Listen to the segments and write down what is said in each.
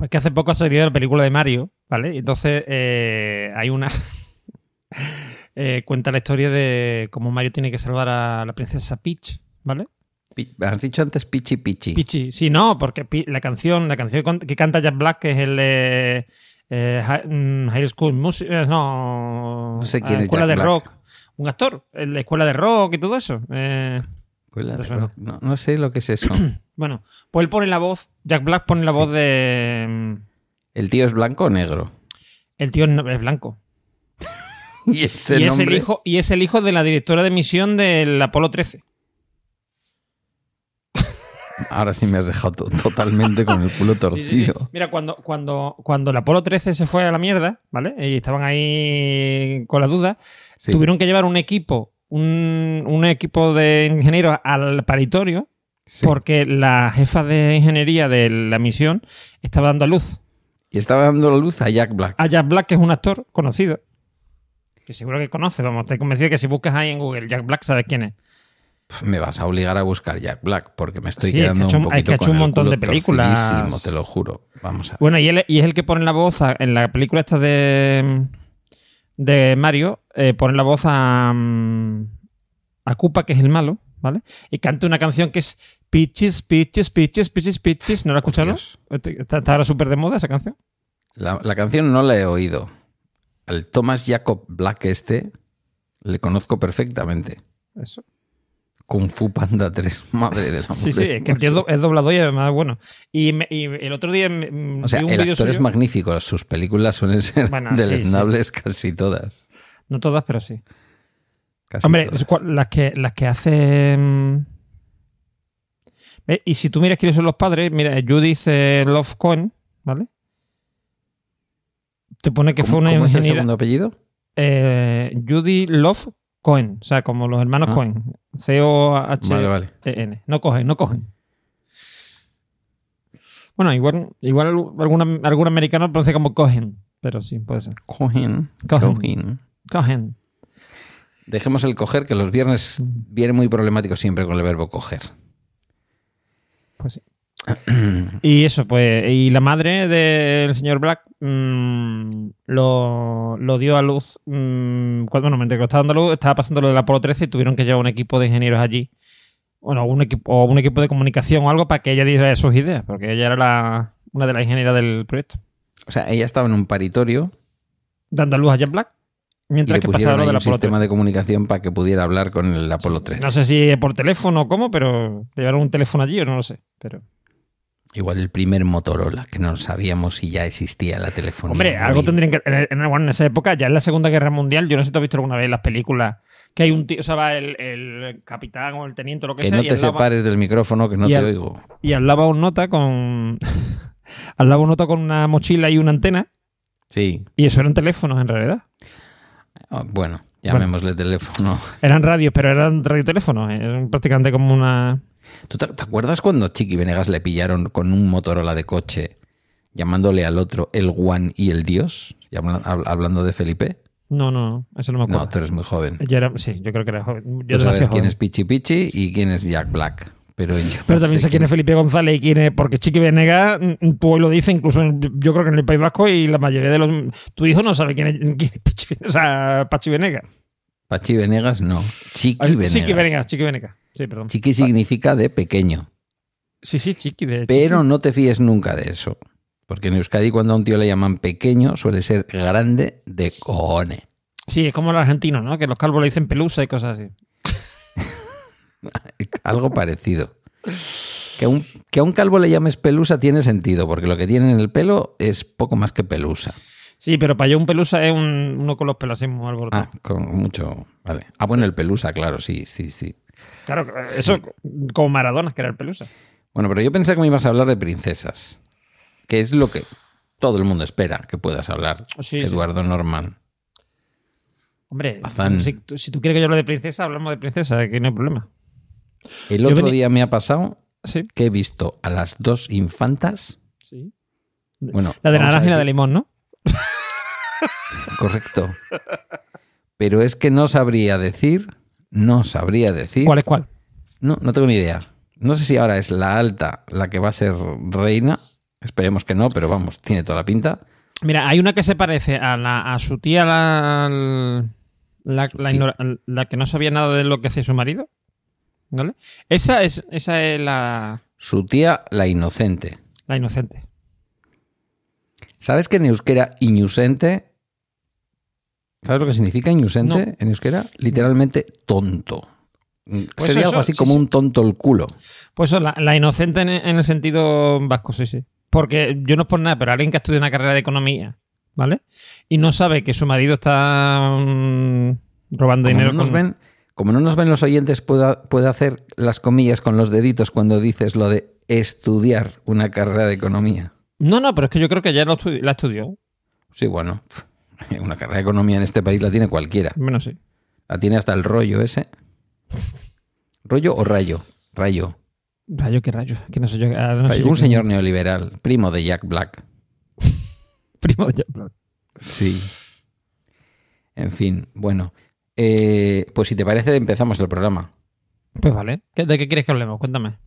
Pues que hace poco ha salido la película de Mario, ¿vale? Y entonces eh, hay una. eh, cuenta la historia de cómo Mario tiene que salvar a la princesa Peach, ¿vale? Has dicho antes Pichi Pichi. Pichi, sí, no, porque la canción, la canción que canta Jack Black, que es el de eh, mm, High School Music, eh, no, No sé quién es Escuela Jack de Black. Rock, un actor, de Escuela de Rock y todo eso. eh, Rock. No, no sé lo que es eso. bueno, pues él pone la voz, Jack Black pone la Sí. voz de... mm, ¿El tío es blanco o negro? El tío es blanco. Y ese y, es el hijo, y es el hijo de la directora de misión del Apolo 13. Ahora sí me has dejado to- totalmente con el culo Sí, sí, sí. torcido. Mira, cuando, cuando, cuando el Apolo 13 se fue a la mierda, ¿vale? Y estaban ahí con la duda, tuvieron que llevar un equipo, un, un equipo de ingenieros al paritorio, Sí. porque la jefa de ingeniería de la misión estaba dando a luz Y estaba dando la luz a Jack Black. a Jack Black, que es un actor conocido. Que seguro que conoce, vamos, estoy convencido que si buscas ahí en Google Jack Black, sabes quién es. Me vas a obligar a buscar Jack Black porque me estoy Sí, es que quedando ha hecho- un es poquito que ha hecho con un el montón culo de películas. te lo juro. Vamos a ver. Bueno, y, él, y es el que pone la voz a- en la película esta de, de Mario, eh, pone la voz a, mm, a Koopa, que es el malo, ¿vale? Y canta una canción que es Peaches, Peaches, Peaches, Peaches, Peaches. ¿No la? Dios. Está, está ahora súper de moda esa canción. La, la canción no la he oído. Al Thomas Jacob Black este le conozco perfectamente. Eso. Kung Fu Panda 3. Madre de la Sí, sí, es que el tío es do- es doblador y además bueno. Y, me- y el otro día O sea, vi un el actor es magnífico. Sus películas suelen ser Bueno, sí, deleznables casi todas. No todas, pero sí. Casi Hombre, todas. las que, las que hace. mm, ¿Ve? Y si tú miras quiénes son los padres, mira, Judith eh, Love Cohen, ¿vale? Te pone que ¿Cómo, fue una cómo es el segundo apellido? eh, Judy Love Cohen, o sea, como los hermanos Ah. Cohen. C-O-H-E-N. Vale, vale. E No cogen, no cogen. Bueno, igual, igual algún, algún americano lo pronuncia como cogen, pero sí, puede ser. Cohen. Cohen. Cohen. Cogen. Dejemos el coger, que los viernes viene muy problemático siempre con el verbo coger. Pues sí. y eso, pues. Y la madre del señor Black mm, lo, lo dio a luz. mm, cuando, bueno, mientras que lo estaba dando a luz, estaba pasando lo del Apolo 13 y tuvieron que llevar un equipo de ingenieros allí. Bueno, un equipo, o un equipo de comunicación o algo para que ella diera sus ideas, porque ella era la, una de las ingenieras del proyecto. O sea, ella estaba en un paritorio Dando a luz a Jack Black. y Mientras le que pasaba lo del Apolo sistema 13. de comunicación para que pudiera hablar con el Apolo 13. No sé si por teléfono o cómo, pero le llevaron un teléfono allí o no lo sé. Pero. Igual el primer Motorola, que no sabíamos si ya existía la telefonía. Hombre, algo tendrían que. En, en- bueno, en esa época, ya en la Segunda Guerra Mundial, yo no sé si te has visto alguna vez las películas que hay un tío, o sea, va el, el capitán o el teniente o lo que, Que sea, no y, te hablaba, separes del micrófono, que no te al- oigo. y hablaba un nota con. hablaba un nota con una mochila y una antena, Sí. y eso eran teléfonos en realidad. Ah, bueno, llamémosle teléfono. Eran radios, pero eran radioteléfonos. Eran prácticamente como una. ¿Tú te, te acuerdas cuando Chiqui Venegas le pillaron con un Motorola de coche llamándole al otro el Juan y el Dios? Hab- hablando de Felipe. No, no, no, eso no me acuerdo. No, tú eres muy joven. Yo era- sí, yo creo que era joven. Yo Tú sabes quién joven. es Pichi Pichi y quién es Jack Black. Pero, yo Pero no también sé quién es Felipe González y quién es. Porque Chiqui Venegas, mm, tú hoy lo dices, incluso en- yo creo que en el País Vasco y la mayoría de los. Tu hijo no sabe quién es, quién es Pachi, o sea, Pachi Venegas. Pachi Venegas, no. Chiqui Ay, Venegas. Chiqui Venegas, Chiqui Venegas. Sí, perdón. Chiqui significa de pequeño. Sí, sí, Chiqui de Pero Chiqui. no te fíes nunca de eso. Porque en Euskadi cuando a un tío le llaman pequeño suele ser grande de cojones. Sí, es como los argentinos, ¿no? Que los calvos le dicen pelusa y cosas así. Algo parecido. Que a, un, que a un calvo le llames pelusa tiene sentido, porque lo que tiene en el pelo es poco más que pelusa. Sí, pero para yo un pelusa es un, uno con los pelos así muy alborotados. Ah, con mucho. Vale. Ah, bueno, el pelusa, claro, sí, sí, sí. Claro, eso como Maradona, que era el pelusa. Bueno, pero yo pensé que me ibas a hablar de princesas, que es lo que todo el mundo espera que puedas hablar, Sí, sí. Eduardo Norman. Hombre, si, tú- si tú quieres que yo hable de princesa, hablamos de princesa, que no hay problema. El Yo otro día me ha pasado Sí, que he visto a las dos infantas. sí. Bueno, La de naranja y la de limón, ¿no? Correcto. Pero es que no sabría decir, no sabría decir. ¿Cuál es cuál? No, no tengo ni idea. No sé si ahora es la alta la que va a ser reina Esperemos que no, pero vamos, tiene toda la pinta. Mira, hay una que se parece a, la, a su tía, la, la, la, que no sabía nada de lo que hacía su marido. ¿Vale? Esa es, esa es la, Su tía, la inocente. la inocente. ¿Sabes que en euskera inocente? ¿Sabes lo que significa inocente No. en euskera? Literalmente tonto. Sería eso, algo así sí, como sí. un tonto el culo. Pues eso, la, la inocente en, en el sentido vasco, sí, sí. Porque yo no es por nada, pero alguien que ha estudiado una carrera de economía, ¿vale? Y no sabe que su marido está mm, robando Como dinero no, nos con- ven, como no nos ven los oyentes, puedo, puedo hacer las comillas con los deditos cuando dices lo de estudiar una carrera de economía. No, no, pero es que yo creo que ya lo estudi- la estudió. Sí, bueno, una carrera de economía en este país la tiene cualquiera. Menos sí. La tiene hasta el rollo ese. ¿Rollo o rayo? Rayo. Rayo, qué rayo. Que no sé yo. ah, sé Rayo. yo qué- señor neoliberal, primo de Jack Black. Primo de Jack Black. Sí. En fin, bueno. Eh, pues si te parece, empezamos el programa. Pues vale. ¿Qué- ¿De qué quieres que hablemos? Cuéntame.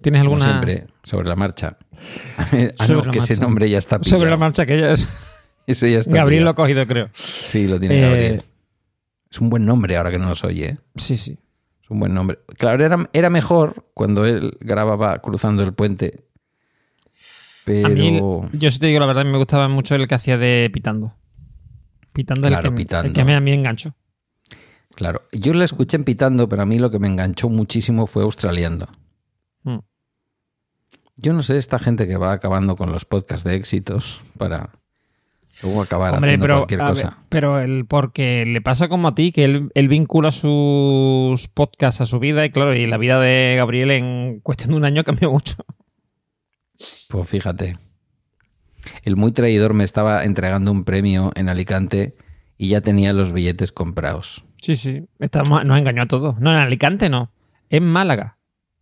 ¿Tienes Como alguna. siempre, sobre la marcha. ah, Sobre no, la que ese marcha. nombre ya está pillado. Sobre la marcha que ya es. Ese ya está Gabriel lo ha cogido, creo. Sí, lo tiene Eh, Gabriel. Es un buen nombre ahora que no nos oye. ¿eh? Sí, sí. Es un buen nombre. Claro, era, era mejor cuando él grababa cruzando el puente. Pero. A mí, yo sí te digo la verdad, me gustaba mucho el que hacía de Pitando. Pitando Claro, el que, Pitando. el que a mí, mí enganchó. Claro, yo le escuché en pitando, pero a mí lo que me enganchó muchísimo fue australiando. Mm. Yo no sé, esta gente que va acabando con los podcasts de éxitos para luego acabar Hombre, haciendo pero, cualquier cosa. ver, pero el, porque le pasa como a ti, que él, él vincula sus podcasts a su vida y claro, y la vida de Gabriel en cuestión de un año cambió mucho. Pues fíjate. El muy traidor me estaba entregando un premio en Alicante y ya tenía los billetes comprados. Sí, sí. Estamos, nos engañó a todos. No, en Alicante no. En Málaga.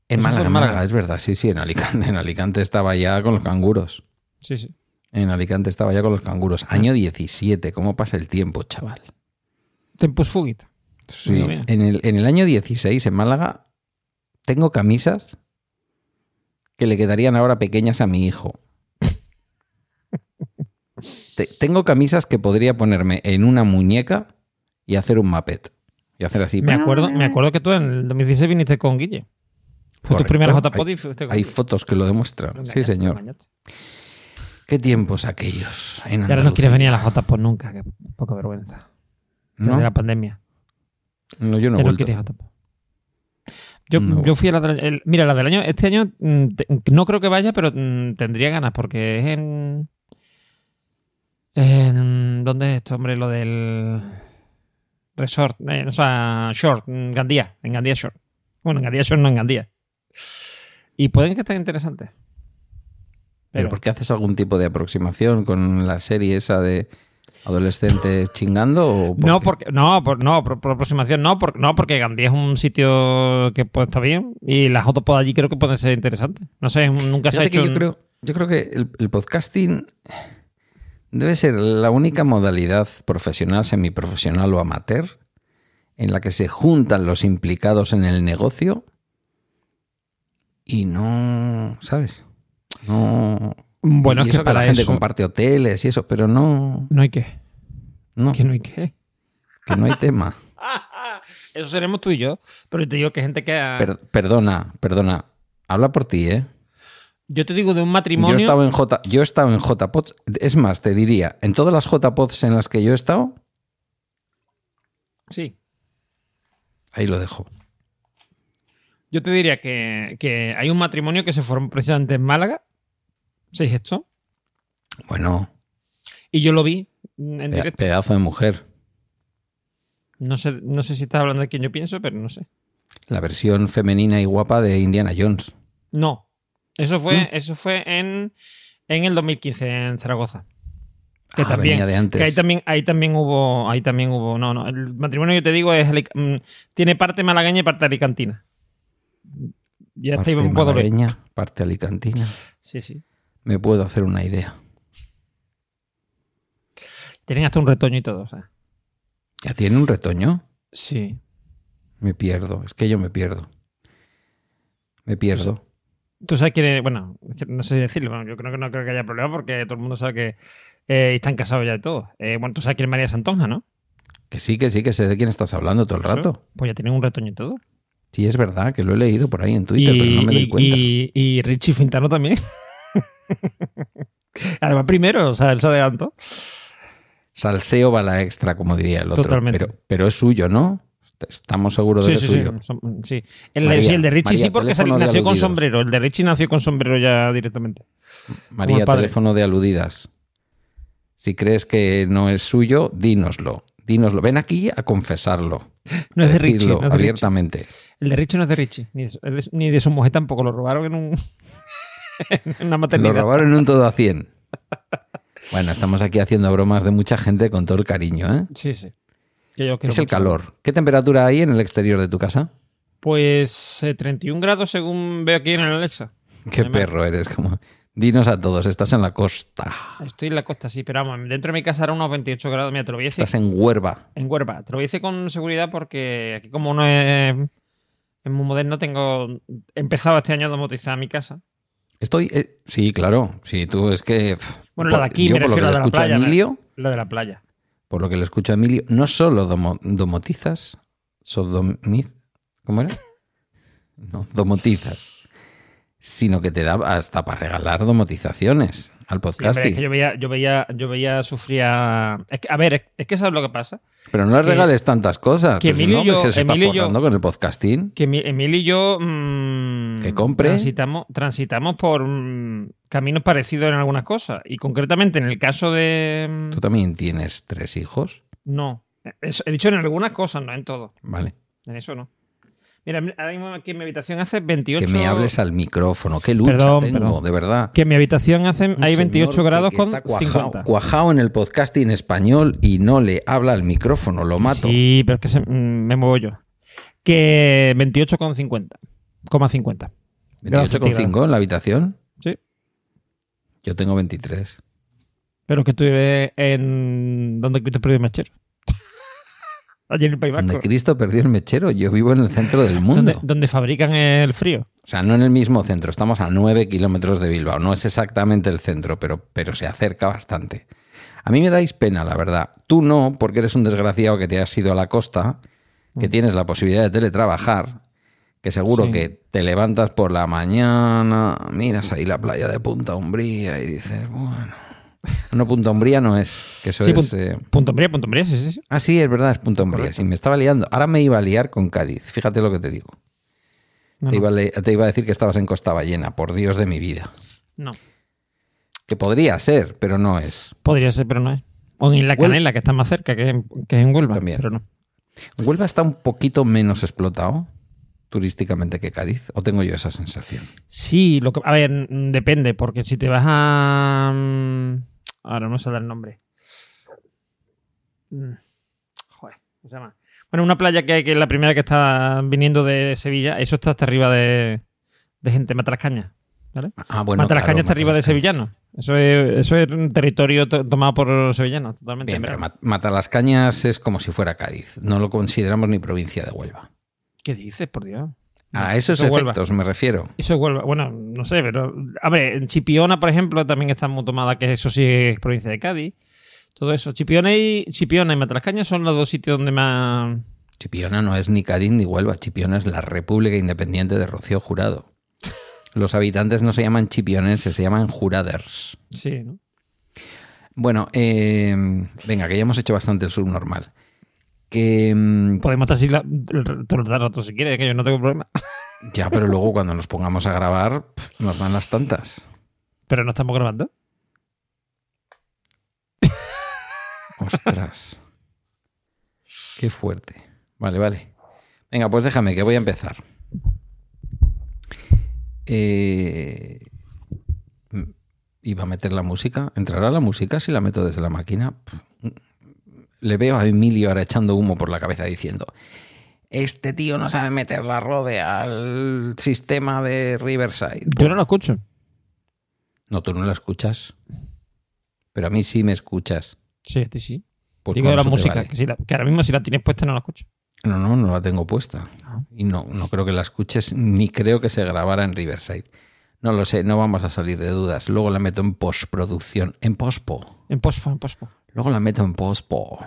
En Málaga, en. Málaga, es verdad, sí, sí, en Alicante. En Alicante estaba ya con los canguros. Sí, sí. En Alicante estaba ya con los canguros. Año 17, ¿cómo pasa el tiempo, chaval? Tempus Fugit. Sí, en el, en el año 16 en Málaga tengo camisas que le quedarían ahora pequeñas a mi hijo. Te- tengo camisas que podría ponerme en una muñeca y hacer un mapet. Y hacer así. Me acuerdo, me acuerdo que tú en el 2016 viniste con Guille. Fue tu Correcto. primera JPod Hay- y fuiste con Hay Guille. fotos que lo demuestran. Sí, señor. Qué tiempos aquellos. En Y ahora no quieres venir a la JPod nunca, que poca vergüenza. Desde ¿No? la pandemia. No, yo no he no vuelto. JPod. Yo, No. yo fui a la del el- Mira, la del año. Este año mm, te- no creo que vaya, pero mm, tendría ganas porque es en. en ¿Dónde es esto, hombre? Lo del. Resort. eh, o sea, Short. mm, Gandía. En Gandía Short. Bueno, en Gandía Short no en Gandía. Y pueden que estén interesantes. ¿Pero por qué haces algún tipo de aproximación con la serie esa de adolescentes chingando? O por No, qué? porque, no, por, no, por, por aproximación no, por- no, porque Gandía es un sitio que pues, está bien y las autopod allí creo que pueden ser interesantes. No sé, nunca se ha Fíjate que hecho. yo, un- creo, yo creo que el, el podcasting debe ser la única modalidad profesional, semiprofesional o amateur en la que se juntan los implicados en el negocio y no, ¿sabes? No. Bueno, y es que para la gente eso comparte hoteles y eso, pero no, no hay que. no, Que no hay que. que no hay tema. Eso seremos tú y yo. Pero te digo que gente que. ha- Per- perdona, perdona. Habla por ti, ¿eh? Yo te digo de un Yo matrimonio. he estado en J, yo he estado en JPods. Es más, te diría, en todas las JPods en las que yo he estado, Sí. ahí lo dejo. Yo te diría que, que hay un matrimonio que se formó precisamente en Málaga. Sí, esto. Bueno, Y yo lo vi mm, en directo. pedazo de mujer. No sé, no sé si estás hablando de quién yo pienso, pero no sé. La versión femenina y guapa de Indiana Jones. No. Eso ¿Mm? fue, eso fue en, en el 2015 en Zaragoza. Que Ah, también, venía de antes. que ahí también, ahí también hubo, ahí también hubo, no, no, el matrimonio yo te digo es mm, tiene parte malagueña y parte alicantina. Ya está parte ahí un poco malagueña, parte alicantina. Sí, sí. Me puedo hacer una idea. Tienen hasta un retoño y todo, o sea. ¿Ya tiene un retoño? Sí. Me pierdo. Es que yo me pierdo. Me pierdo. Tú sabes quién es. Bueno, no sé si decirlo. bueno, yo creo que no creo que haya problema porque todo el mundo sabe que eh, están casados ya y todo. Eh, bueno, tú sabes quién es María Santonja, ¿no? Que sí, que sí, que sé de quién estás hablando todo el rato. Eso, Pues ya tienen un retoño y todo. Sí, es verdad, que lo he leído por ahí en Twitter, y, pero no me doy y- cuenta. y- y Richie Fintano también. Además, primero, o sea, él se adelantó. Salseo va la extra, como diría el otro. Totalmente. Pero, pero es suyo, ¿no? Estamos seguros de Sí, que sí, es sí. suyo. Son- sí. El, María, sí, el de Richie María, sí, porque nació con aludidos. sombrero. El de Richie nació con sombrero ya directamente. María, teléfono de aludidas. Si crees que no es suyo, dínoslo. Dínoslo. Ven aquí a confesarlo. No es de Richie. Decirlo no es de Richie. abiertamente. El de Richie no es de Richie. Ni de- ni de su mujer tampoco. Lo robaron en, un, Lo robaron en un todo a 100. Bueno, estamos aquí haciendo bromas de mucha gente con todo el cariño, ¿eh? Sí, sí. Que yo Es el calor. ¿Qué temperatura hay en el exterior de tu casa? Pues eh, 31 grados según veo aquí en el Alexa. Qué Además- perro eres. Como... Dinos a todos, estás en la costa. Estoy en la costa, sí, pero vamos, dentro de mi casa era unos 28 grados. Mira, te lo voy a decir Estás en Huerva. en Huerva. Te lo voy a decir con seguridad porque aquí como no es, es muy moderno, tengo he empezado este año a domotizar mi casa. Estoy. eh, sí, claro. Sí, tú es que. pff, Bueno, la de aquí, yo me por lo que a le escucho a playa. me- Emilio, La de la playa. por lo que le escucho a Emilio, no solo domo- domotizas, sodomiz, ¿cómo era? No, domotizas, sino que te da hasta para regalar domotizaciones al Sí, es que yo veía, yo veía, yo veía sufrir a... Es que, a ver, es, que sabes lo que pasa. Pero no le regales tantas cosas. que pues Emilio no, y yo- que se Emilio está yo- forrando con el podcasting. Que mi- Emilio y yo mm, Que compre. Transitamos, transitamos por mm, caminos parecidos en algunas cosas. Y concretamente en el caso de... mm, Tú también tienes tres hijos. No. He dicho en algunas cosas, no en todo. Vale. En eso no. Mira, ahora mismo aquí en mi habitación hace 28... Que me hables al micrófono. Qué lucha Perdón, tengo, perdón. de verdad. Que en mi habitación hace, hay señor 28 que- grados que con está cuajao, 50. cuajao en el podcasting español y no le habla al micrófono, lo mato. Sí, pero es que se- mm, me muevo yo. Que 28 con 50. Coma 50. Grados 28,5 en la habitación. Sí. Yo tengo 23. Pero que tú vives en... ¿Dónde Cristo perdió el mechero? Allí en el País Donde Vasco. Cristo perdió el mechero. Yo vivo en el centro del mundo. Donde, donde fabrican el frío. O sea, no en el mismo centro. Estamos a 9 kilómetros de Bilbao. No es exactamente el centro, pero, pero se acerca bastante. A mí me dais pena, la verdad. Tú no, porque eres un desgraciado que te has ido a la costa, que tienes la posibilidad de teletrabajar, que seguro Sí. que te levantas por la mañana, miras ahí la playa de Punta Umbría y dices, bueno... No, Punta Umbría no es, que eso Sí, es... punto- eh, Punto Umbría, punto Umbría, sí, sí, sí. Ah, sí, es verdad, es Punta Umbría. Correcto. Sí, me estaba liando. Ahora me iba a liar con Cádiz. Fíjate lo que te digo. No, Te, iba te iba a decir que estabas en Costa Ballena, por Dios de mi vida. No. Que podría ser, pero no es. Podría ser, pero no es. O en La Huel- Canela, que está más cerca, que, en- que en Huelva. También. Pero no. Huelva está un poquito menos explotado turísticamente que Cádiz. ¿O tengo yo esa sensación? Sí, lo que, a ver, mm, depende, porque si te vas a. Ahora no sé el nombre. Mm, Joder, ¿cómo se llama? Bueno, una playa que hay que es la primera que está viniendo de Sevilla, eso está hasta arriba de, de gente, Matrascaña. ¿Vale? Ah, bueno. Matrascaña claro, está arriba de Matalascañas. sevillano. Eso es, eso es un territorio to- tomado por los sevillanos, totalmente. Bien, pero Mira, Ma- Matalascañas es como si fuera Cádiz. No lo consideramos ni provincia de Huelva. ¿Qué dices, por Dios? A esos Eso efectos me refiero. Eso es Huelva. Bueno, no sé, pero. A ver, en Chipiona, por ejemplo, también está muy tomada, que eso sí es provincia de Cádiz. Todo eso. Chipiona y, Chipiona y Matrascaña son los dos sitios donde más. Chipiona no es ni Cádiz ni Huelva. Chipiona es la República Independiente de Rocío Jurado. Los habitantes no se llaman chipionenses, se llaman juraders. Sí, ¿no? Bueno, eh, venga, que ya hemos hecho bastante el subnormal. Que mm, Podemos estar así la- el- todo el rato si quieres, que yo no tengo problema. ya, pero luego cuando nos pongamos a grabar, nos dan las tantas. Pero no estamos grabando. Ostras. Qué fuerte. Vale, vale. Venga, pues déjame que voy a empezar. Eh, mm, iba a meter la música. ¿Entrará la música si la meto desde la máquina? Pf, mm, Le veo a Emilio ahora echando humo por la cabeza diciendo: Este tío no sabe meter la rode al sistema de Riverside. Yo no lo escucho. No, tú no la escuchas. Pero a mí sí me escuchas. Sí, a ti sí. Pues Digo de la música, vale. que, si la- que ahora mismo si la tienes puesta no la escucho. No, no, no la tengo puesta. Ah. Y no, no creo que la escuches, ni creo que se grabara en Riverside. No lo sé, no vamos a salir de dudas. Luego la meto en postproducción. En pospo. En pospo, en pospo. Luego la meto en pospo.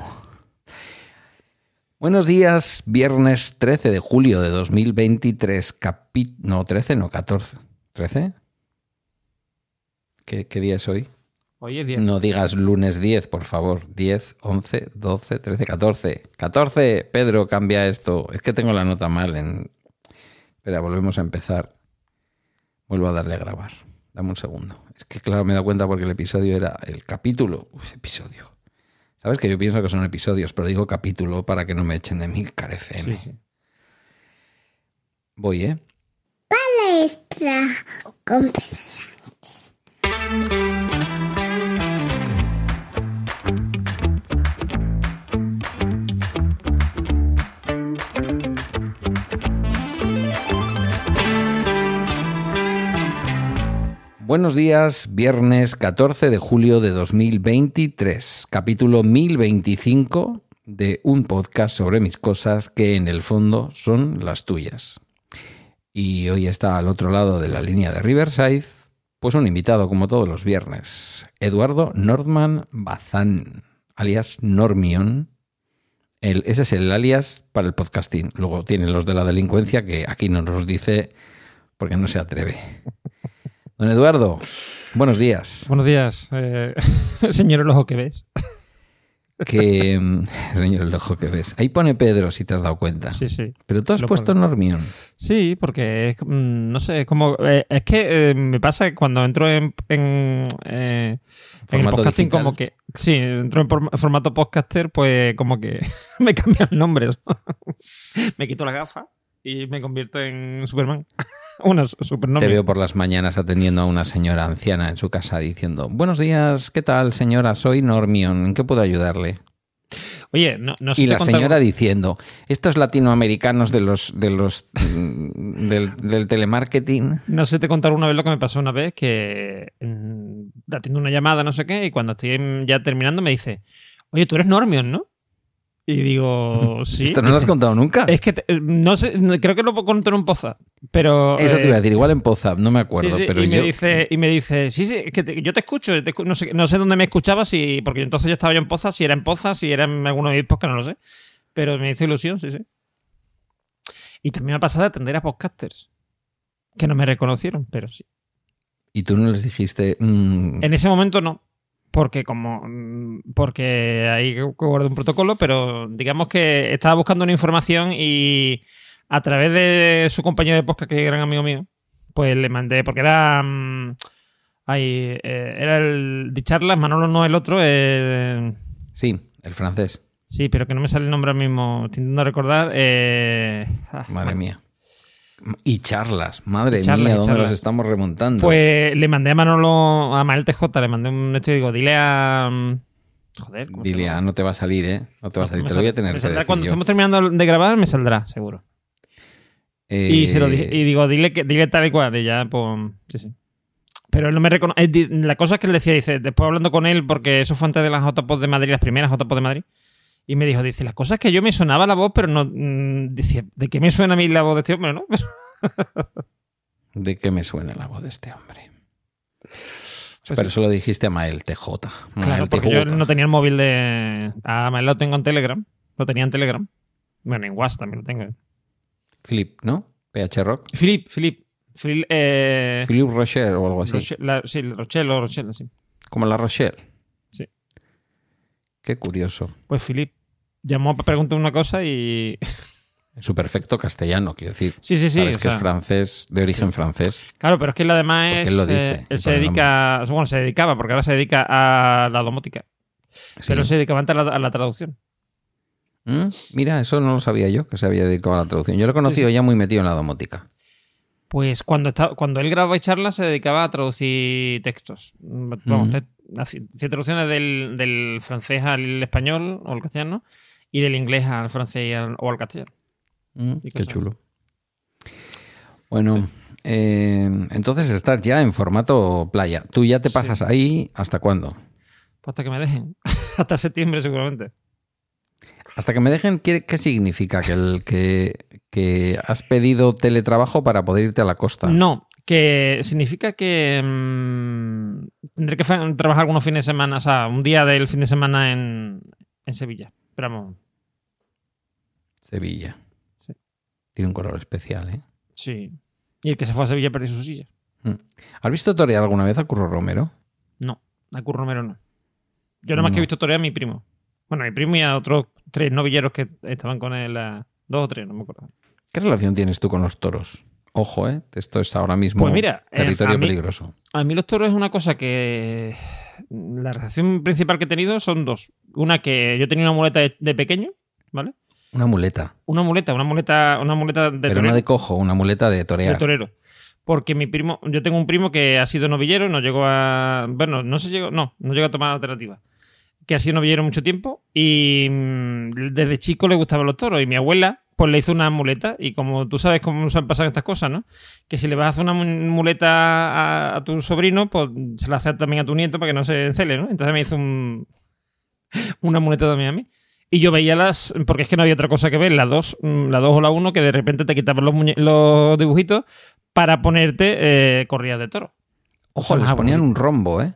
Buenos días, viernes 13 de julio de 2023, capi... No, 13, no, 14. ¿13? ¿Qué, qué día es hoy? Hoy es 10. No digas lunes 10, por favor. 10, 11, 12, 13, 14. 14, Pedro, cambia esto. Es que tengo la nota mal en... Espera, volvemos a empezar. Vuelvo a darle a grabar. Dame un segundo. Es que claro, me he dado cuenta porque el episodio era el capítulo. Uy, episodio. Sabes que yo pienso que son episodios, pero digo capítulo para que no me echen de mi FM. Sí, sí. Voy, ¿eh? Palestra con Buenos días, viernes 14 de julio de 2023, capítulo 1025 de un podcast sobre mis cosas que en el fondo son las tuyas. Y hoy está al otro lado de la línea de Riverside, pues un invitado como todos los viernes, Eduardo Nordman Bazán, alias Normion. El, ese es el alias para el podcasting. Luego tienen los de la delincuencia que aquí no nos dice porque no se atreve. Don Eduardo, buenos días. Buenos días, eh, señor el ojo que ves. Que, mm, señor, el ojo que ves. Ahí pone Pedro, si te has dado cuenta. Sí, sí. Pero tú has Lo puesto pone. Normión. Sí, porque es, mm, no sé, como eh, es que eh, me pasa que cuando entro en, en, eh, en el podcasting digital. como que sí, entro en formato podcaster, pues como que me cambian nombres. me quito la gafa y me convierto en Superman. Una Te veo por las mañanas atendiendo a una señora anciana en su casa diciendo, buenos días, ¿qué tal señora? Soy Normión, ¿en qué puedo ayudarle? Oye, no, no sé Y la señora diciendo, estos latinoamericanos de los, de los mm, del, del telemarketing. No sé te contar una vez lo que me pasó una vez que mm, atiendo una llamada, no sé qué, y cuando estoy ya terminando me dice, oye, tú eres Normion, ¿no? Y digo, sí. Esto no lo has contado nunca. Es que te- no sé, creo que lo conté en un poza, pero... Eso te eh, iba a decir, igual en Pozap, no me acuerdo, sí, sí, pero y, yo... me dice, y me dice, sí, sí, es que te- yo te escucho, te no, sé, no sé dónde me escuchaba, si, porque entonces ya estaba yo en Poza, si era en Poza, si era en alguno de mis podcasts, no lo sé. Pero me hizo ilusión, sí, sí. Y también me ha pasado de atender a podcasters, que no me reconocieron, pero sí. Y tú no les dijiste... mm, En ese momento no. Porque como. mm, Porque hay que guardar un protocolo, pero digamos que estaba buscando una información y a través de su compañero de podcast, que es gran amigo mío, pues le mandé, porque era. mm, ahí, eh, era el de charlas, Manolo no el otro. eh, Sí, el francés. sí, pero que no me sale el nombre ahora mismo. Estoy intentando recordar. eh, ah, Madre bueno. mía. Y charlas, madre Y charlas, mía, ¿dónde nos estamos remontando? Pues le mandé a Manolo, a Mael TJ, le mandé un esto y digo, dile a. mm, Joder, ¿cómo se Dile, ah, no te va a salir, ¿eh? No te va a salir, Me te lo voy a tener que decir Cuando yo. estemos terminando de grabar, me saldrá, seguro. Eh, Y se lo dije, y digo, dile que dile tal y cual, y ya, pues, sí, sí. Pero él no me reconoce. La cosa es que él decía, dice, después hablando con él, porque eso fue antes de las JPOD de Madrid, las primeras JPOD de Madrid, y me dijo, dice, la cosa es que yo me sonaba la voz, pero no. mm, Decía, ¿de qué me suena a mí la voz de este hombre, no? ¿De qué me suena la voz de este hombre? Pues Pero sí. eso lo dijiste a Mael TJ. Claro, Mael porque yo no tenía el móvil de. Ah, me lo tengo en Telegram. Lo tenía en Telegram. Bueno, en WhatsApp también lo tengo. Philip, ¿no? PH Rock. Philip, Philip. Phil, eh, Philip Rocher o algo así. Roche- la- sí, Rochelle o Rochelle, sí. Como la Rochelle. Sí. Qué curioso. Pues Philip llamó para preguntar una cosa y. En su perfecto castellano, quiero decir. Sí, sí, sí. Sabes que es francés, de origen francés. Claro, pero es que él además es. él lo dice, eh, él se dedica. Bueno, se dedicaba, porque ahora se dedica a la domótica. Sí. Pero se dedicaba antes a la, a la traducción. ¿Mm? Mira, eso no lo sabía yo, que se había dedicado a la traducción. Yo lo he conocido Sí, ya muy metido en la domótica. Pues cuando, está, cuando él grababa charlas se dedicaba a traducir textos. Vamos, te- hacía hacía traducciones del, del francés al español o al castellano y del inglés al francés y al- o al castellano. Mm, qué chulo. Bueno, eh, entonces estás ya en formato playa. ¿Tú ya te Sí. pasas ahí hasta cuándo? Pues hasta que me dejen. hasta septiembre seguramente. Hasta que me dejen, ¿qué, qué significa? ¿Que, el, que, que has pedido teletrabajo para poder irte a la costa? No, Que significa que mm, tendré que trabajar algunos fines de semana, o sea, un día del fin de semana en, en Sevilla. Pero vamos, Sevilla. Sí. Tiene un color especial, ¿eh? sí. Y el que se fue a Sevilla perdió su silla. ¿Has visto torear alguna vez a Curro Romero? No, a Curro Romero no. Yo nada más que No. he visto torear a mi primo. Bueno, a mi primo y a otros tres novilleros que estaban con él, a- dos o tres, no me acuerdo. ¿Qué relación tienes tú con los toros? Ojo, ¿eh? Esto es ahora mismo Pues mira, eh, territorio a mí- peligroso. A mí los toros es una cosa que. La relación principal que he tenido son dos. Una que yo tenía una muleta de, de pequeño, ¿vale? Una muleta. Una muleta, una muleta, una muleta de pero torero. no de cojo, una muleta de de torear. torero. Porque mi primo, yo tengo un primo que ha sido novillero, no llegó a. Bueno, no se llegó, no, no llegó a tomar alternativa. Que ha sido novillero mucho tiempo y mm, desde chico le gustaban los toros. Y mi abuela, pues le hizo una muleta. Y como tú sabes cómo se pasan estas cosas, ¿no? Que si le vas a hacer una mu- muleta a, a tu sobrino, pues se la hace también a tu nieto para que no se encele, ¿no? Entonces me hizo un, una muleta a mí. Y yo veía las, porque es que no había otra cosa que ver, las dos, mm, la dos o la uno, que de repente te quitaban los, dibujitos para ponerte eh, corridas de toro. Ojo, Son les ponían un rombo, ¿eh?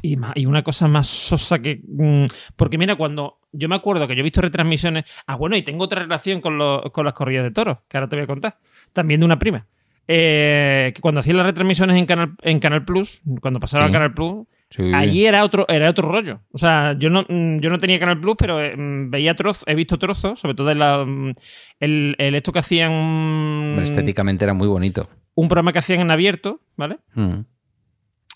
Y, y una cosa más sosa que. mm, porque mira, cuando. Yo me acuerdo que yo he visto retransmisiones. Ah, bueno, y tengo otra relación con, los- con las corridas de toros, que ahora te voy a contar. También de una prima. Eh, que cuando hacían las retransmisiones en Canal, en Canal Plus, cuando pasaba Sí. a Canal Plus, Sí. allí era otro, era otro rollo. O sea, yo no, mm, yo no tenía Canal Plus, pero eh, mm, veía trozos, he visto trozos, sobre todo en la, mm, el, el esto que hacían. Estéticamente era muy bonito. Un programa que hacían en abierto, ¿vale? Mm.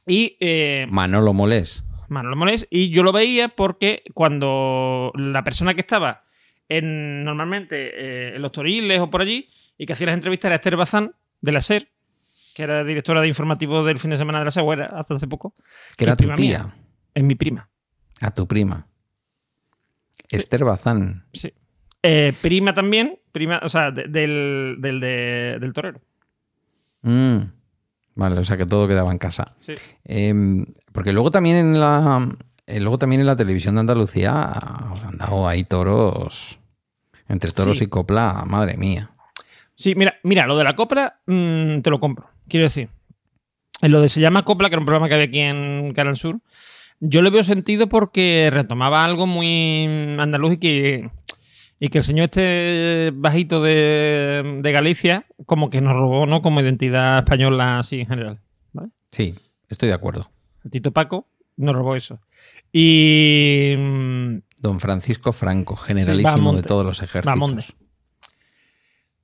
Y. eh, Manolo Molés. Manolo Molés, y yo lo veía porque cuando la persona que estaba en, normalmente eh, en los toriles o por allí y que hacía las entrevistas era Esther Bazán de la SER, que era directora de informativo del fin de semana de la SER, o era hasta hace poco, Que era tu tía. mía. es mi prima. A tu prima. Esther Bazán. Sí. Eh, prima también, prima, o sea, de- del, del, de- del torero. Mm. Vale, o sea que todo quedaba en casa. Sí. Em, porque luego también en la eh, luego también en la televisión de Andalucía han dado ahí toros entre toros Sí. y copla, madre mía. Sí, mira, mira, lo de la copla mm, te lo compro. Quiero decir, en lo de Se llama Copla, que era un programa que había aquí en Canal Sur, yo le veo sentido porque retomaba algo muy andaluz y que, y que el señor este bajito de, de Galicia como que nos robó, ¿no? Como identidad española así en general. ¿vale? Sí, estoy de acuerdo. El Tito Paco nos robó eso. Y... mm, Don Francisco Franco, generalísimo de todos los ejércitos.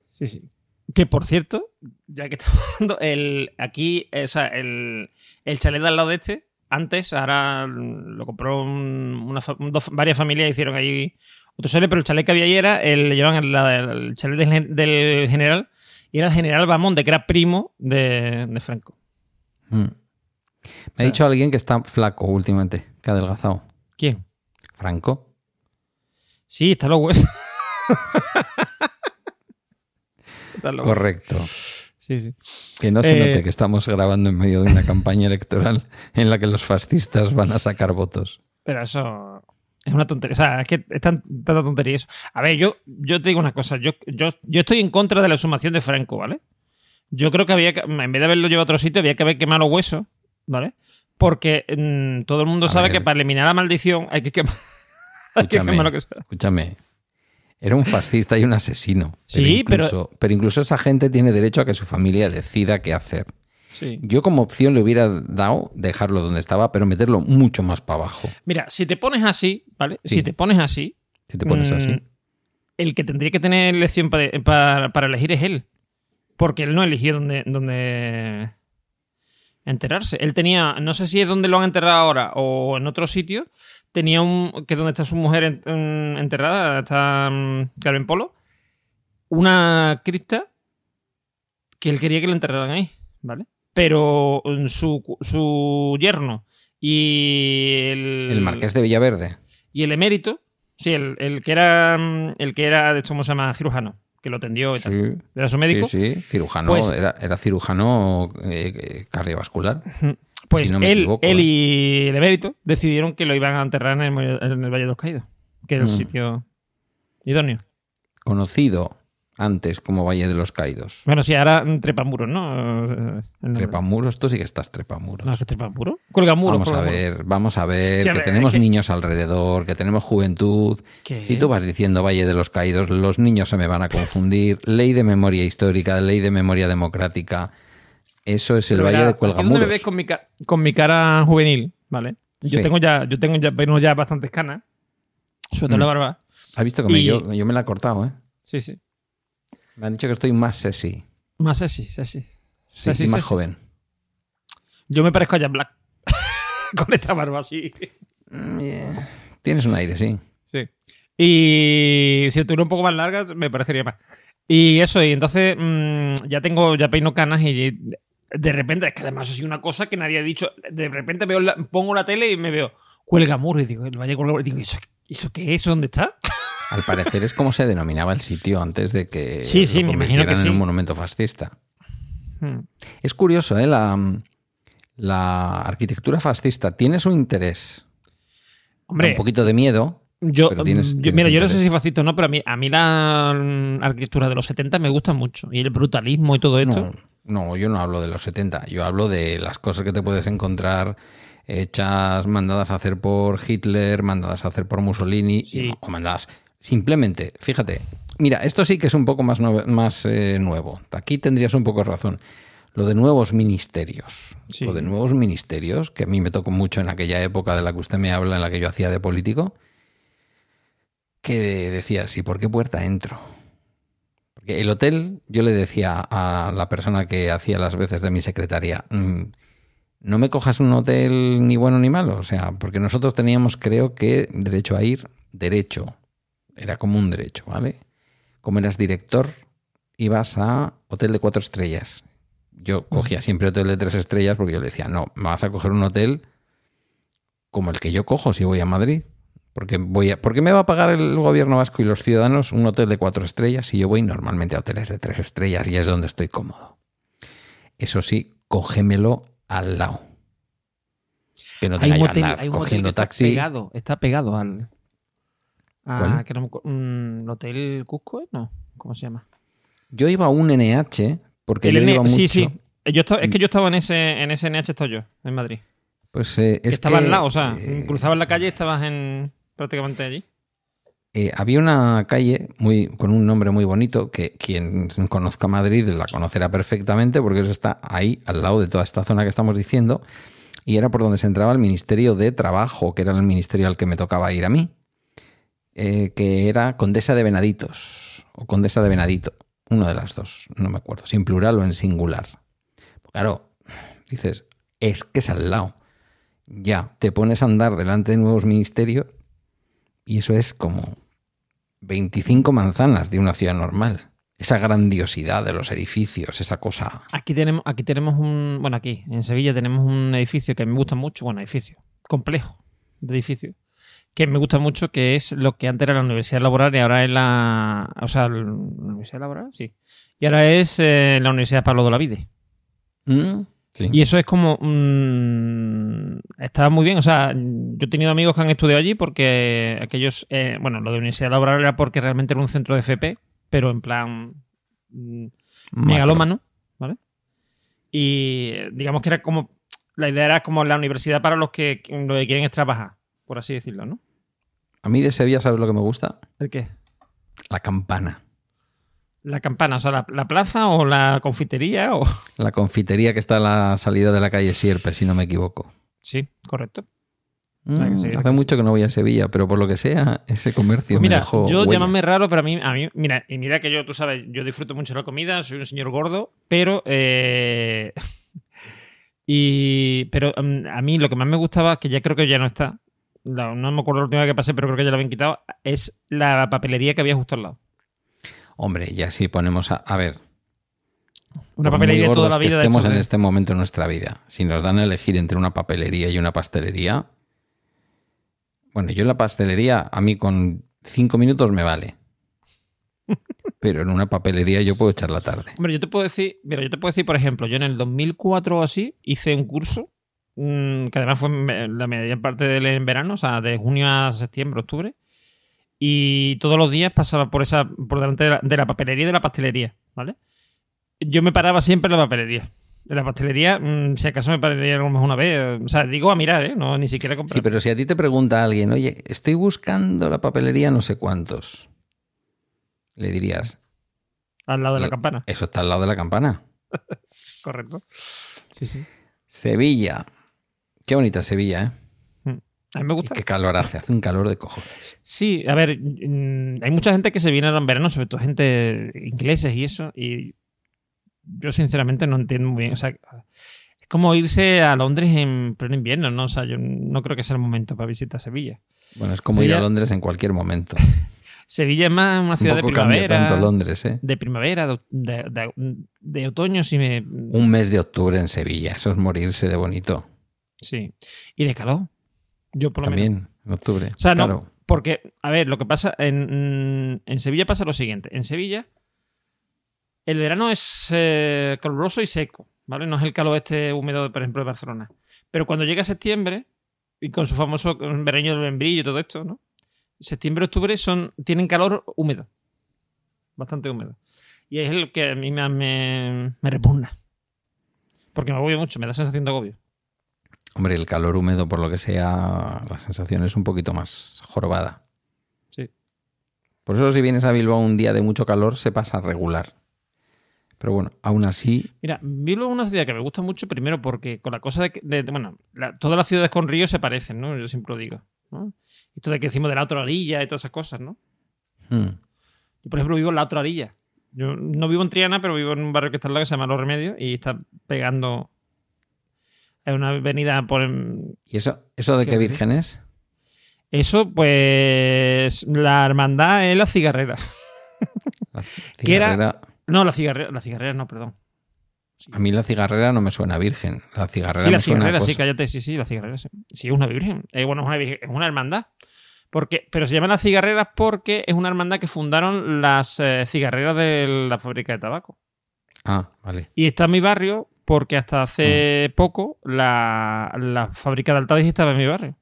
Sí, sí. Que por cierto, ya que estamos hablando, el, aquí, eh, o sea, el, el chalet de al lado de este, antes, ahora lo compró un- una, dos- varias familias, hicieron ahí otro chalet, pero el chalet que había ahí era, el, le llevaban la- el chalet del, gen- del general, y era el general Bamonde, que era primo de, de Franco. Mm. Me ha dicho alguien que está flaco últimamente, que ha adelgazado. ¿Quién? Franco. Sí, está los huesos. Correcto. Sí, sí. Que no se Eh, note que estamos grabando en medio de una campaña electoral en la que los fascistas van a sacar votos. Pero eso es una tontería. O sea, es que es tan- tanta tontería eso. A ver, yo, yo te digo una cosa. Yo, yo, yo estoy en contra de la sumación de Franco, ¿vale? Yo creo que había que, en vez de haberlo llevado a otro sitio, había que haber quemado los huesos, ¿vale? Porque mm, todo el mundo A sabe ver. que para eliminar la maldición hay que quemar, hay que Escúchame, quemar lo que sea. escúchame. Era un fascista y un asesino. Sí, pero- incluso, pero incluso esa gente tiene derecho a que su familia decida qué hacer. Sí. Yo como opción le hubiera dado dejarlo donde estaba, pero meterlo mucho más para abajo. Mira, si te pones así, ¿vale? Sí. Si te pones así, Si te pones Mm, así. El que tendría que tener elección pa- para, para elegir es él. Porque él no eligió dónde, dónde enterrarse. Él tenía, no sé si es donde lo han enterrado ahora o en otro sitio, tenía un, que es donde está su mujer en- en- enterrada, está mm, Carmen Polo, una cripta que él quería que lo enterraran ahí, ¿vale? Pero mm, su, su yerno y el, El marqués de Villaverde. y el emérito, sí, el, el que era mm, el que era, de hecho, ¿cómo se llama? Cirujano, que lo atendió y tal. Era su médico. sí, sí, cirujano. Pues- era, era cirujano eh, eh, cardiovascular. Pues si no me él, equivoco, él ¿eh? y el emérito decidieron que lo iban a enterrar en el, Valle- en el Valle de los Caídos, que era el Mm. sitio idóneo. Conocido antes como Valle de los Caídos. Bueno, sí, ahora Trepamuros, ¿no? Trepamuros, tú sí que estás trepamuros. No, que Trepamuro. Vamos a ver, vamos a ver, Sí, a que ver, tenemos que- niños alrededor, que tenemos juventud. ¿Qué? Si tú vas diciendo Valle de los Caídos, los niños se me van a confundir. Ley de memoria histórica, ley de memoria democrática. Eso es el Pero Valle de aquí donde me Cuelgamuros. ves con mi, ca- con mi cara juvenil, ¿vale? Yo Sí. tengo ya, yo tengo ya, bueno, ya bastantes canas. Sobre todo Mm. la barba. ¿Has visto que me- yo, yo me la he cortado, eh? Sí, sí. Me han dicho que estoy más sexy. Más sexy, sexy. Sí, Sexy, y más sexy. joven. Yo me parezco a Jack Black. con esta barba así. Mm, yeah. Tienes un aire, sí. Sí. Y si estuviera un poco más larga, me parecería más. Y eso, y entonces mm, ya tengo, ya peino canas y de repente, es que además eso sí una cosa que nadie ha dicho. De repente veo la- pongo la tele y me veo cuelga muro y digo, el Valle Cuelga Muro", y digo, ¿eso, ¿eso qué es? ¿Eso ¿Dónde está? Al parecer es como se denominaba el sitio antes de que Sí, sí, lo me imagino que convirtieran sí. en un monumento fascista. Hmm. Es curioso, ¿eh? La, la arquitectura fascista tiene su interés. Hombre, un poquito de miedo. yo, pero tienes- yo- tienes mira, yo no sé si fascista o no, pero a mí, a mí la arquitectura de los 70 me gusta mucho. Y el brutalismo y todo esto. No, no, yo no hablo de los 70. Yo hablo de las cosas que te puedes encontrar hechas, mandadas a hacer por Hitler, mandadas a hacer por Mussolini, y- o mandadas simplemente, fíjate, mira, esto sí que es un poco más, nuevo, más eh, nuevo. Aquí tendrías un poco razón. Lo de nuevos ministerios. Sí. Lo de nuevos ministerios, que a mí me tocó mucho en aquella época de la que usted me habla, en la que yo hacía de político, que decías, ¿y por qué puerta entro? El hotel, yo le decía a la persona que hacía las veces de mi secretaria, "Mm, no me cojas un hotel ni bueno ni malo, o sea, porque nosotros teníamos, creo que, derecho a ir, derecho, era como un derecho, ¿vale? Como eras director, ibas a hotel de cuatro estrellas. Yo cogía siempre hotel de tres estrellas porque yo le decía, no, me vas a coger un hotel como el que yo cojo si voy a Madrid. Porque, voy a, porque me va a pagar el gobierno vasco y los ciudadanos un hotel de cuatro estrellas si yo voy normalmente a hoteles de tres estrellas y es donde estoy cómodo. Eso sí, cógemelo al lado. Que no hay tenga un que hotel, andar hay un hotel cogiendo que está taxi. pegado, está pegado al. a- mm, ¿El Hotel Cusco? No, ¿cómo se llama? Yo iba a un NH porque El yo N- iba mucho. sí, sí. Yo estaba- es que yo estaba en ese, en ese NH, estaba yo, en Madrid. Pues eh, Que estaba que, al lado, o sea, eh, cruzabas la calle y estabas en prácticamente allí. Eh, había una calle muy, con un nombre muy bonito que quien conozca Madrid la conocerá perfectamente porque eso está ahí al lado de toda esta zona que estamos diciendo y era por donde se entraba el Ministerio de Trabajo, que era el ministerio al que me tocaba ir a mí, eh, que era Condesa de Venaditos o Condesa de Venadito, una de las dos, no me acuerdo, si en plural o en singular. Claro, dices, es que es al lado. Ya, te pones a andar delante de nuevos ministerios y eso es como 25 manzanas de una ciudad normal. Esa grandiosidad de los edificios, esa cosa. Aquí tenemos, aquí tenemos un. Bueno, aquí, en Sevilla, tenemos un edificio que me gusta mucho. Bueno, edificio. Complejo de edificio. Que me gusta mucho, que es lo que antes era la Universidad Laboral y ahora es la. O sea, ¿la Universidad Laboral? Sí. Y ahora es eh, la Universidad Pablo de la Vide. ¿Mm? Sí. Y eso es como. mm, está muy bien. O sea, yo he tenido amigos que han estudiado allí porque aquellos. eh, bueno, lo de Universidad Laboral era porque realmente era un centro de FP, pero en plan. mm, megalómano, ¿vale? Y eh, digamos que era como. La idea era como la universidad para los que lo que quieren es trabajar, por así decirlo, ¿no? A mí de Sevilla, ¿sabes lo que me gusta? ¿El qué? La campana. La campana, o sea, la, la plaza o la confitería o. La confitería que está a la salida de la calle Sierpe, si no me equivoco. Sí, correcto. Mm, que hace que mucho que no voy a Sevilla, pero por lo que sea, ese comercio me mira, dejó yo llámame raro, pero a mí, a mí, mira, y mira que yo, tú sabes, yo disfruto mucho la comida, soy un señor gordo, pero eh, y pero mm, a mí lo que más me gustaba, que ya creo que ya no está, la- no me acuerdo la última vez que pasé, pero creo que ya la habían quitado, es la papelería que había justo al lado. Hombre, ya si ponemos a... A ver, Una papelería de toda la que vida. de estemos estos en de- este momento en nuestra vida, si nos dan a elegir entre una papelería y una pastelería, bueno, yo en la pastelería a mí con cinco minutos me vale. Pero en una papelería yo puedo echar la tarde. Hombre, yo te puedo decir, mira, yo te puedo decir, por ejemplo, yo en el 2004 o así hice un curso mm, que además fue la media parte del verano, o sea, de junio a septiembre, octubre, y todos los días pasaba por esa por delante de la, de la papelería y de la pastelería, ¿vale? Yo me paraba siempre en la papelería. En la pastelería, mm, si acaso me pararía a lo mejor una vez. O sea, digo a mirar, ¿eh? No, ni siquiera a comprar. Sí, pero si a ti te pregunta alguien, oye, estoy buscando la papelería no sé cuántos, le dirías, Al lado de la campana. eso está al lado de la campana. Correcto. Sí, sí. Sevilla. Qué bonita Sevilla, ¿eh? A mí me Y gusta. qué calor hace, hace un calor de cojones. Sí, a ver, mm, hay mucha gente que se viene en verano, sobre todo gente ingleses y eso, y yo sinceramente no entiendo muy bien. O sea, es como irse a Londres en pleno invierno, ¿no? O sea, yo no creo que sea el momento para visitar Sevilla. Bueno, es como ir a Londres en cualquier momento. Sevilla es más una Un ciudad de poco cambia primavera. tanto Londres, ¿eh? De primavera, de, de- de- de otoño, si me. Un mes de octubre en Sevilla, eso es morirse de bonito. Sí. Y de calor. Yo por lo menos. También, en octubre. O sea, no, porque, a ver, lo que pasa en, en Sevilla pasa lo siguiente. En Sevilla, el verano es eh, caluroso y seco, ¿vale? No es el calor este húmedo, por ejemplo, de Barcelona. Pero cuando llega septiembre, y con su famoso vereño del membrillo y todo esto, ¿no? Septiembre, octubre son, tienen calor húmedo. Bastante húmedo. Y es el que a mí me, me, me repugna. Porque me agobio mucho, me da sensación de agobio. Hombre, el calor húmedo, por lo que sea, la sensación es un poquito más jorobada. Sí. Por eso si vienes a Bilbao un día de mucho calor, se pasa regular. Pero bueno, aún así, Mira, Bilbao es una ciudad que me gusta mucho, primero porque con la cosa de que, de- de- bueno, la- todas las ciudades con ríos se parecen, ¿no? Yo siempre lo digo, ¿no? Esto de que decimos de la otra orilla y todas esas cosas, ¿no? hmm, Yo, por ejemplo, vivo en la otra orilla. Yo no vivo en Triana, pero vivo en un barrio que está al lado que se llama Los Remedios y está pegando en una avenida por... ¿y eso, eso de ¿Qué virgen es? Eso, pues, la hermandad es la cigarrera. La cigarrera- No, la cigarrera, la cigarrera no, perdón. A mí la cigarrera no me suena virgen. La cigarrera Sí, la me suena a cigarrera, sí, cosa- cállate, sí, sí, la cigarrera, sí. Sí, es una virgen. Eh, bueno, es una, virgen- es una hermandad. Porque, pero se llaman las cigarreras porque es una hermandad que fundaron las eh, cigarreras de la fábrica de tabaco. Ah, vale. Y está en mi barrio porque hasta hace Mm. poco la, la fábrica de Altadis estaba en mi barrio.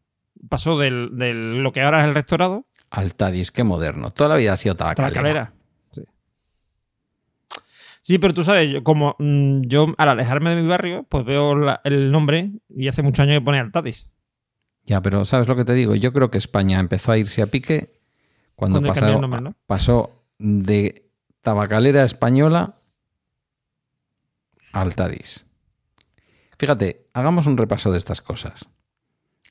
Pasó del, del- lo que ahora es el restaurado, Altadis, qué moderno. Toda la vida ha sido tabacalera. tabacalera. Sí. Sí, pero tú sabes, yo, como mm, yo al alejarme de mi barrio, pues veo la- el nombre y hace muchos años que pone Altadis. Ya, pero ¿sabes lo que te digo? Yo creo que España empezó a irse a pique cuando Cuando pasó, cambió el nombre, ¿no? pasó de tabacalera española Altadis. Fíjate, hagamos un repaso de estas cosas.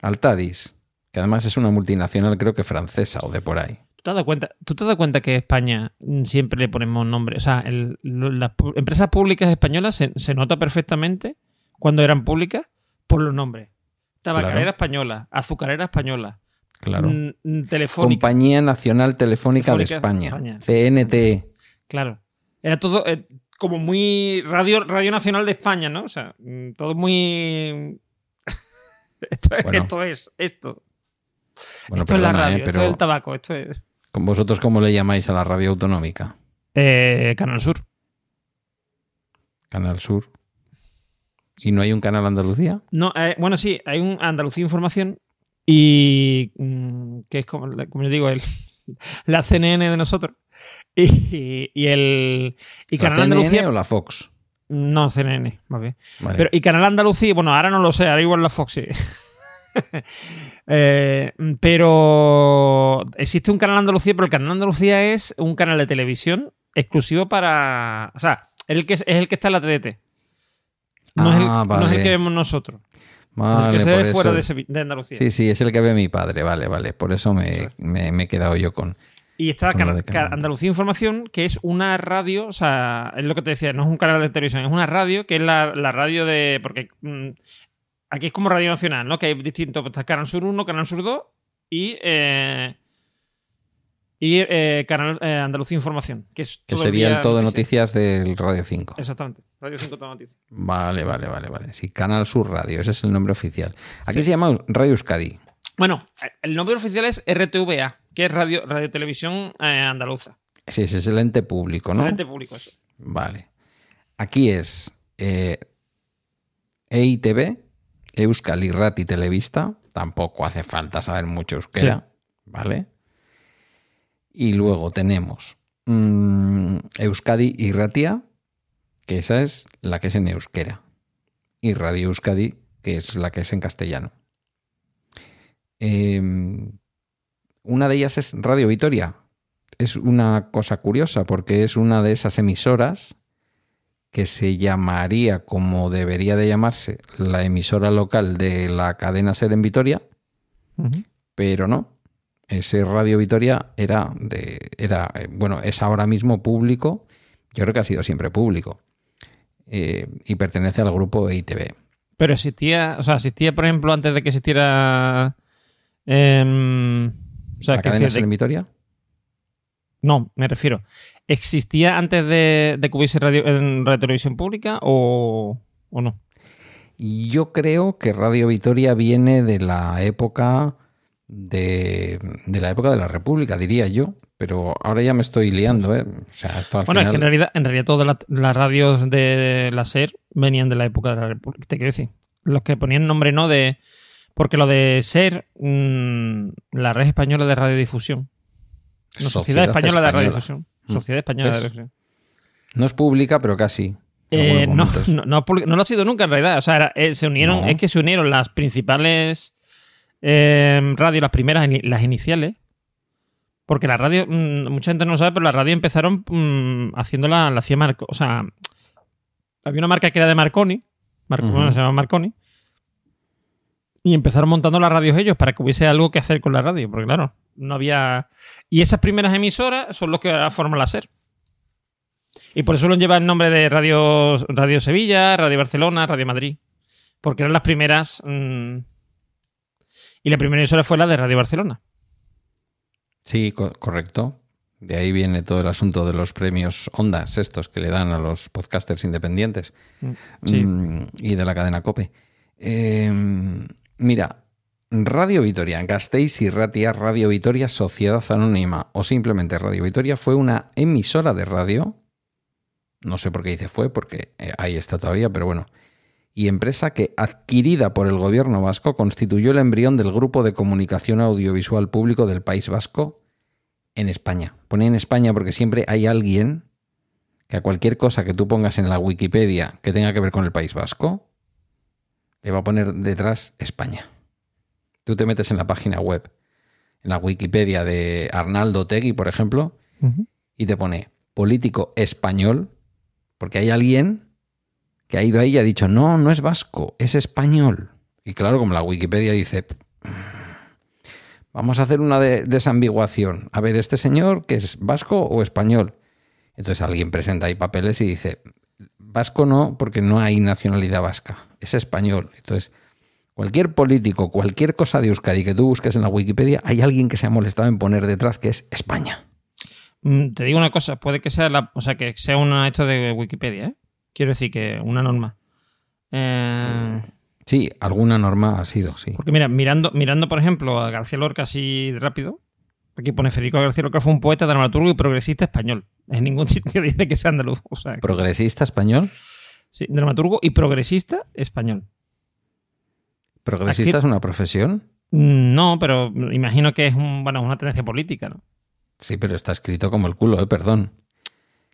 Altadis, que además es una multinacional creo que francesa o de por ahí. ¿Tú te has dado cuenta, ¿tú te has dado cuenta que España siempre le ponemos nombre? O sea, el- las empresas públicas españolas se, se nota perfectamente cuando eran públicas por los nombres. Tabacalera Claro. española, azucarera española, Claro. telefónica. Compañía Nacional Telefónica, de España. España, CNT. Claro. Era todo eh, como muy radio, radio Nacional de España, ¿no? O sea, mm, todo muy... esto, es, Bueno. esto es, esto. Bueno, esto es la perdona, radio, eh, esto es el tabaco, esto es... ¿con vosotros cómo le llamáis a la radio autonómica? Eh, Canal Sur. Canal Sur. ¿Y no hay un canal Andalucía? No, eh, bueno, sí, hay un Andalucía Información y mm, que es como, como yo digo, el, la CNN de nosotros. Y, y el y ¿La Canal CNN Andalucía. o la Fox? No, CNN, más bien. Vale. Pero, y Canal Andalucía, bueno, ahora no lo sé, ahora igual la Fox sí. Eh, pero existe un canal Andalucía, pero el canal Andalucía es un canal de televisión exclusivo para. O sea, es el que, es el que está en la TDT. No, es, el, Ah, no es el que vemos nosotros. Vale, el que se ve fuera de, Andalucía. Sí, sí, es el que ve mi padre, vale, vale. Por eso me, me- me he quedado yo con. Y está Andalucía Información, que es una radio, o sea, es lo que te decía, no es un canal de televisión, es una radio, que es la, la radio de. Porque mm, aquí es como Radio Nacional, ¿no? Que hay distintos. pues, Está Canal Sur 1, Canal Sur 2 y. eh, y eh, Canal eh, Andalucía Información, que es Que sería el todo noticias. noticias del Radio 5. Exactamente, Radio 5 Todo Noticias. Vale, vale, vale, vale. Sí, Canal Sur Radio, ese es el nombre oficial. Aquí se llama Radio Euskadi. Bueno, el nombre oficial es RTVA, que es Radio, Radio Televisión eh, Andaluza. Sí, es el ente público, ¿no? Ente público, eso. Vale. Aquí es eh, EITB, Euskal Irrati Televista. Tampoco hace falta saber mucho euskera, ¿vale? Y luego tenemos mm, Euskadi y Ratia, que esa es la que es en euskera. Y Radio Euskadi, que es la que es en castellano. Em, una de ellas es Radio Vitoria. Es una cosa curiosa porque es una de esas emisoras que se llamaría como debería de llamarse la emisora local de la cadena Ser en Vitoria, pero no. Ese Radio Vitoria era de era eh, bueno, es ahora mismo público. Yo creo que ha sido siempre público. Eh, y pertenece al grupo E ITV. Pero existía, o sea, existía, por ejemplo, antes de que existiera. em, o sea, ¿La que cadena decir, en Vitoria? no, me refiero. ¿Existía antes de, de que hubiese radio, en radio televisión pública o, o no? Yo creo que Radio Vitoria viene de la época de, de la época de la República, diría yo. Pero ahora ya me estoy liando, ¿eh? O sea, esto al Bueno, es que en realidad, en realidad todas las, las radios de la SER venían de la época de la República. Te quiero decir, los que ponían nombre no de. Porque lo de SER, mm, la red española de radiodifusión. No, Sociedad, Española, de Radiodifusión. Mm. Sociedad Española de ¿Ves? Radiodifusión. No es pública, pero casi. Eh, no, no, no, no lo ha sido nunca en realidad. O sea, era- eh, se unieron, es que se unieron las principales eh, radios, las primeras, las iniciales. Porque la radio, mm, mucha gente no lo sabe, pero la radio empezaron mm, haciéndola, la hacía Marco. O sea, había una marca que era de Marconi, Mar- Ujú. bueno, se llama Marconi. Y empezaron montando las radios ellos para que hubiese algo que hacer con la radio. Porque claro, no había. Y esas primeras emisoras son los que ahora forman la SER. Y por eso lo lleva el nombre de Radio, Radio Sevilla, Radio Barcelona, Radio Madrid. Porque eran las primeras. mm, y la primera emisora fue la de Radio Barcelona. Sí, co- correcto. De ahí viene todo el asunto de los premios Ondas, estos que le dan a los podcasters independientes. Sí. Mm, y de la cadena Cope. Eh, mira, Radio Vitoria, y Ratia, Radio Vitoria, Sociedad Anónima o simplemente Radio Vitoria fue una emisora de radio. No sé por qué dice fue, porque eh, ahí está todavía, pero bueno. Y empresa que, adquirida por el gobierno vasco, constituyó el embrión del Grupo de Comunicación Audiovisual Público del País Vasco en España. Pone en España porque siempre hay alguien que a cualquier cosa que tú pongas en la Wikipedia que tenga que ver con el País Vasco, le va a poner detrás España. Tú te metes en la página web, en la Wikipedia de Arnaldo Tegui, por ejemplo, y te pone político español, porque hay alguien que ha ido ahí y ha dicho, no, no es vasco, es español. Y claro, como la Wikipedia dice, vamos a hacer una de- desambiguación. A ver, ¿este señor que es vasco o español? Entonces alguien presenta ahí papeles y dice, vasco no, porque no hay nacionalidad vasca, es español. Entonces, cualquier político, cualquier cosa de Euskadi que tú busques en la Wikipedia, hay alguien que se ha molestado en poner detrás que es España. Mm, Te digo una cosa, puede que sea la, o sea, que sea una esto de Wikipedia, ¿eh? Quiero decir que una norma. Eh, Sí, alguna norma ha sido, sí. porque mira, mirando, mirando, por ejemplo, a García Lorca así rápido, aquí pone Federico García Lorca fue un poeta, dramaturgo y progresista español. En ningún sitio dice que sea andaluz. O sea, ¿Progresista español? sí, dramaturgo y progresista español. ¿Progresista Aquí- es una profesión? Mm, No, pero imagino que es un, bueno, una tendencia política, ¿no? Sí, pero está escrito como el culo, eh, perdón.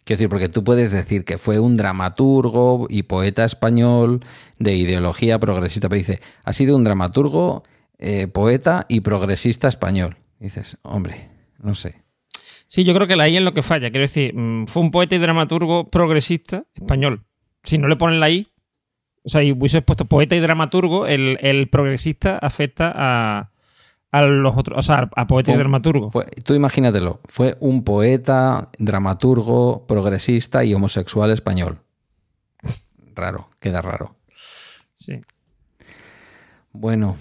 Quiero decir, porque tú puedes decir que fue un dramaturgo y poeta español de ideología progresista, pero dice, ha sido un dramaturgo, eh, poeta y progresista español. Dices, hombre, no sé. Sí, yo creo que la I es lo que falla. Quiero decir, mm, fue un poeta y dramaturgo progresista español. Si no le ponen la I, o sea, y hubiese puesto poeta y dramaturgo, el, el progresista afecta a, a los otros, o sea, a poeta y dramaturgo. Fue- tú imagínatelo, fue un poeta, dramaturgo, progresista y homosexual español. Raro, queda raro. Sí. Bueno,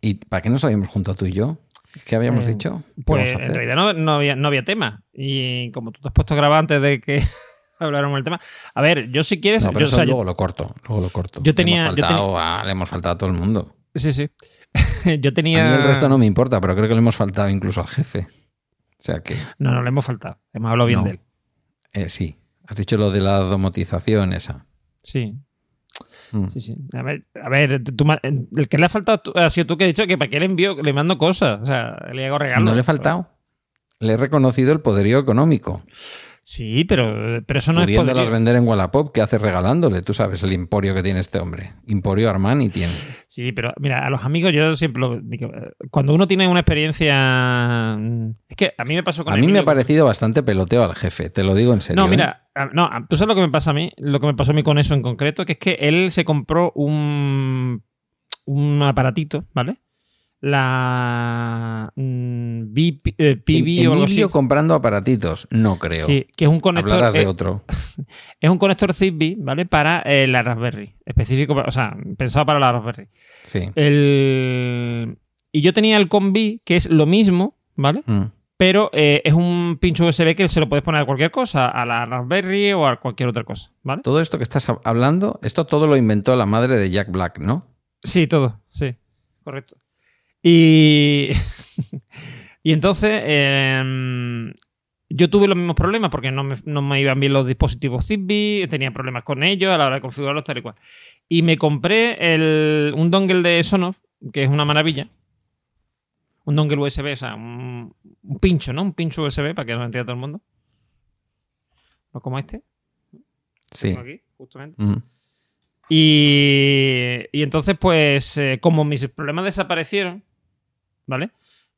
¿y para qué nos habíamos juntado tú y yo? ¿Qué habíamos Eh, dicho? ¿Qué Pues a en realidad no, no había, no había tema. Y como tú te has puesto a grabar antes de que habláramos del tema. A ver, yo si quieres. No, pero yo, eso o sea, yo- luego lo corto, luego lo corto. yo Le tenía- hemos yo faltado a- le hemos faltado a todo el mundo. sí, sí. yo A tenía. mí el resto no me importa, pero creo que le hemos faltado incluso al jefe. O sea que, No, no, le hemos faltado. Hemos hablado bien No. de él. eh, sí. Has dicho lo de la domotización esa. Sí. Mm. Sí, sí. A ver, a ver tú el que le ha faltado ha sido tú que has dicho que para qué le envío, le mando cosas. O sea, le hago regalos. ¿No le ha faltado? le he reconocido el poderío económico. Sí, pero, pero eso no es pudiéndolas poderío. vender en Wallapop, ¿qué hace regalándole? Tú sabes el emporio que tiene este hombre. Emporio Armani tiene. Sí, pero mira, a los amigos yo siempre lo digo. eh, Cuando uno tiene una experiencia. mm, Es que a mí me pasó con A mí me ha parecido bastante peloteo al jefe, te lo digo en serio. No, ¿eh? mira, a- no, a- tú sabes lo que me pasa a mí, lo que me pasó a mí con eso en concreto, que es que él se compró un, un aparatito, ¿vale? La mm, BP, eh, PB o algo así. Emilio comprando aparatitos, no creo. Sí, que es un conector, Hablarás de eh, otro. es un conector Zigbee, ¿vale? Para eh, la Raspberry, específico, o sea, pensado para la Raspberry. Sí. El, y yo tenía el Combi, que es lo mismo, ¿vale? Mm. Pero es un pincho USB que se lo puedes poner a cualquier cosa, a la Raspberry o a cualquier otra cosa, ¿vale? Todo esto que estás hab- hablando, esto todo lo inventó la madre de Jack Black, ¿no? Sí, todo, sí, correcto. Y, y entonces em, yo tuve los mismos problemas porque no me, no me iban bien los dispositivos Zigbee, tenía problemas con ellos a la hora de configurarlos tal y cual. Y me compré el, un dongle de Sonoff, que es una maravilla. Un dongle USB, o sea, un, un pincho, ¿no? Un pincho USB para que lo entienda todo el mundo. No como este, Sí. tengo aquí, justamente. Mm. Y, y entonces, pues, eh, como mis problemas desaparecieron, ¿vale?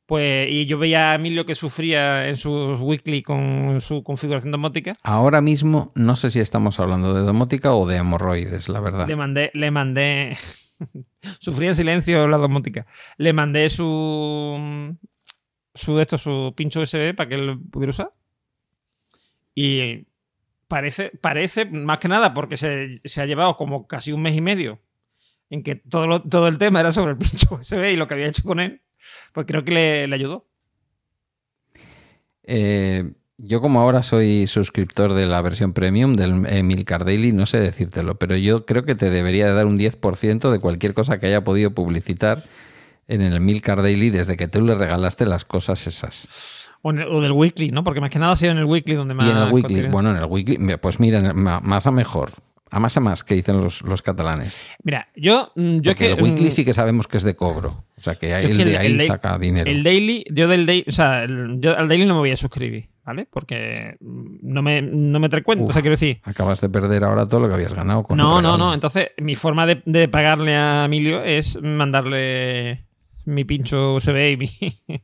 Pues, y yo veía a Emilio que sufría en sus weekly con su configuración domótica, Ahora mismo no sé si estamos hablando de domótica o de hemorroides, la verdad. le mandé, le mandé, sufría en silencio la domótica, le mandé su, su, esto, su pincho USB para que él pudiera usar. Y parece, parece, más que nada, porque se, se ha llevado como casi un mes y medio en que todo, lo- todo el tema era sobre el pincho USB y lo que había hecho con él, pues creo que le, le ayudó. Eh, yo como ahora soy suscriptor de la versión premium del Emilcar Daily, no sé decírtelo, pero yo creo que te debería de dar un 10% de cualquier cosa que haya podido publicitar en el Emilcar Daily desde que tú le regalaste las cosas esas. O, en el- o del weekly, ¿no? Porque más que nada ha sido en el weekly donde más... y en el weekly, bueno, en el weekly, pues mira, más a mejor, a más a más que dicen los, los catalanes. Mira, yo, mm, yo Porque que... el weekly mm, sí que sabemos que es de cobro, o sea que él que de el- ahí el day- saca dinero. El daily, yo del daily, o sea, el- yo al daily no me voy a suscribir, ¿vale? Porque mm, no me, no me trae cuenta, o sea, quiero decir. Acabas de perder ahora todo lo que habías ganado con No, el no, no. Entonces, mi forma de, de pagarle a Emilio es mandarle mi pincho USB y mi.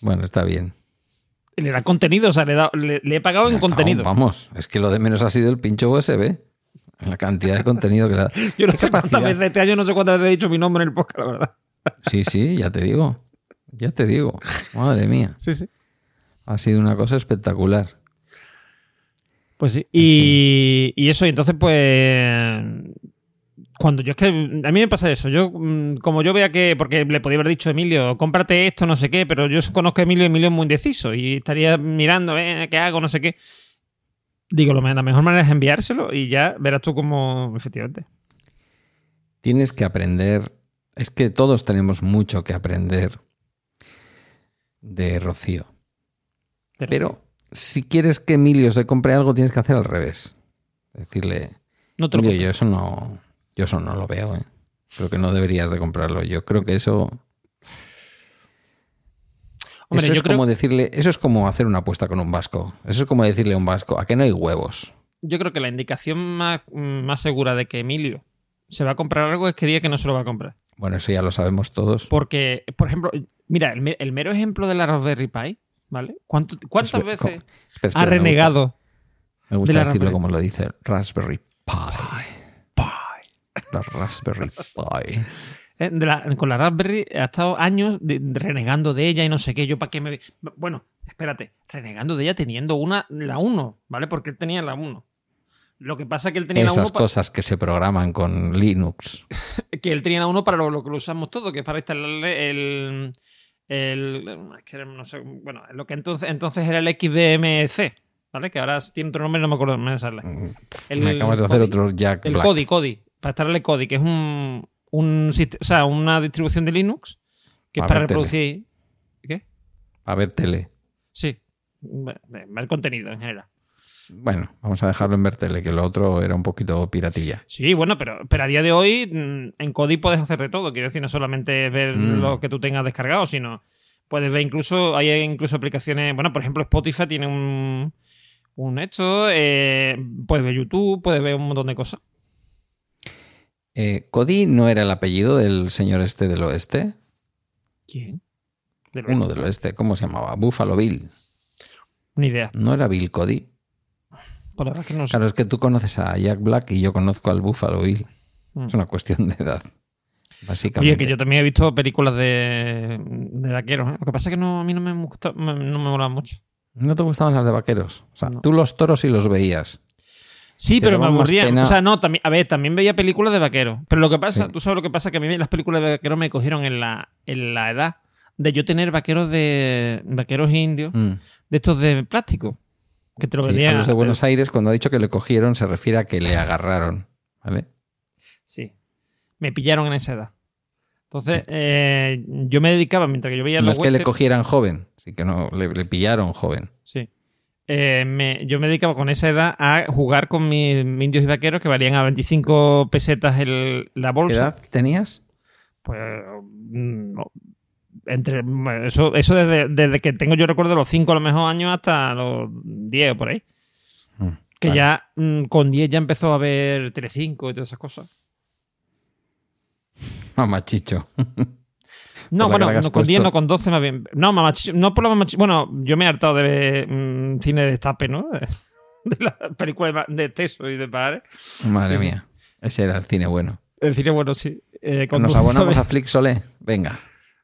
Bueno, está bien. Le da contenido, o sea, le, da- le, le he pagado en contenido. Vamos, es que lo de menos ha sido el pincho USB. La cantidad de contenido que le da. Yo no ¿Qué sé cuántas veces este año, no sé cuántas veces he dicho mi nombre en el podcast, la verdad. Sí, sí, ya te digo. Ya te digo. Madre mía. Sí, sí. Ha sido una cosa espectacular. Pues sí. Y, y eso, y entonces, pues. Cuando yo es que. A mí me pasa eso. Yo, mm, como yo vea que. Porque le podía haber dicho a Emilio, cómprate esto, no sé qué, pero yo conozco a Emilio y Emilio es muy indeciso. Y estaría mirando, eh, ¿qué hago? No sé qué. Digo, la mejor manera es enviárselo y ya verás tú cómo. Efectivamente. Tienes que aprender. Es que todos tenemos mucho que aprender de Rocío. Pero si quieres que Emilio se compre algo, tienes que hacer al revés. Decirle, No te lo Emilio, yo eso no, yo eso no lo veo. ¿eh? Creo que no deberías de comprarlo. Yo creo que eso, Hombre, eso yo es creo, como decirle, eso es como hacer una apuesta con un vasco. Eso es como decirle a un vasco, ¿a qué no hay huevos? yo creo que la indicación más, más segura de que Emilio se va a comprar algo es que diga que no se lo va a comprar. Bueno, eso ya lo sabemos todos. Porque, por ejemplo, mira, el, me- el mero ejemplo de la Raspberry Pi, ¿vale? ¿Cuánto- ¿Cuántas veces ha espera, me gusta- renegado? Me gusta, de decirlo Raspberry. como lo dice Raspberry Pi. La Raspberry Pi. ¿eh? De la- con la Raspberry ha estado años de- renegando de ella y no sé qué, yo para qué me... Bueno, espérate, renegando de ella teniendo una, la 1, ¿vale? Porque él tenía la 1. Lo que pasa es que él tenía la 1 Esas cosas que se programan con Linux. que él tenía la 1 para lo, lo que lo usamos todo, que es para instalarle el... el es que no sé, bueno, lo que entonces, entonces era el XBMC, ¿vale? Que ahora tiene otro nombre, no me acuerdo, me sale. El- Me acabas de hacer otro Jack El Black. Kodi, Kodi. Para instalarle Kodi, que es un, un sist- o sea, una distribución de Linux que es para ver, tele. reproducir. ¿Qué? A ver, tele. Sí. El contenido en general. Bueno, vamos a dejarlo en ver tele, que lo otro era un poquito piratilla. Sí, bueno, pero, pero a día de hoy mm, en Kodi puedes hacer de todo. Quiero decir, no solamente ver Mm. lo que tú tengas descargado, sino Puedes ver incluso, hay incluso aplicaciones, bueno, por ejemplo, Spotify tiene un, un esto, eh, puedes ver YouTube, puedes ver un montón de cosas. Eh, ¿Cody no era el apellido del señor este del oeste? ¿Quién? Del Uno oeste. del oeste, ¿cómo se llamaba? Buffalo Bill. Ni idea. ¿No era Bill Cody? Que no sé. Claro, es que tú conoces a Jack Black y yo conozco al Buffalo Bill. Mm. Es una cuestión de edad. Básicamente. Oye, que yo también he visto películas de, de vaqueros. ¿eh? Lo que pasa es que no, a mí no me gusta, me- no me molan mucho. ¿No te gustaban las de vaqueros? O sea, No. tú los toros sí los veías. Sí, pero me aburrían. O sea, no, también, a ver, también veía películas de vaqueros. Pero lo que pasa, Sí. tú sabes lo que pasa, que a mí las películas de vaqueros me cogieron en la, en la edad de yo tener vaqueros de vaqueros indios, Mm. de estos de plástico. Que te lo Sí, a los de Buenos Aires, cuando ha dicho que le cogieron, se refiere a que le agarraron. ¿Vale? Sí. Me pillaron en esa edad. Entonces, eh, yo me dedicaba, mientras que yo veía No los es que le cogieran joven, sí que no, le, le pillaron joven. Sí. Eh, me- yo me dedicaba con esa edad a jugar con mis indios y vaqueros que valían a 25 pesetas el- la ¿Qué bolsa. edad tenías? Pues mm, no. entre eso, eso desde, desde que tengo yo recuerdo los 5 a lo mejor años hasta los 10 o por ahí. Mm, Que vale. ya mm, con 10 ya empezó a ver Telecinco y todas esas cosas. Mamachicho. No, la bueno, no, con 10 puesto. no, con 12 más bien. No, mamachicho, no por la mamachicho. Bueno, yo me he hartado de ver mm, cine de destape, ¿no? De las películas de, de Teso y de Padre. Madre Sí, mía. Ese era el cine bueno. El cine, bueno, sí. Eh, con Nos 12 abonamos a Flixolé. Venga.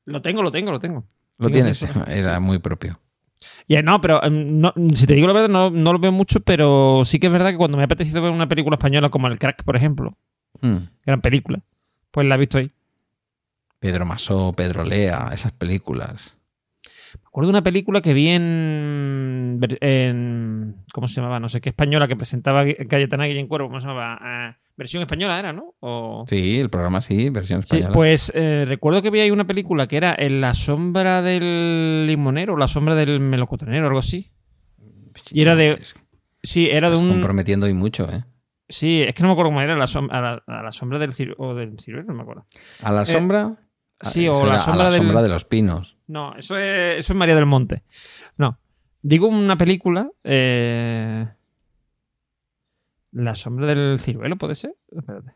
Lo tengo, lo tengo, lo tengo. Lo tienes. Era muy propio. Y, no, pero em, no, si te digo la verdad, no, no lo veo mucho, pero sí que es verdad que cuando me ha apetecido ver una película española como El Crack, por ejemplo, Mm. gran película, pues la he visto ahí. Pedro Masó, Pedro Lea, esas películas. Me acuerdo de una película que vi en, en- ¿Cómo se llamaba? No sé qué española que presentaba Cayetana Guillén Cuervo. ¿Cómo se llamaba? Ah, versión española era, ¿no? O- Sí, el programa sí, versión Sí, española. pues eh, recuerdo que vi ahí una película que era En la sombra del limonero, La sombra del melocotonero, algo así. y era de- Sí, era de un. comprometiendo hoy mucho, ¿eh? Sí, es que no me acuerdo cómo era, la a, la, a la sombra del o del ciruelo, no me acuerdo. A la sombra. Eh, sí, Ah, o eso la sombra a la del- sombra de los pinos. No, eso es, eso es María del Monte. No. Digo una película. eh, La sombra del ciruelo, ¿puede ser? Espérate.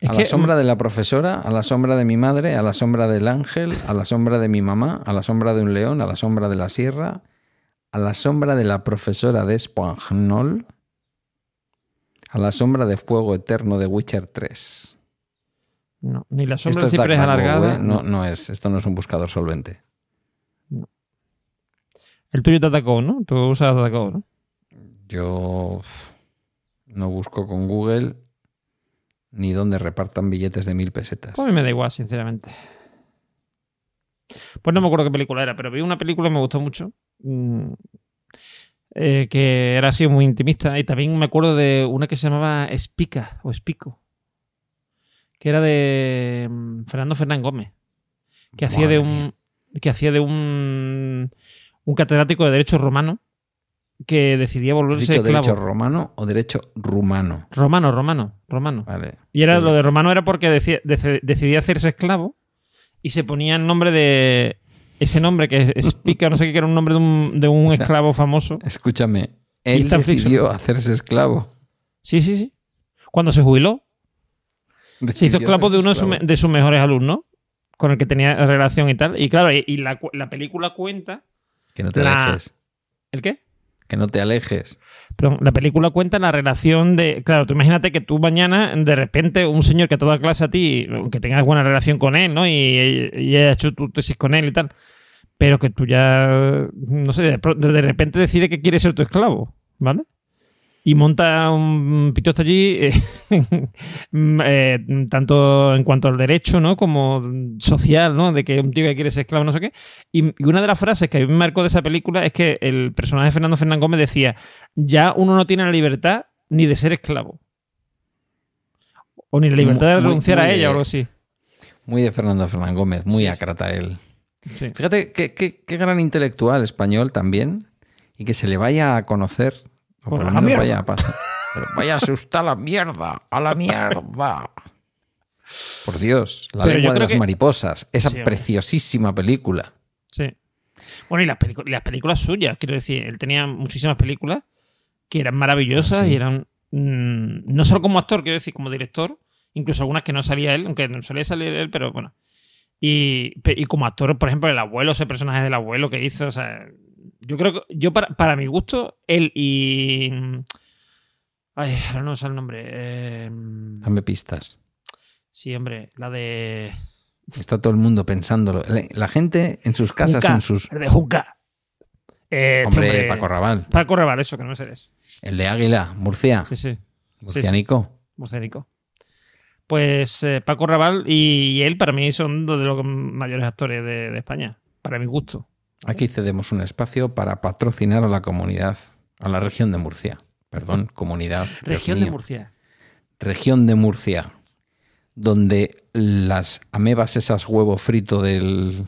Es a que, la sombra de la profesora, a la sombra de mi madre, a la sombra del ángel, a la sombra de mi mamá, a la sombra de un león, a la sombra de la sierra, a la sombra de la profesora de Español, a la sombra de fuego eterno de Witcher 3. No, ni la sombra del es ciprés alargada. ¿eh? no, no es, esto no es un buscador solvente. El tuyo atacó, ¿no? Tú usas atacó, ¿no? Yo no busco con Google ni donde repartan billetes de mil pesetas. Pues a mí me da igual, sinceramente. Pues no me acuerdo qué película era, pero vi una película que me gustó mucho. mm, eh, que era así muy intimista. Y también me acuerdo de una que se llamaba Espica o Espico. Que era de mm, Fernando Fernán Gómez. Que hacía de un. Que hacía de un. Un catedrático de Derecho Romano. Que decidía ¿Has volverse dicho esclavo. derecho romano o derecho rumano? Romano, romano, romano. Vale. Y era lo de romano era porque deci- decidía hacerse esclavo y se ponía el nombre de ese nombre que es Pica, no sé qué, que era un nombre de un, de un O sea, esclavo famoso. Escúchame, él decidió hacerse esclavo. Sí, sí, sí. Cuando se jubiló, se hizo esclavo de uno de, sus me- esclavo. de sus mejores alumnos, con el que tenía relación y tal. Y claro, y, y la, cu- la película cuenta. Que no te la- alejes. ¿El qué? Que no te alejes. Perdón, la película cuenta la relación de. Claro, tú imagínate que tú mañana, de repente, un señor que te da clase a ti, que tengas buena relación con él, ¿no? Y, y has hecho tu tesis con él y tal. Pero que tú ya. No sé, de, de repente decide que quiere ser tu esclavo, ¿vale? Y monta un pitoste allí, eh, eh, tanto en cuanto al derecho, ¿no? Como social, ¿no? De que un tío que quiere ser esclavo, no sé qué. Y, y una de las frases que a mí me marcó de esa película es que el personaje de Fernando Fernán Gómez decía: Ya uno no tiene la libertad ni de ser esclavo. O ni la libertad de Muy- muy- renunciar a ella de- o algo así. Muy de Fernando Fernán Gómez, muy Sí, sí. acrata él. Sí. Fíjate qué, qué- qué gran intelectual español también. Y que se le vaya a conocer, la mierda. vaya. Pero vaya a asustar a la mierda, a la mierda. Por Dios, La Pero lengua de las que- mariposas, esa Sí, preciosísima película. Sí. Bueno, y las, películas suyas, quiero decir, él tenía muchísimas películas que eran maravillosas y eran. mm, no solo como actor, quiero decir, como director, incluso algunas que no salía él, aunque no solía salir él, pero bueno. Y, y como actor, por ejemplo, el abuelo, ese personaje del abuelo que hizo, o sea. Yo creo que. Yo, para, para mi gusto, él y. Ay, ahora no sé el nombre. eh, Dame pistas. sí, hombre, la de. Está todo el mundo pensándolo. La- gente en sus casas, Junca, en sus... El de Junca. Eh, este Hombre, Paco Raval. Paco Raval, eso, que no me sé eso. El de Águila, Murcia. Sí, sí. Murcianico. Murcianico. Pues eh, Paco Raval y, y él para mí son dos de los mayores actores de, de España, para mi gusto. Aquí cedemos un espacio para patrocinar a la comunidad, a la región de Murcia. Perdón, comunidad. Región de. Murcia. Región de Murcia, donde las amebas esas huevo frito del...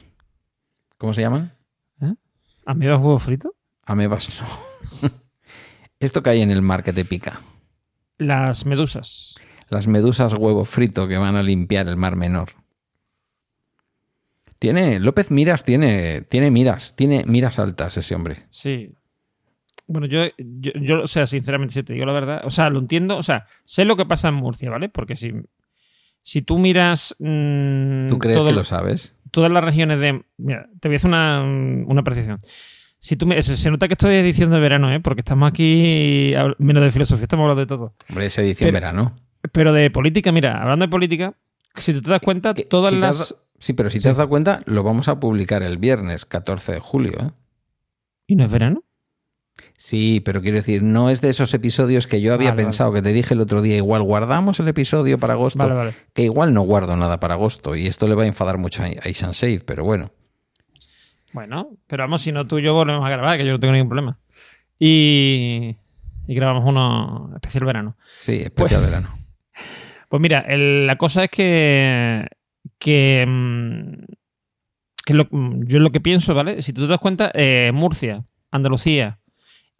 ¿Cómo se llaman? ¿Amebas huevo frito? Amebas no. Esto que hay en el mar que te pica. Las medusas. Las medusas huevo frito que van a limpiar el mar menor. Tiene, López Miras tiene, tiene miras, tiene miras altas ese hombre. Sí. Bueno, yo, yo, yo, o sea, sinceramente, si te digo la verdad, o sea, lo entiendo, o sea, sé lo que pasa en Murcia, ¿vale? Porque si, si tú miras... mm, ¿Tú crees todo que lo- sabes? todas las regiones de. Mira, te voy a hacer una, una precisión. Si tú me- se, nota que estoy edición de verano, ¿eh? Porque estamos aquí, menos de filosofía, estamos hablando de todo. Hombre, es edición Pero- verano. Pero de política, mira, hablando de política, si tú te das cuenta, todas si las. Sí, pero si te has dado cuenta, lo vamos a publicar el viernes 14 de julio. ¿eh? ¿Y no es verano? Sí, pero quiero decir, no es de esos episodios que yo había Vale, pensado, que te dije el otro día, igual guardamos el episodio para agosto, Vale, vale. que igual no guardo nada para agosto, y esto le va a enfadar mucho a Isan Seid, pero bueno. Bueno, pero vamos, si no tú y yo volvemos a grabar, que yo no tengo ningún problema. Y. Y grabamos uno especial verano. Sí, especial verano. Pues mira, el- la cosa es que. Que. mm, que lo- mm, yo lo que pienso, ¿vale? Si tú te das cuenta, eh, Murcia, Andalucía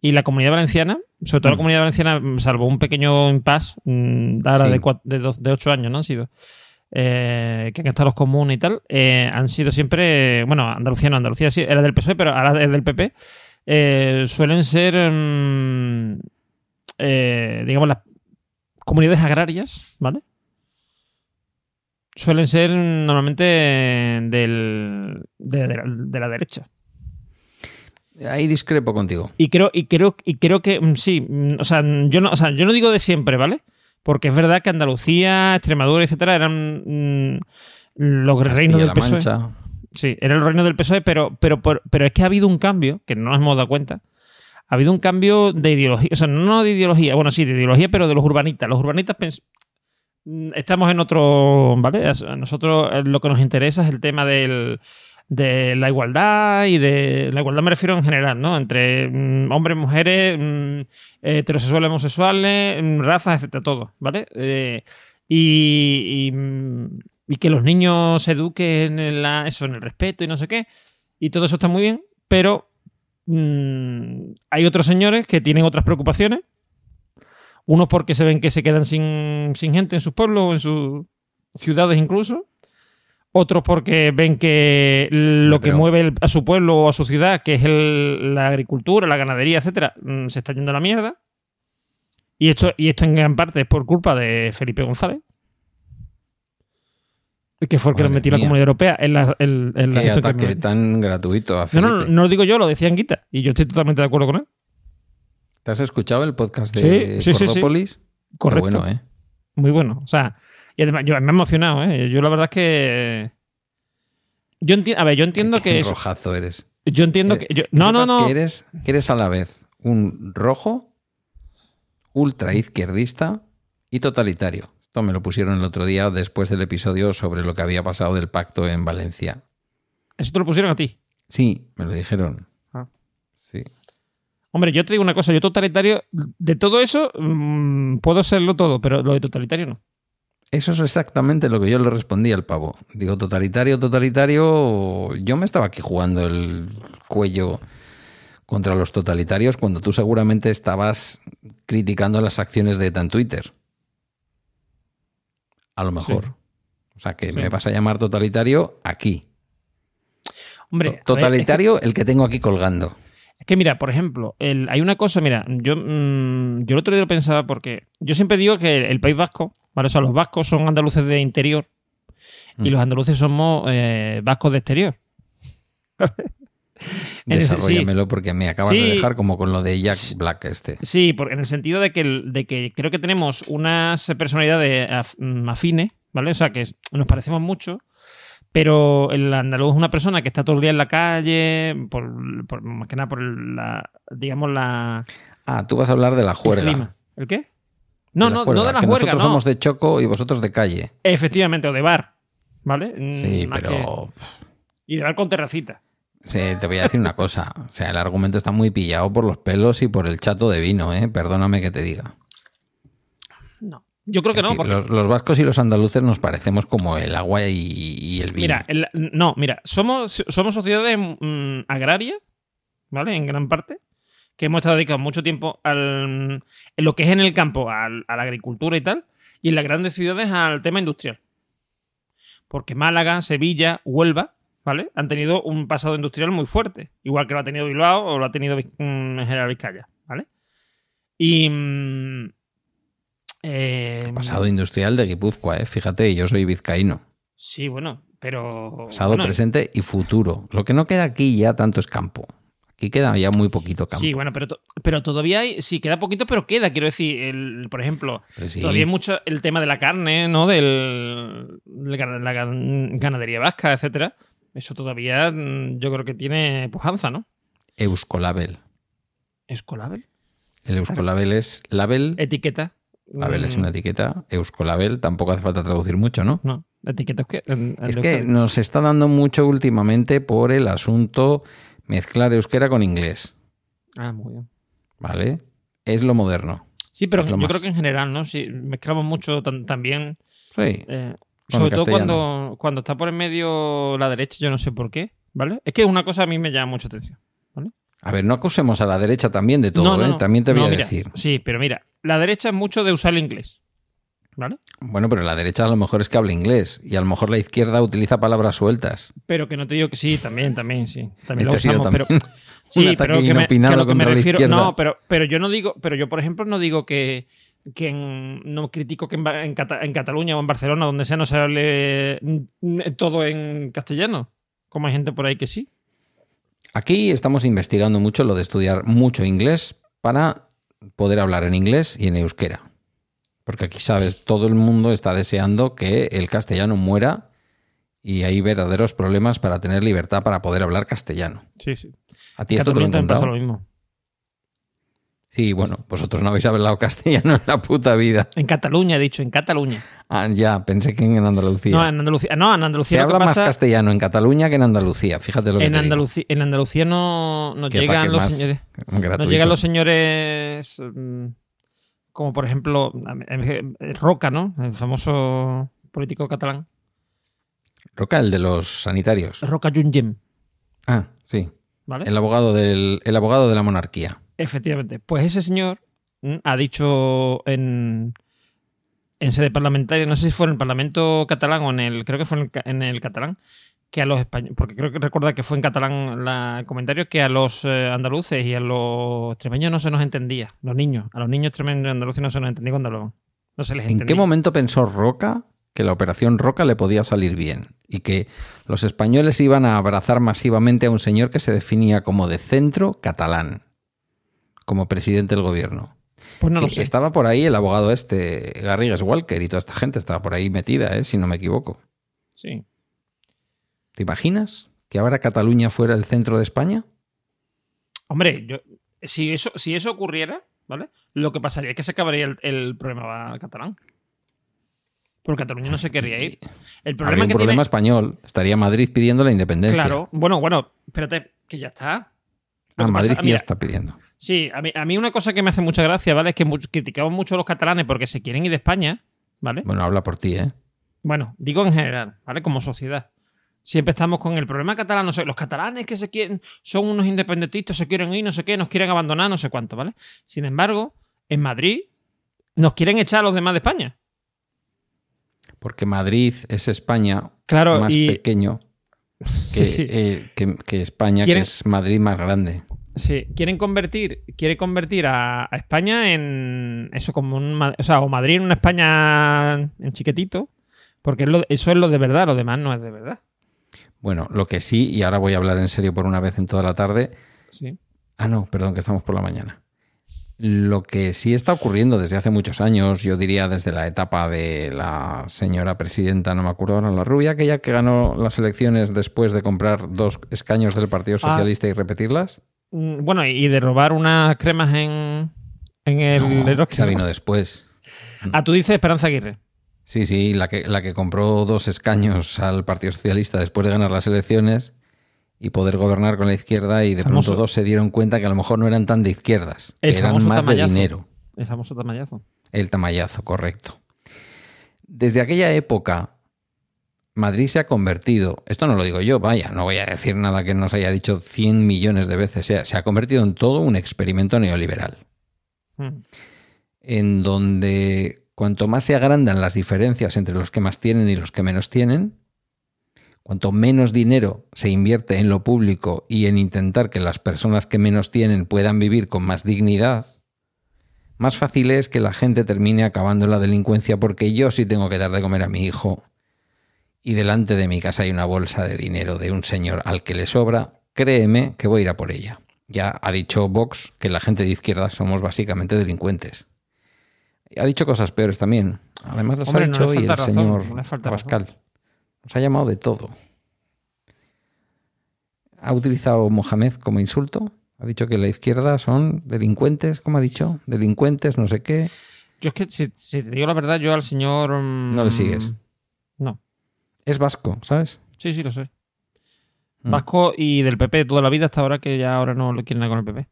y la comunidad valenciana, sobre todo la Mm. comunidad valenciana, salvo un pequeño impasse, mm, ahora Sí. de, cua- de, dos- de ocho años, ¿no? Han sido. eh, que han estado los comunes y tal, eh, han sido siempre. Bueno, Andalucía no, Andalucía sí, era del PSOE, pero ahora es del PP. eh, suelen ser. mm, digamos, las comunidades agrarias, ¿vale? Suelen ser normalmente del, de, de la, de la derecha. Ahí discrepo contigo. Y creo, y creo, y creo que mm, sí, mm, o sea, mm, yo no, o sea, yo no digo de siempre, ¿vale? Porque es verdad que Andalucía, Extremadura, etcétera, eran mm, los reinos del PSOE. Mancha. Sí, era el reino del PSOE, pero, pero, pero, pero es que ha habido un cambio, que no nos hemos dado cuenta. Ha habido un cambio de ideología, o sea, no de ideología, bueno, sí, de ideología, pero de los urbanitas. Los urbanitas estamos en otro, ¿vale? A nosotros eh, lo que nos interesa es el tema del, de la igualdad y de la igualdad me refiero en general, ¿no? Entre mm, hombres, mujeres, mm, heterosexuales, homosexuales, mm, razas, etcétera, todo, ¿vale? Eh, y, y, mm, que los niños se eduquen en eso, en el respeto y no sé qué. Y todo eso está muy bien, pero mm, hay otros señores que tienen otras preocupaciones. Unos porque se ven que se quedan sin, sin gente en sus pueblos o en sus ciudades incluso. Otros porque ven que lo que Pero- mueve el- a su pueblo o a su ciudad, que es el- la agricultura, la ganadería, etcétera, mm, se está yendo a la mierda. Y esto, y esto en gran parte es por culpa de Felipe González. Que fue el que Madre metió la. Comunidad Europea en la, en- en la que tan gratuito a Felipe. no, no, no lo digo yo, lo decía Anguita. Y yo estoy totalmente de acuerdo con él. ¿Te has escuchado el podcast de Sí, sí, sí, sí. Cordópolis? Qué Correcto. bueno, ¿eh? Muy bueno. O sea, y además, yo, me ha emocionado, ¿eh? Yo la verdad es que. Yo entiendo. A ver, yo entiendo Qué que. es- rojazo eres. yo entiendo que. yo- no, no, no. Que eres, que eres a la vez un rojo, ultra izquierdista y totalitario. Esto me lo pusieron el otro día después del episodio sobre lo que había pasado del pacto en Valencia. Eso te lo pusieron a ti. Sí, me lo dijeron. Hombre, yo te digo una cosa. Yo totalitario. De todo eso, mm, puedo serlo todo, pero lo de totalitario no. Eso es exactamente lo que yo le respondí al pavo. Digo, totalitario, totalitario. Yo me estaba aquí jugando el cuello contra los totalitarios cuando tú seguramente estabas criticando las acciones de ETA en Twitter. A lo mejor. O sea, que me vas a llamar totalitario aquí. Hombre, ver, Totalitario el que tengo aquí colgando. Que mira, por ejemplo, el- hay una cosa, mira, yo, mm, yo el otro día lo pensaba porque yo siempre digo que el País Vasco, ¿vale? O sea, los vascos son andaluces de interior y Mm. los andaluces somos eh, vascos de exterior. Sí. Desarrollamelo porque me acabas Sí. de dejar como con lo de Jack Black este. Sí, porque en el sentido de que, de que creo que tenemos unas personalidades mm, afines, ¿vale? O sea, que nos parecemos mucho, pero el andaluz es una persona que está todo el día en la calle, por, por- más que nada por el- la, digamos, la... Ah, tú vas a hablar de la el juerga. clima. ¿El qué? No, no, juerga, no de la que juerga, Nosotros no. somos de Choco y vosotros de calle. Efectivamente, o de bar, ¿vale? Mm, Sí, más pero que- Y de bar con terracita. sí, te voy a decir una cosa. O sea, el argumento está muy pillado por los pelos y por el chato de vino, ¿eh? Perdóname que te diga. Yo creo que no, porque... los, los vascos y los andaluces nos parecemos como el agua y, y el vino. Mira, el- no, mira, somos, somos sociedades mm, agrarias, ¿vale? En gran parte, que hemos estado dedicados mucho tiempo al, en lo que es en el campo, al- a la agricultura y tal, y en las grandes ciudades al tema industrial. Porque Málaga, Sevilla, Huelva, ¿vale? Han tenido un pasado industrial muy fuerte, igual que lo ha tenido Bilbao o lo ha tenido mm, en General Vizcaya, ¿vale? Y... mm, eh, Pasado industrial de Guipúzcoa, ¿eh? Fíjate, yo soy vizcaíno. Sí, bueno, pero... Pasado, bueno, presente y futuro. Lo que no queda aquí ya tanto es campo. Aquí queda ya muy poquito campo. Sí, bueno, pero, to- pero todavía hay, sí, queda poquito, pero queda, quiero decir, el, por ejemplo, sí. todavía hay mucho el tema de la carne, ¿no? Del, de la la gan- ganadería vasca, etcétera. Eso todavía mm, yo creo que tiene pujanza, ¿no? Euskolabel. Escolabel. El Euskolabel es label. Etiqueta. Label es Mm, una etiqueta. Euskolabel tampoco hace falta traducir mucho, ¿no? No, etiqueta es que. en- en Es que nos está dando mucho últimamente por el asunto mezclar euskera con inglés, Ah, muy bien. ¿vale? Es lo moderno. Sí, pero Es yo creo que en general, ¿no? Sí, mezclamos mucho también. Sí. eh, sobre todo cuando, cuando está por en medio la derecha, yo no sé por qué, ¿vale? Es que una cosa a mí me llama mucha atención. A ver, no acusemos a la derecha también de todo, ¿eh? También te voy No, a mira, decir. Sí, pero mira, la derecha es mucho de usar el inglés. ¿Vale? Bueno, pero la derecha a lo mejor es que habla inglés y a lo mejor la izquierda utiliza palabras sueltas. Pero que no te digo que sí, también, también, sí. También Este lo usamos, pero. Sí, un pero que me, que inopinado a lo que me contra la refiero. izquierda. No, pero, pero yo no digo, pero yo, por ejemplo, no digo que, que en- no critico que en, Ba- en Cata- en Cataluña o en Barcelona, donde sea, no se hable mm, todo en castellano. Como hay gente por ahí que sí. Aquí estamos investigando mucho lo de estudiar mucho inglés para poder hablar en inglés y en euskera. Porque aquí, sabes, todo el mundo está deseando que el castellano muera y hay verdaderos problemas para tener libertad para poder hablar castellano. Sí, sí. ¿A ti esto te lo han pasa lo mismo. Sí, bueno, vosotros no habéis hablado castellano en la puta vida. En Cataluña, he dicho, en Cataluña. Ah, ya, pensé que en Andalucía. No, en Andalucía. No, en Se Andalucía lo habla más castellano en Cataluña que en Andalucía, fíjate lo que En te digo. Andalucía, en Andalucía no, no ¿Qué llegan los señores. gratuito. No llegan los señores como por ejemplo Roca, ¿no? El famoso político catalán. Roca, el de los sanitarios. Roca Junyent, Ah, sí. ¿vale? El abogado, del, el abogado de la monarquía. Efectivamente. Pues ese señor mm, ha dicho en, en sede parlamentaria, no sé si fue en el Parlamento catalán o en el, creo que fue en el, ca- en el catalán, que a los españoles, porque creo que recuerda que fue en catalán la- el comentario, que a los eh, andaluces y a los extremeños no se nos entendía, los niños, a los niños extremeños y andaluces no se nos entendía cuando hablaban. No se les ¿En entendía. qué momento pensó Roca que la operación Roca le podía salir bien? Y que los españoles iban a abrazar masivamente a un señor que se definía como de centro catalán, como presidente del gobierno. Pues no lo Que sé. Estaba por ahí el abogado este, Garrigues Walker, y toda esta gente estaba por ahí metida, ¿eh? si no me equivoco. Sí. ¿Te imaginas que ahora Cataluña fuera el centro de España? Hombre, yo, si, eso, si eso ocurriera, ¿vale? Lo que pasaría es que se acabaría el, el problema catalán. Porque Cataluña no se querría ir. El Habría problema un que problema tiene. español. Estaría Madrid pidiendo la independencia. Claro, bueno, bueno, espérate, que ya está. Lo que Madrid pasa- ya mira, está pidiendo. Sí, a mí, a mí una cosa que me hace mucha gracia, ¿vale? Es que criticamos mucho a los catalanes porque se quieren ir de España, ¿vale? Bueno, habla por ti, ¿eh? Bueno, digo en general, ¿vale? Como sociedad. Siempre estamos con el problema catalán, no sé, los catalanes que se quieren, son unos independentistas, se quieren ir, no sé qué, nos quieren abandonar, no sé cuánto, ¿vale? Sin embargo, en Madrid nos quieren echar a los demás de España. Porque Madrid es España Claro, más y- pequeño que, Sí, sí. eh, que- que España, ¿Quieren- que es Madrid más grande. Sí, quieren convertir, quiere convertir a, a España en eso como un, o sea, o Madrid en una España en chiquitito, porque es lo- eso es lo de verdad, lo demás no es de verdad. Bueno, lo que sí, y ahora voy a hablar en serio por una vez en toda la tarde. Sí. Ah, no, perdón, que estamos por la mañana. Lo que sí está ocurriendo desde hace muchos años, yo diría desde la etapa de la señora presidenta, no me acuerdo ahora, la rubia, aquella que ganó las elecciones después de comprar dos escaños del Partido Ah. Socialista y repetirlas. Mm, Bueno, y de robar unas cremas en, en el No, esa ¿no? vino después. Ah, tú dices Esperanza Aguirre. Sí, sí, la que, la que compró dos escaños al Partido Socialista después de ganar las elecciones y poder gobernar con la izquierda y de Famoso. pronto dos se dieron cuenta que a lo mejor no eran tan de izquierdas, El que eran más de dinero. El famoso tamallazo. El tamallazo, correcto. Desde aquella época, Madrid se ha convertido, esto no lo digo yo, vaya, no voy a decir nada que nos haya dicho 100 millones de veces, se ha- se ha convertido en todo un experimento neoliberal. Mm. en donde cuanto más se agrandan las diferencias entre los que más tienen y los que menos tienen, cuanto menos dinero se invierte en lo público y en intentar que las personas que menos tienen puedan vivir con más dignidad, más fácil es que la gente termine acabando en la delincuencia porque yo sí tengo que dar de comer a mi hijo y delante de mi casa hay una bolsa de dinero de un señor al que le sobra, créeme que voy a ir a por ella. Ya ha dicho Vox que la gente de izquierda somos básicamente delincuentes. Ha dicho cosas peores también. Además las Hombre, ha dicho le y el razón, señor Pascal. Nos ha llamado de todo. Ha utilizado Mohamed como insulto. Ha dicho que la izquierda son delincuentes, ¿cómo ha dicho? Delincuentes, no sé qué. Yo es que, si, si te digo la verdad, yo al señor... mm, No le sigues. No. Es vasco, ¿sabes? Sí, sí, lo sé. Mm. Vasco y del PP toda la vida hasta ahora que ya ahora no lo quieren nada con el PP.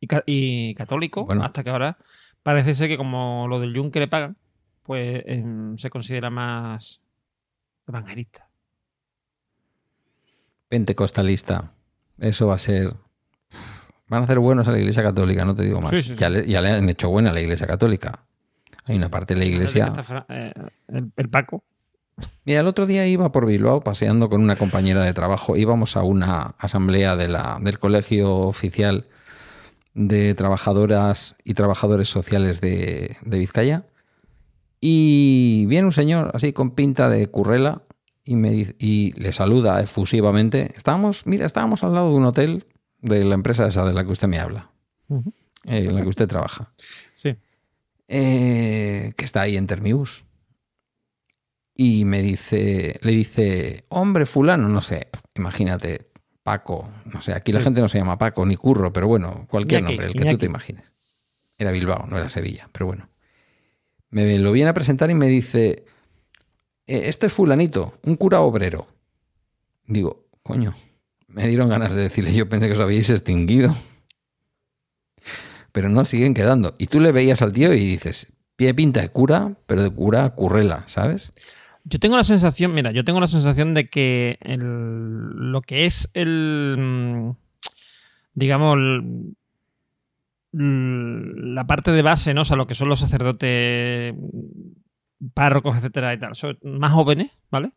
Y, ca- y católico Bueno. hasta que ahora parece ser que como lo del Jun que le pagan, pues em, se considera más evangelista. Pentecostalista. Eso va a ser. Van a hacer buenos a la Iglesia Católica, no te digo más. Sí, sí, sí. Ya, le, ya le han hecho buena a la Iglesia Católica. Hay una parte de la Iglesia. Eh, El, el Paco. Mira, el otro día iba por Bilbao paseando con una compañera de trabajo. Íbamos a una asamblea de la, del Colegio Oficial de Trabajadoras y Trabajadores Sociales de, de Vizcaya. Y viene un señor así con pinta de currela y, me, dice- y le saluda efusivamente. Estábamos, mira, estábamos al lado de un hotel de la empresa esa de la que usted me habla, eh, en la que usted trabaja Sí. eh, que está ahí en Termibus. Y me dice, le dice, hombre, fulano, no sé, imagínate, Paco, no sé, aquí la gente no se llama Paco ni Curro, pero bueno, cualquier Iñaki, nombre, el que Iñaki. tú te imagines. Era Bilbao, no era Sevilla, pero bueno. Me lo viene a presentar y me dice, "Eh, este es fulanito, un cura obrero. Digo, coño, me dieron ganas de decirle, yo pensé que os habíais extinguido pero no siguen quedando. Y tú le veías al tío y dices, pie pinta de cura, pero de cura currela, ¿sabes? Yo tengo la sensación, mira, yo tengo la sensación de que el- lo que es el, mm, digamos, el- la parte de base, ¿no? O sea, lo que son los sacerdotes, párrocos, etcétera y tal, son más jóvenes, ¿vale?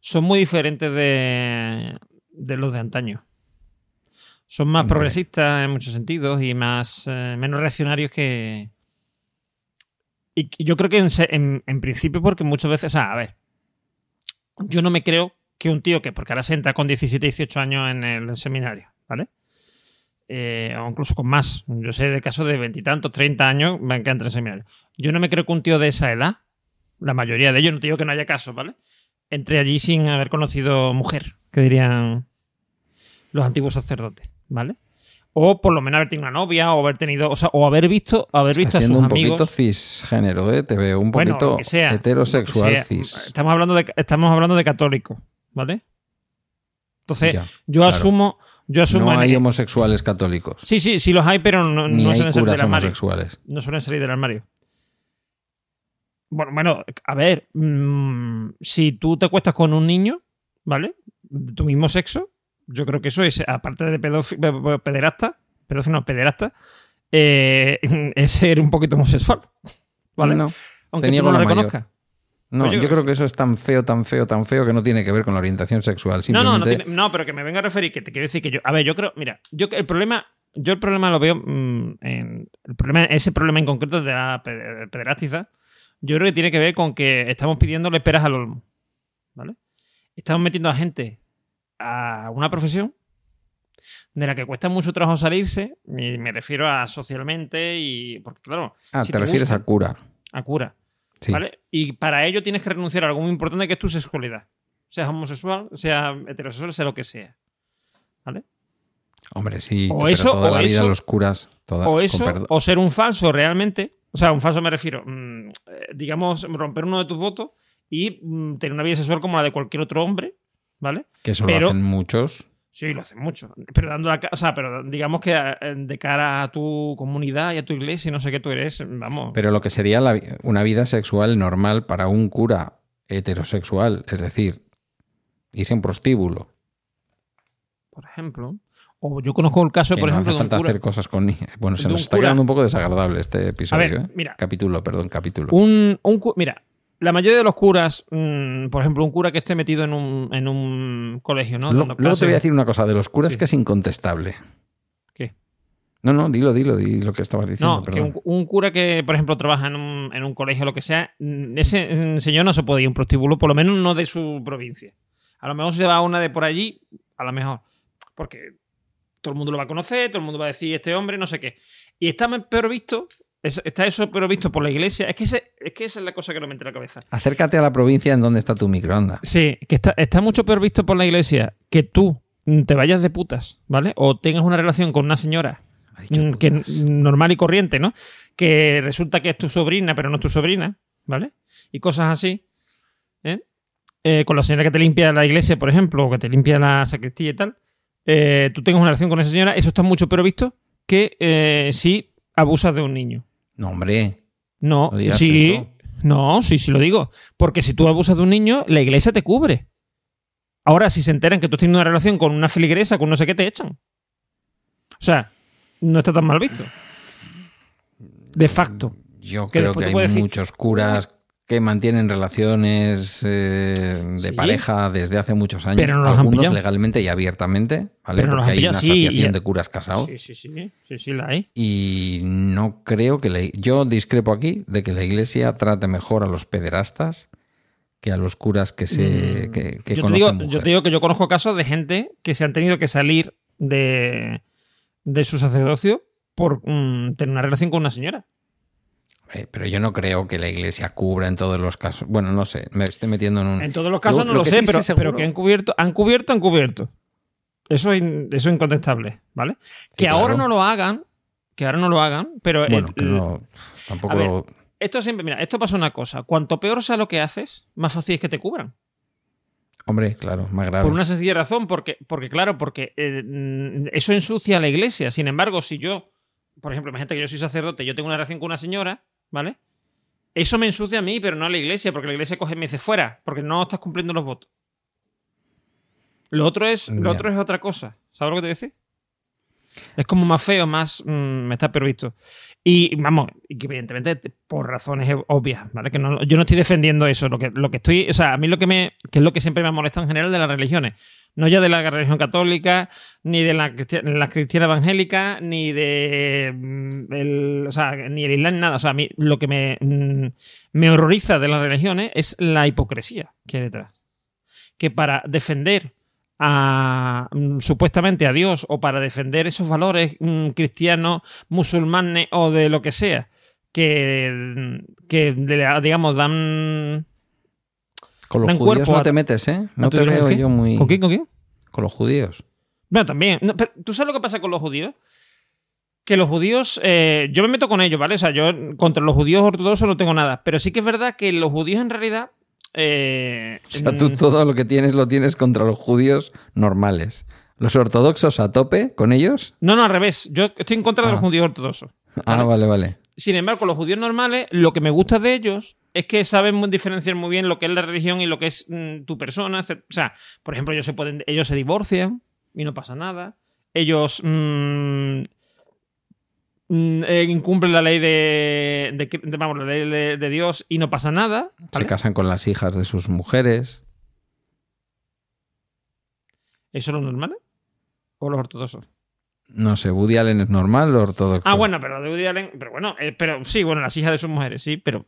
Son muy diferentes de, de los de antaño. Son más progresistas en muchos sentidos y más eh, menos reaccionarios que, y yo creo que en- en principio, porque muchas veces, o sea, a ver, yo no me creo que un tío que, porque ahora se entra con 17, 18 años en el seminario, ¿vale? Eh, o incluso con más. Yo sé de casos de veintitantos, 30 años van que entra en seminario. Yo no me creo que un tío de esa edad, la mayoría de ellos, no te digo que no haya casos, ¿vale? Entre allí sin haber conocido mujer, que dirían los antiguos sacerdotes, ¿vale? O por lo menos haber tenido una novia, o haber tenido, o sea, o haber visto, haber visto Está a sus siendo un amigos. poquito cisgénero, ¿eh? Te veo un Bueno, poquito lo que sea, heterosexual lo que sea. cis. Estamos hablando de, estamos hablando de católicos, ¿vale? Entonces, Ya, yo claro. asumo, yo asumo No hay homosexuales católicos. Sí, sí, sí los hay, pero no, ni no hay suelen salir del armario. No suelen salir del armario. Bueno, bueno, a ver, mm, si tú te acuestas con un niño, ¿vale? De tu mismo sexo, yo creo que eso es, aparte de pedófilo, pederasta, pedófilo no, pederasta, eh, es ser un poquito homosexual. ¿Vale? No, Aunque tú no lo reconozcas. No, Pues yo, yo creo que eso es tan feo, tan feo, tan feo que no tiene que ver con la orientación sexual. No, no, no, tiene- no, pero que me venga a referir, que te quiero decir que yo. A ver, yo creo. Mira, yo el problema. Yo el problema lo veo mm, en. El problema, ese problema en concreto de la pe- pederástiza. Yo creo que tiene que ver con que estamos pidiéndole peras al olmo. ¿Vale? Estamos metiendo a gente a una profesión de la que cuesta mucho trabajo salirse. Y me refiero a socialmente y. Porque, claro. Ah, si te, refieres gusta, a cura. a cura. Sí. ¿Vale? Y para ello tienes que renunciar a algo muy importante que es tu sexualidad. Seas homosexual, sea heterosexual, sea lo que sea. ¿Vale? Hombre, sí, O pero eso, toda o la vida eso, los curas. Toda, O con eso, perdón. o ser un falso realmente. O sea, un falso me refiero, mm, eh, digamos, romper uno de tus votos y mm, tener una vida sexual como la de cualquier otro hombre, ¿vale? que eso pero- lo hacen muchos. Sí, lo hacen mucho. Pero dando la o sea, pero digamos que eh, de cara a tu comunidad y a tu iglesia no sé qué tú eres, vamos. Pero lo que sería la una vida sexual normal para un cura heterosexual, es decir, irse a un prostíbulo. por ejemplo. O yo conozco el caso, que por no ejemplo, hace de un falta cura. hacer cosas con niños. Bueno, se nos está cura. quedando un poco desagradable este episodio. ¿eh? mira. Capítulo, perdón, capítulo. Un, un mira, la mayoría de los curas, mm, por ejemplo, un cura que esté metido en un, en un colegio, ¿no? Lo- luego te voy a decir una cosa de los curas Sí. que es incontestable. ¿Qué? No, no, dilo, dilo, di lo que estabas diciendo. No, que un, un cura que, por ejemplo, trabaja en un, en un colegio o lo que sea, mm, ese mm, señor no se puede ir a un prostíbulo, por lo menos no de su provincia. A lo mejor se va a una de por allí, a lo mejor. Porque todo el mundo lo va a conocer, todo el mundo va a decir este hombre, no sé qué. Y está peor visto, es- está eso peor visto por la iglesia. Es que, ese- es que esa es la cosa que no me entra en la cabeza. Acércate a la provincia en donde está tu microondas. Sí, que está, está mucho peor visto por la iglesia que tú te vayas de putas, ¿vale? O tengas una relación con una señora mm, putas. que normal y corriente, ¿no? Que resulta que es tu sobrina, pero no es tu sobrina, ¿vale? Y cosas así. ¿eh? Eh, con la señora que te limpia la iglesia, por ejemplo, o que te limpia la sacristía y tal. eh, tú tengas una relación con esa señora, eso está mucho peor visto que eh, si abusas de un niño. No, hombre. No, sí, eso. no, sí, sí lo digo. Porque si tú abusas de un niño, la iglesia te cubre. Ahora, si se enteran que tú tienes una relación con una filigresa, con no sé qué, te echan. O sea, no está tan mal visto. De facto. Yo Que creo que hay decir- muchos curas que mantienen relaciones eh, de Sí. pareja desde hace muchos años. Pero no algunos legalmente y abiertamente, ¿vale? Pero Porque hay una asociación de curas casados. Sí, sí, sí. Sí, sí, la hay. Y no creo que la, yo discrepo aquí de que la iglesia trate mejor a los pederastas que a los curas que se Mm, que, que yo, te digo, yo te digo que yo conozco casos de gente que se han tenido que salir de, de su sacerdocio por mm, tener una relación con una señora. Hombre, Pero yo no creo que la iglesia cubra en todos los casos. Bueno, no sé, me estoy metiendo en un. En todos los casos Lo- no lo sé, sí pero, pero que han cubierto, han cubierto, han cubierto. Eso es, eso es incontestable, ¿vale? que claro. ahora no lo hagan, que ahora no lo hagan, pero Bueno, el- que no. Tampoco. ver, lo- esto siempre, mira, esto pasa una cosa. Cuanto peor sea lo que haces, más fácil es que te cubran. Hombre, claro, más grave. Por una sencilla razón, porque, porque claro, porque eh, mm, eso ensucia a la iglesia. Sin embargo, si yo, por ejemplo, imagínate que yo soy sacerdote, yo tengo una relación con una señora, ¿vale? Eso me ensucia a mí, pero no a la iglesia, porque la iglesia coge y me dice fuera, porque no estás cumpliendo los votos. Lo otro es, lo otro es otra cosa. ¿Sabes lo que te decía? Es como más feo, más mm, me está previsto. Y vamos, evidentemente te- por razones obvias, ¿vale? Que no, yo no estoy defendiendo eso. Lo que, lo que estoy, o sea, a mí lo que me, que es lo que siempre me molesta en general de las religiones. No ya de la religión católica, ni de la, la cristiana evangélica, ni de mm, el, o sea, ni el islam, nada. O sea, a mí lo que me, mm, me horroriza de las religiones es la hipocresía que hay detrás. Que para defender a mm, supuestamente a Dios o para defender esos valores mm, cristianos, musulmanes o de lo que sea, que, mm, que digamos dan Con los dan judíos no a- te metes, ¿eh? No ¿A tu te veo yo muy. ¿Con quién? ¿Con quién? Con los judíos. Bueno, también. No, pero, ¿Tú sabes lo que pasa con los judíos? Que los judíos, eh, yo me meto con ellos, ¿vale? O sea, yo contra los judíos ortodoxos no tengo nada. Pero sí que es verdad que los judíos en realidad... eh, O sea, tú todo lo que tienes lo tienes contra los judíos normales. Los ortodoxos a tope con ellos. No, no, al revés. Yo estoy en contra de Ah. los judíos ortodoxos. Ah, vale, vale. Sin embargo, los judíos normales, lo que me gusta de ellos es que saben muy diferenciar muy bien lo que es la religión y lo que es mm, tu persona. etc. O sea, por ejemplo, ellos se pueden, ellos se divorcian y no pasa nada. Ellos mm, eh, incumple la ley de, de- de- vamos, la ley de, de Dios y no pasa nada. Se casan con las hijas de sus mujeres. ¿Eso es lo normal? ¿eh? ¿O los ortodoxos? No sé, Woody Allen es normal o ortodoxo. Ah, bueno, pero de Woody Allen. Pero bueno, eh, pero sí, bueno, las hijas de sus mujeres, sí, pero.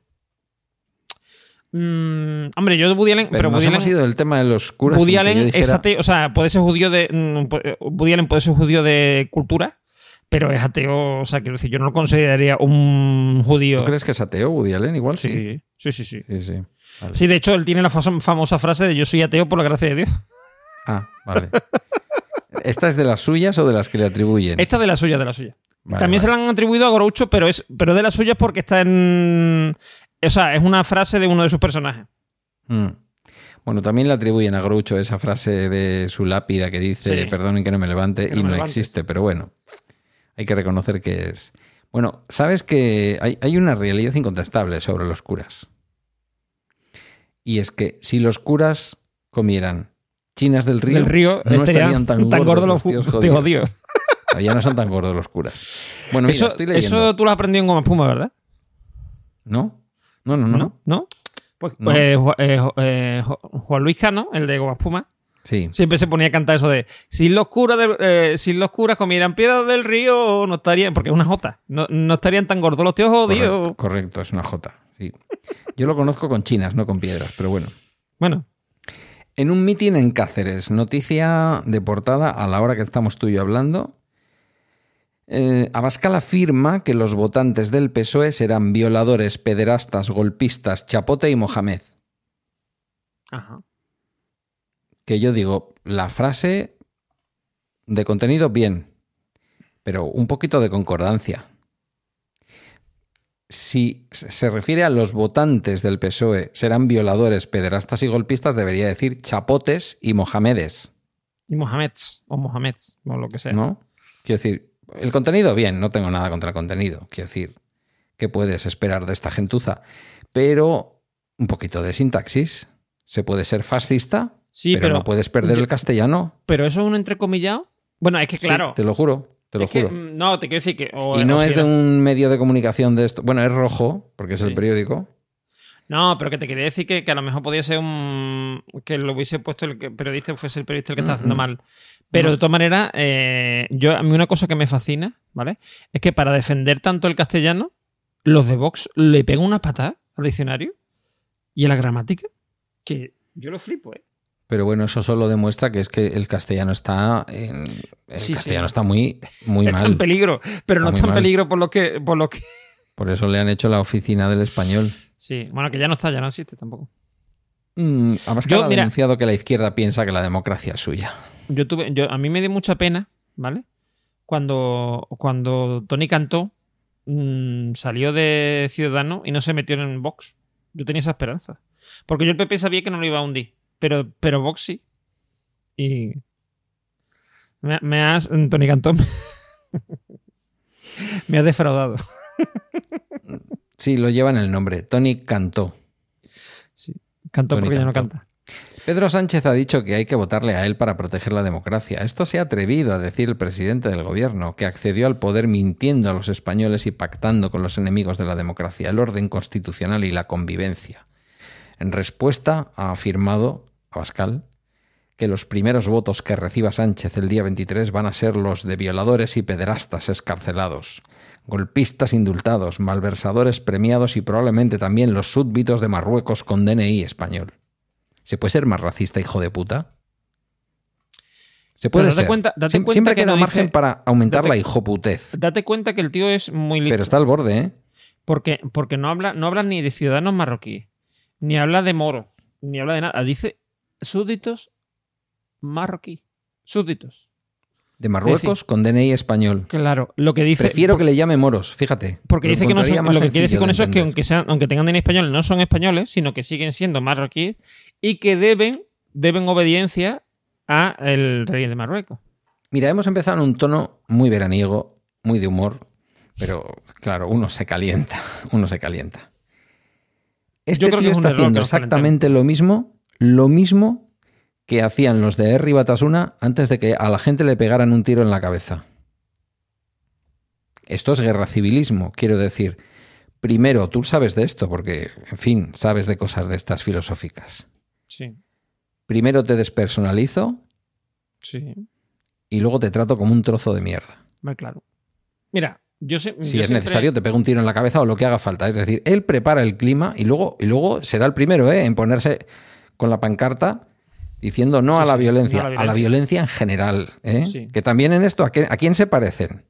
Mm, hombre, yo de Woody Allen. Pero, Pero, nos Woody hemos Allen, ido del tema de los curas. Woody Allen es dijera- ateo. O sea, puede ser judío de. mm, pu- Woody Allen puede ser judío de cultura, pero es ateo. O sea, quiero decir, yo no lo consideraría un judío. ¿Tú crees que es ateo Woody Allen? Igual sí. Sí, sí, sí, sí. Sí, sí. Vale. Sí, de hecho, él tiene la fam- famosa frase de yo soy ateo por la gracia de Dios. Ah, vale. ¿Esta es de las suyas o de las que le atribuyen? Esta de la suya, de la suya. Vale, También vale. se la han atribuido a Groucho, pero es pero de la suya es porque está en. O sea, es una frase de uno de sus personajes. Mm. Bueno, también le atribuyen a Groucho esa frase de su lápida que dice, Sí. perdonen que no me levante, Que y no me no levantes. existe, pero bueno, hay que reconocer que es. Bueno, sabes que hay, hay una realidad incontestable sobre los curas. Y es que si los curas comieran chinas del río, Del río no estarían estarían tan, gordos, gordos los tíos jodidos. jodidos. Ya no son tan gordos los curas. Bueno, mira, Eso, estoy leyendo. eso tú lo has aprendido en Goma Espuma, ¿verdad? ¿No? No, no, no. ¿No? ¿No? Pues No. eh, eh, eh, Ju- Juan Luis Cano, el de Goma Espuma, Sí. siempre se ponía a cantar eso de si los curas, del- eh, si los curas comieran piedras del río, no estarían, porque es una jota, no, no estarían tan gordos los tíos jodidos. Correcto, correcto, es una J. Sí. Yo lo conozco con chinas, no con piedras, pero bueno. Bueno, En un mitin en Cáceres, noticia de portada a la hora que estamos tú y yo hablando. eh, Abascal afirma que los votantes del PSOE serán violadores, pederastas, golpistas, Chapote y Mohamed. ajá. Que yo digo, la frase de contenido, bien, pero un poquito de concordancia. Si se refiere a los votantes del PSOE serán violadores, pederastas y golpistas, debería decir chapotes y mohamedes. Y Mohameds, o Mohameds, o lo que sea. ¿no? Quiero decir, el contenido, bien, no tengo nada contra el contenido. Quiero decir, ¿qué puedes esperar de esta gentuza? Pero un poquito de sintaxis. Se puede ser fascista, Sí, pero, pero, no puedes perder yo- el castellano. pero eso es un entrecomillado. Bueno, es que claro. Sí, te lo juro, te lo que, juro. mm, no, te quiero decir que. y no es si de un medio de comunicación de esto. Bueno, es rojo, porque es Sí. el periódico. No, pero que te quería decir que, que a lo mejor podía ser un. que lo hubiese puesto el que- periodista fuese el periodista el que está haciendo mal. Pero No. de todas maneras, eh, yo, a mí una cosa que me fascina, ¿vale? Es que para defender tanto el castellano, los de Vox le pegan una patada al diccionario y a la gramática, que yo lo flipo, ¿eh? Pero bueno, eso solo demuestra que es que el castellano está. en- el Sí, sí. castellano está muy, muy está mal. en peligro, pero no Está en mal. peligro por lo que. Por lo que... Por eso le han hecho la oficina del español. Sí, bueno, que ya no está, ya no existe tampoco. Mm, Abascal Yo, ha mira- denunciado que la izquierda piensa que la democracia es suya. Yo tuve, yo, a mí me dio mucha pena, ¿vale? Cuando, cuando Tony Cantó mm, salió de Ciudadano y no se metió en Vox. Yo tenía esa esperanza. Porque yo el PP sabía que no lo iba a hundir. Pero, pero Vox sí. Y. Me, me has. Tony Cantó. me- has defraudado. Sí, lo lleva en el nombre. Tony Cantó. Sí. Cantó Tony porque ya no canta. Pedro Sánchez ha dicho que hay que votarle a él para proteger la democracia. Esto se ha atrevido a decir el presidente del gobierno, que accedió al poder mintiendo a los españoles y pactando con los enemigos de la democracia, el orden constitucional y la convivencia. En respuesta, ha afirmado Abascal que los primeros votos que reciba Sánchez el día 23 van a ser los de violadores y pederastas escarcelados, golpistas indultados, malversadores premiados y probablemente también los súbditos de Marruecos con DNI español. ¿Se puede ser más racista, hijo de puta? Se puede date ser. cuenta- date Siem- cuenta Siempre que queda no margen dice- para aumentar date- la hijoputez. Date cuenta que el tío es muy listo. Pero está al borde, ¿eh? Porque, porque no, habla, no habla ni de ciudadanos marroquíes, ni habla de moros, ni habla de nada. Dice súbditos marroquíes. Súbditos. De Marruecos con DNI español. Claro, lo que dice. Prefiero que le llame moros, fíjate. Porque dice que no son, lo que quiere decir con de eso es que entender. aunque, sean, aunque tengan DNI español, no son españoles, sino que siguen siendo marroquíes y que deben, deben obediencia a el rey de Marruecos. Mira, hemos empezado en un tono muy veraniego, muy de humor, pero claro, uno se calienta, uno se calienta. Este tío es está haciendo exactamente lo mismo, lo mismo que hacían los de Herri Batasuna antes de que a la gente le pegaran un tiro en la cabeza. Esto es guerra civilismo, quiero decir. Primero, tú sabes de esto, porque, en fin, sabes de cosas de estas filosóficas. Sí, Primero te despersonalizo sí. y luego te trato como un trozo de mierda. Muy claro. Mira, yo. Si yo es siempre- necesario, te pego un tiro en la cabeza o lo que haga falta. Es decir, él prepara el clima y luego, y luego será el primero ¿eh? en ponerse con la pancarta diciendo no Sí, a la sí, violencia, no a la a la violencia en general. ¿eh? Sí. Que también en esto, ¿a, qué- ¿a quién se parecen?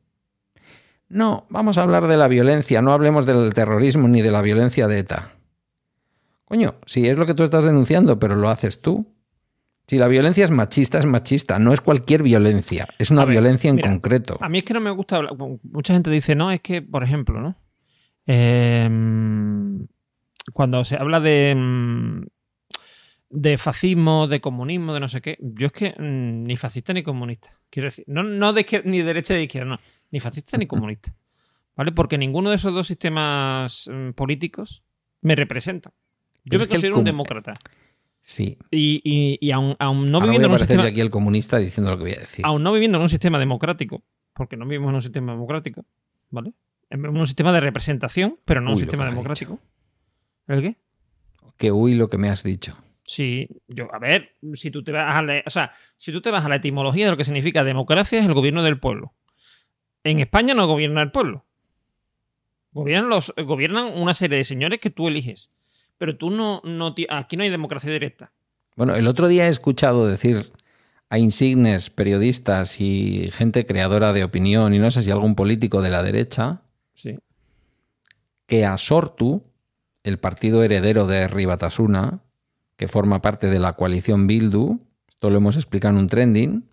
No, vamos a hablar de la violencia, no hablemos del terrorismo ni de la violencia de ETA. Coño, si es lo que tú estás denunciando, pero lo haces tú. Si la violencia es machista, es machista, no es cualquier violencia, es una ver, violencia en mira, concreto. A mí es que no me gusta hablar. Mucha gente dice, no, es que, por ejemplo, ¿no? Eh, cuando se habla de. mm, de fascismo, de comunismo, de no sé qué. Yo es que mm, ni fascista ni comunista. Quiero decir, no, no de izquier- ni de derecha ni de izquierda, no. Ni fascista ni comunista. ¿Vale? Porque ninguno de esos dos sistemas mm, políticos me representa. Yo Pero me considero un demócrata. Sí, Y, y, y aun, aun no Ahora voy viviendo a en un sistema yo aquí el comunista diciendo lo que voy a decir. aún no viviendo en un sistema democrático, porque no vivimos en un sistema democrático, ¿vale? En un sistema de representación, pero no un Uy, sistema democrático. ¿El qué? Que uy lo que me has dicho. Sí, yo, a ver, si tú te vas a la, o sea, si tú te vas a la etimología de lo que significa democracia es el gobierno del pueblo. En España no gobierna el pueblo. Gobiernan los, gobiernan una serie de señores que tú eliges. Pero tú no, no aquí no hay democracia directa. Bueno, el otro día he escuchado decir a insignes periodistas y gente creadora de opinión y no sé si algún político de la derecha Sí. que a Sortu, el partido heredero de Ribatasuna, que forma parte de la coalición Bildu, esto lo hemos explicado en un trending,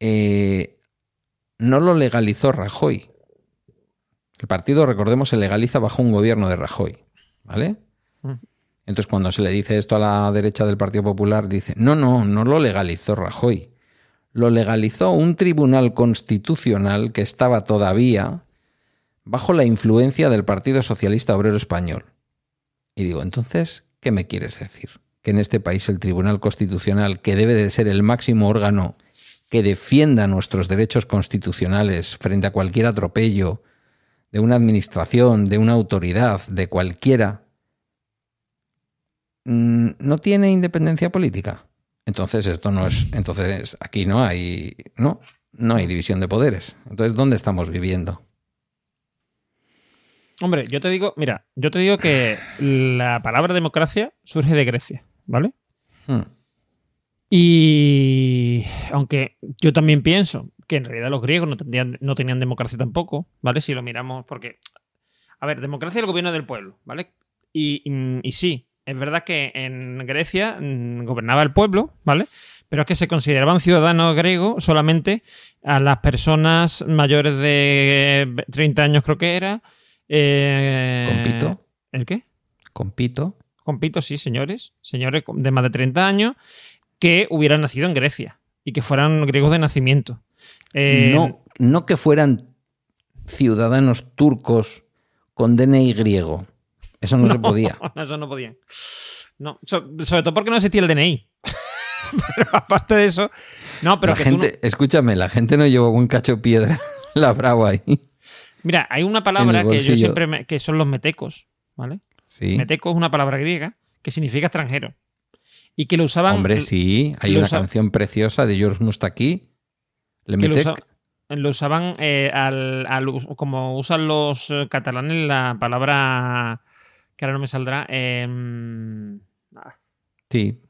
eh, no lo legalizó Rajoy. El partido, recordemos, se legaliza bajo un gobierno de Rajoy. ¿Vale? Entonces, cuando se le dice esto a la derecha del Partido Popular, dice, no, no, no lo legalizó Rajoy. Lo legalizó un tribunal constitucional que estaba todavía bajo la influencia del Partido Socialista Obrero Español. Y digo, entonces, ¿qué me quieres decir? Que en este país el Tribunal Constitucional, que debe de ser el máximo órgano que defienda nuestros derechos constitucionales frente a cualquier atropello de una administración, de una autoridad, de cualquiera, no tiene independencia política. Entonces esto no es, entonces aquí no hay, no, no hay división de poderes. Entonces ¿dónde estamos viviendo? Hombre, yo te digo, mira, yo te digo que la palabra democracia surge de Grecia, ¿vale? Hmm. Y aunque yo también pienso que en realidad los griegos no, tendrían- no tenían democracia tampoco, ¿vale? Si lo miramos, porque, a ver, democracia es el gobierno del pueblo, ¿vale? Y, y- y sí, es verdad que en Grecia mm, gobernaba el pueblo, ¿vale? Pero es que se consideraban ciudadanos griegos solamente a las personas mayores de 30 años, creo que era. eh, Compito. ¿El qué? Compito. compito, sí, señores, señores de más de 30 años que hubieran nacido en Grecia y que fueran griegos de nacimiento. Eh, No, no que fueran ciudadanos turcos con DNI griego. Eso no, se podía. Eso no podían. No, so- sobre todo porque no existía el DNI. pero aparte de eso, no, pero la que tú no- gente, escúchame, la gente no llevó un cacho de piedra labrado ahí. Mira, hay una palabra que yo siempre me- que son los metecos, ¿vale? Sí. Meteco es una palabra griega que significa extranjero y que lo usaban Hombre, sí, hay una usa- canción preciosa de George Mustaki. Le que lo, Metec. usa- lo usaban eh, al, al- como usan los eh, catalanes la palabra que ahora no me saldrá em, Sí.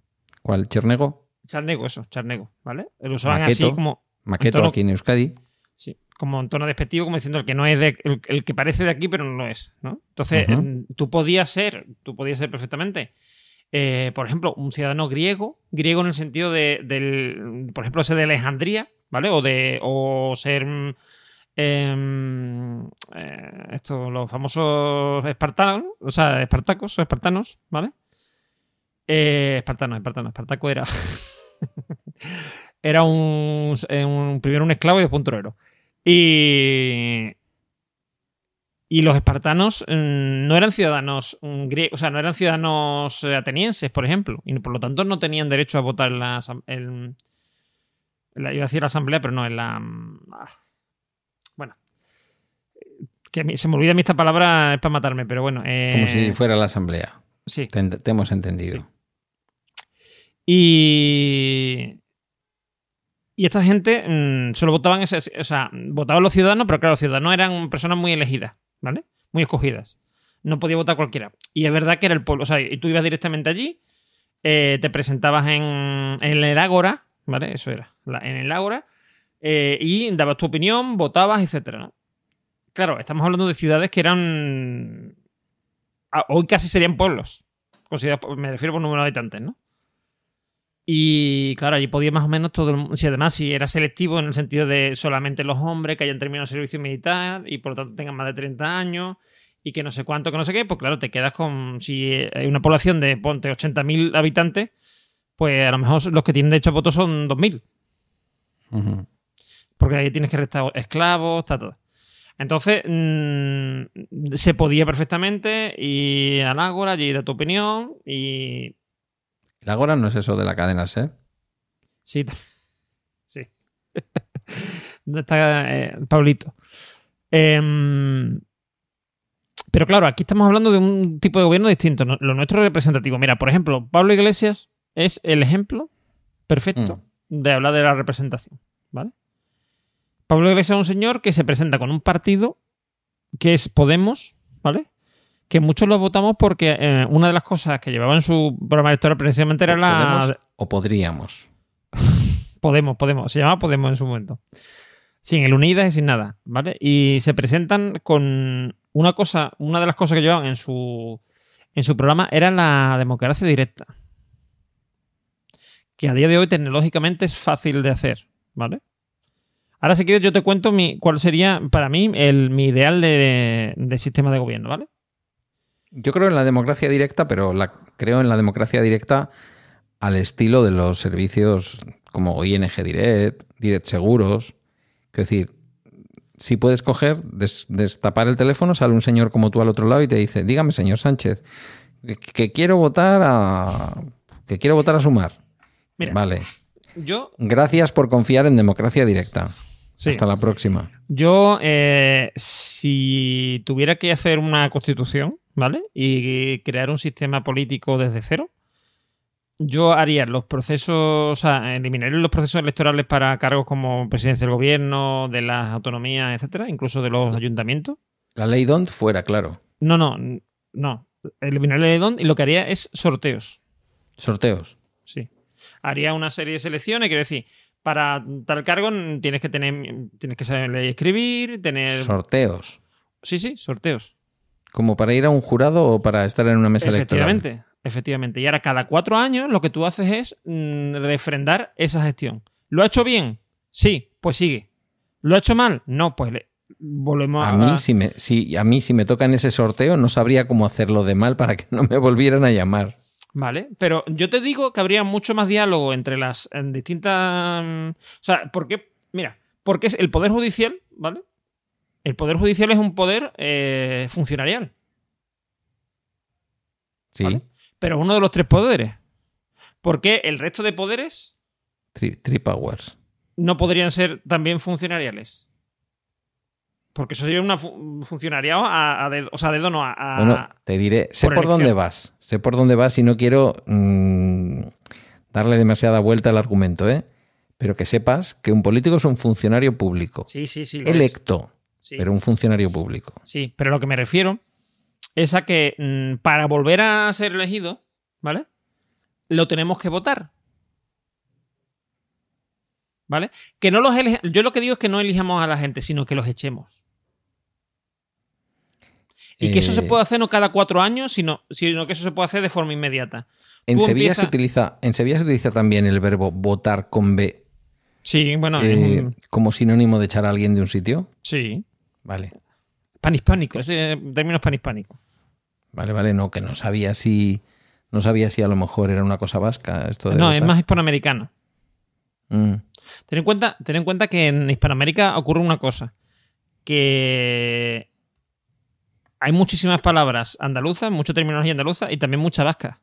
¿Cuál? ¿Chernego? charnego eso charnego vale lo usaban Maqueto. así como Maqueto tono- aquí en Euskadi. sí, como en tono despectivo como diciendo el que no es de el, el que parece de aquí pero no lo es ¿no? entonces em, tú podías ser tú podías ser perfectamente eh, por ejemplo un ciudadano griego griego en el sentido de del por ejemplo ese de Alejandría vale o de o ser eh, esto, los famosos espartanos, o sea, espartacos o espartanos, ¿vale? Eh, espartanos, espartanos, espartaco era. era un, eh, un- Primero un esclavo y después un torero. Y. Y los espartanos mm, no eran ciudadanos griegos, o sea, no eran ciudadanos eh, atenienses, por ejemplo, y por lo tanto no tenían derecho a votar en la, en- la- iba a decir la asamblea, pero no en la. Que mí- se me olvida a mí esta palabra es para matarme, pero bueno. eh, Como si fuera la asamblea. Sí. Te, hemos entendido. Sí. Y. Y esta gente mm, solo votaban ese, o sea, votaban los ciudadanos, pero claro, los ciudadanos eran personas muy elegidas, ¿vale? Muy escogidas. No podía votar cualquiera. Y es verdad que era el pueblo. O sea, y tú ibas directamente allí, eh, te presentabas en, en el Ágora, ¿vale? Eso era, la- en el Ágora, eh, y dabas tu opinión, votabas, etcétera, ¿no? Claro, estamos hablando de ciudades que eran. a- Hoy casi serían pueblos. Me refiero por número de habitantes, ¿no? Y claro, allí podía más o menos todo el mundo. Si además, si era selectivo en el sentido de solamente los hombres que hayan terminado el servicio militar y por lo tanto tengan más de 30 años y que no sé cuánto, que no sé qué, pues claro, te quedas con. Si hay una población de, ponte, 80.000 habitantes, pues a lo mejor los que tienen derecho a voto son 2.000. Ujú. Porque ahí tienes que restar esclavos, está todo. Entonces, mm, se podía perfectamente ir al Ágora, allí dar tu opinión y. El Agora no es eso de la cadena SER. Sí, t- sí. ¿Dónde está eh, Pablito? Em, pero claro, aquí estamos hablando de un tipo de gobierno distinto. Lo nuestro es representativo. Mira, por ejemplo, Pablo Iglesias es el ejemplo perfecto de hablar de la representación. ¿Vale? Pablo Iglesias es un señor que se presenta con un partido que es Podemos, ¿vale? Que muchos lo votamos porque eh, una de las cosas que llevaba en su programa electoral precisamente era la. ¿Podemos o podríamos? Podemos, Podemos. Se llamaba Podemos en su momento. Sin el Unidas y sin nada, ¿vale? Y se presentan con una cosa, una de las cosas que llevaban en su, en su programa era la democracia directa. Que a día de hoy tecnológicamente es fácil de hacer, ¿vale? Ahora, si quieres, yo te cuento mi, cuál sería para mí el, mi ideal de, de sistema de gobierno, ¿vale? Yo creo en la democracia directa, pero la, creo en la democracia directa al estilo de los servicios como ING Direct, Direct Seguros. Quiero decir, si puedes coger, des- destapar el teléfono, sale un señor como tú al otro lado y te dice, dígame, señor Sánchez, que, que quiero votar a. que quiero votar a sumar. Mira. Vale. Yo, Gracias por confiar en democracia directa. Sí. Hasta la próxima. Yo, eh, si tuviera que hacer una constitución, ¿vale? Y crear un sistema político desde cero, yo haría los procesos, o sea, eliminaría los procesos electorales para cargos como presidencia del gobierno, de las autonomías, etcétera, incluso de los ayuntamientos. La ley DONT fuera, claro. No, no, no. Eliminaría la ley DONT y lo que haría es sorteos. Sorteos. Sí. Haría una serie de selecciones, quiero decir, para tal cargo tienes que tener, tienes que saber leer y escribir, tener. Sorteos. sí, sí, sorteos. ¿Como para ir a un jurado o para estar en una mesa electoral? Efectivamente, efectivamente. Y ahora cada cuatro años lo que tú haces es mm, refrendar esa gestión. ¿Lo ha hecho bien? Sí, pues sigue. ¿Lo ha hecho mal? No, pues le- volvemos a... A mí, si me, si, a mí, si me toca en ese sorteo, no sabría cómo hacerlo de mal para que no me volvieran a llamar. Vale, pero yo te digo que habría mucho más diálogo entre las en distintas... mm, O sea, porque, mira, porque es el Poder Judicial, ¿vale? El Poder Judicial es un poder eh, funcionarial, Sí. Vale. pero uno de los tres poderes. Porque el resto de poderes Three Powers. no podrían ser también funcionariales. Porque eso sería una fu- funcionariado a, a dedo, o sea, a dedo no, a, a- Bueno, te diré, sé por por, dónde vas. Sé por dónde vas y no quiero mm, darle demasiada vuelta al argumento, ¿eh? Pero que sepas que un político es un funcionario público. Sí, sí, sí. electo, Sí. pero un funcionario público. Sí, pero lo que me refiero es a que mm, para volver a ser elegido, ¿vale? Lo tenemos que votar. ¿Vale? Que no los Yo lo que digo es que no elijamos a la gente, sino que los echemos. Y que eso se Eh, puede hacer no cada cuatro años, sino, sino que eso se puede hacer de forma inmediata. En Sevilla, empieza- se utiliza, en Sevilla se utiliza también el verbo votar con B Sí, bueno, eh, como sinónimo de echar a alguien de un sitio. sí. Vale, Panhispánico, ese término es panhispánico. vale, vale. No, que no sabía si. No sabía si a lo mejor era una cosa vasca esto de No, es más hispanoamericano. Mm. Ten en, cuenta, ten en cuenta que en Hispanoamérica ocurre una cosa. Que hay muchísimas palabras andaluzas, mucha terminología andaluza y también mucha vasca.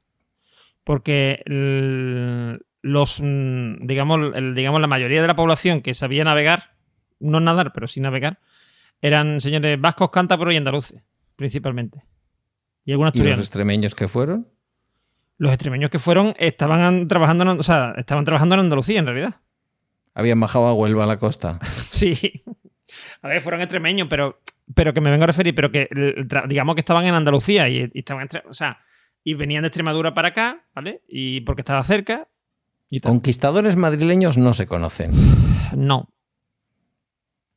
Porque el- los, mm, digamos, el- digamos, la mayoría de la población que sabía navegar, no nadar, pero sí navegar, eran señores vascos, cántabros y andaluces, principalmente. Y algunos ¿Y los extremeños que fueron? Los extremeños que fueron estaban trabajando, en, o sea, estaban trabajando en Andalucía, en realidad. Habían bajado a Huelva a la costa. Sí. A ver, fueron extremeños, pero, pero que me vengo a referir, pero que digamos que estaban en Andalucía y, y estaban entre- o sea, y venían de Extremadura para acá, ¿vale? Y porque estaba cerca. Y tal. Conquistadores madrileños no se conocen. No.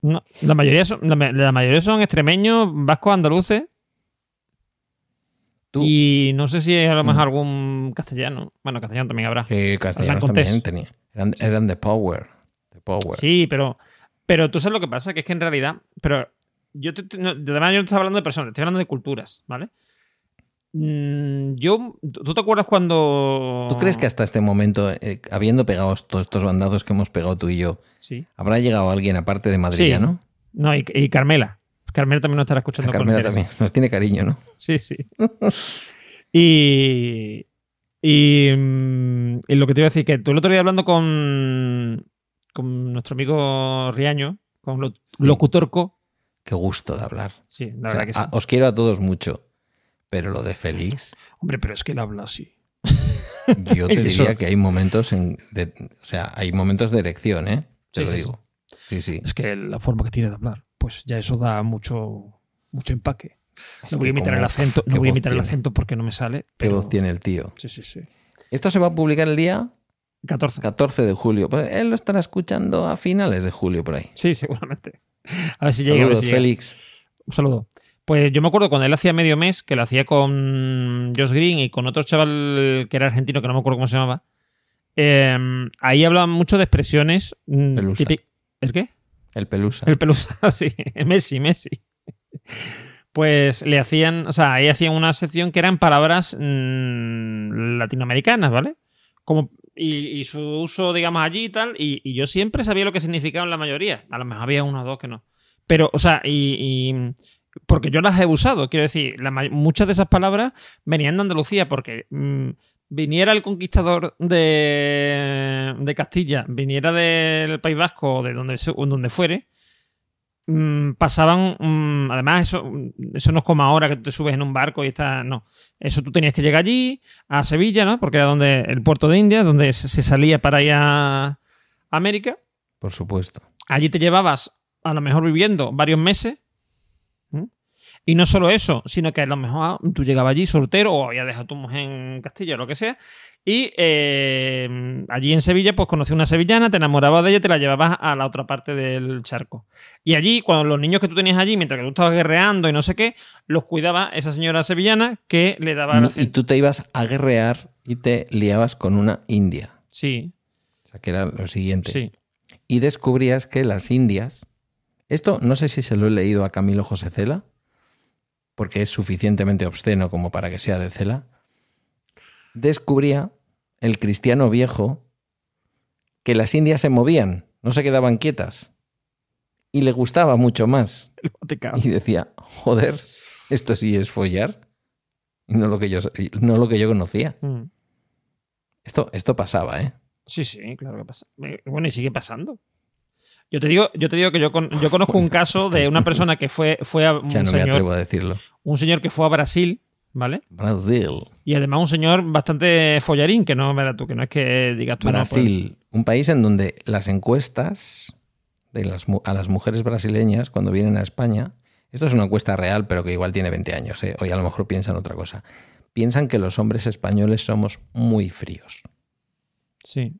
No. La mayoría son, la, ma- la mayoría son extremeños, vascos, andaluces. Tú- Y no sé si hay a lo mejor algún castellano. Bueno, castellano también habrá. Hernán Cortés. también tenían. Eran, eran de Power. De Power. Sí, pero, pero tú sabes lo que pasa, que es que en realidad, pero yo te, no, además yo no estoy hablando de personas, estoy hablando de culturas, ¿vale? Mm, yo, ¿tú te acuerdas cuando? ¿Tú crees que hasta este momento, eh, habiendo pegado todos estos bandazos que hemos pegado tú y yo, Sí. habrá llegado alguien aparte de Madrid, Sí. ¿no? No, y, y Carmela. Carmela también nos estará A escuchando. con Carmela interés. también. Nos tiene cariño, ¿no? Sí, sí. y, y, mm, y lo que te iba a decir, que tú el otro día hablando con, con nuestro amigo Riaño, con lo, Locutorco, Qué gusto de hablar. sí, la O sea, verdad que sí. a- os quiero a todos mucho. Pero lo de Félix, Hombre, pero es que él habla así. yo te diría que hay momentos en de- o sea, hay momentos de erección, ¿eh? Te Sí, lo sí, digo. Sí, sí. Es que la forma que tiene de hablar, pues ya eso da mucho, mucho empaque. Es No voy a imitar el acento, qué no voy a imitar el acento porque no me sale. Qué pero- voz tiene el tío. Sí, sí, sí. Esto se va a publicar el día 14. 14 de julio. Pues él lo estará escuchando a finales de julio por ahí. Sí, seguramente. A ver si llega. a ver Saludos, si llega. Félix. Un saludo. Pues yo me acuerdo cuando él hacía medio mes, que lo hacía con Josh Green y con otro chaval que era argentino, que no me acuerdo cómo se llamaba. eh, ahí hablaban mucho de expresiones. mm, Pelusa. ¿El qué? El pelusa. El pelusa, sí. Messi, Messi. Pues le hacían, o sea, ahí hacían una sección que eran palabras mm, latinoamericanas, ¿vale? Como, y, su uso, digamos, allí y tal. Y, yo siempre sabía lo que significaban la mayoría. A lo mejor había uno o dos que no. Pero, o sea, y, porque yo las he usado, quiero decir, muchas de esas palabras venían de Andalucía, porque mm, viniera el conquistador de, de Castilla, viniera del País Vasco o de donde, donde fuere, mm, pasaban, mm, además eso, eso no es como ahora que tú te subes en un barco y está, no, eso tú tenías que llegar allí, a Sevilla, ¿no? Porque era donde el puerto de India, donde se se salía para ir a América. Por supuesto. Allí te llevabas, a lo mejor viviendo varios meses. Y no solo eso, sino que a lo mejor tú llegabas allí soltero o habías dejado a tu mujer en Castilla o lo que sea. Y eh, allí en Sevilla, pues conocí una sevillana, te enamorabas de ella y te la llevabas a la otra parte del charco. Y allí, cuando los niños que tú tenías allí, mientras que tú estabas guerreando y no sé qué, los cuidaba esa señora sevillana que le daba... la- Y tú te ibas a guerrear y te liabas con una india. Sí, O sea, que era lo siguiente. sí. Y descubrías que las indias. Esto no sé si se lo he leído a Camilo José Cela, porque es suficientemente obsceno como para que sea de Cela. Descubría el cristiano viejo que las indias se movían, no se quedaban quietas. Y le gustaba mucho más. El. Y decía, joder, esto sí es follar. Y no lo que yo, no lo que yo conocía. Mm. Esto, esto pasaba, ¿eh? Sí, sí, claro que pasa. Eh, Bueno, y sigue pasando. Yo te digo, yo te digo que yo, con- yo conozco un caso de una persona que fue, fue a un, Ya no me atrevo a decirlo. Un señor que fue a Brasil, ¿vale? Brasil. Y además un señor bastante follarín, que no, verás tú, que no es que digas tú. no, pues- Brasil, un país en donde las encuestas de las, a las mujeres brasileñas cuando vienen a España, esto es una encuesta real, pero que igual tiene 20 años, ¿eh? hoy a lo mejor piensan otra cosa. Piensan que los hombres españoles somos muy fríos. Sí.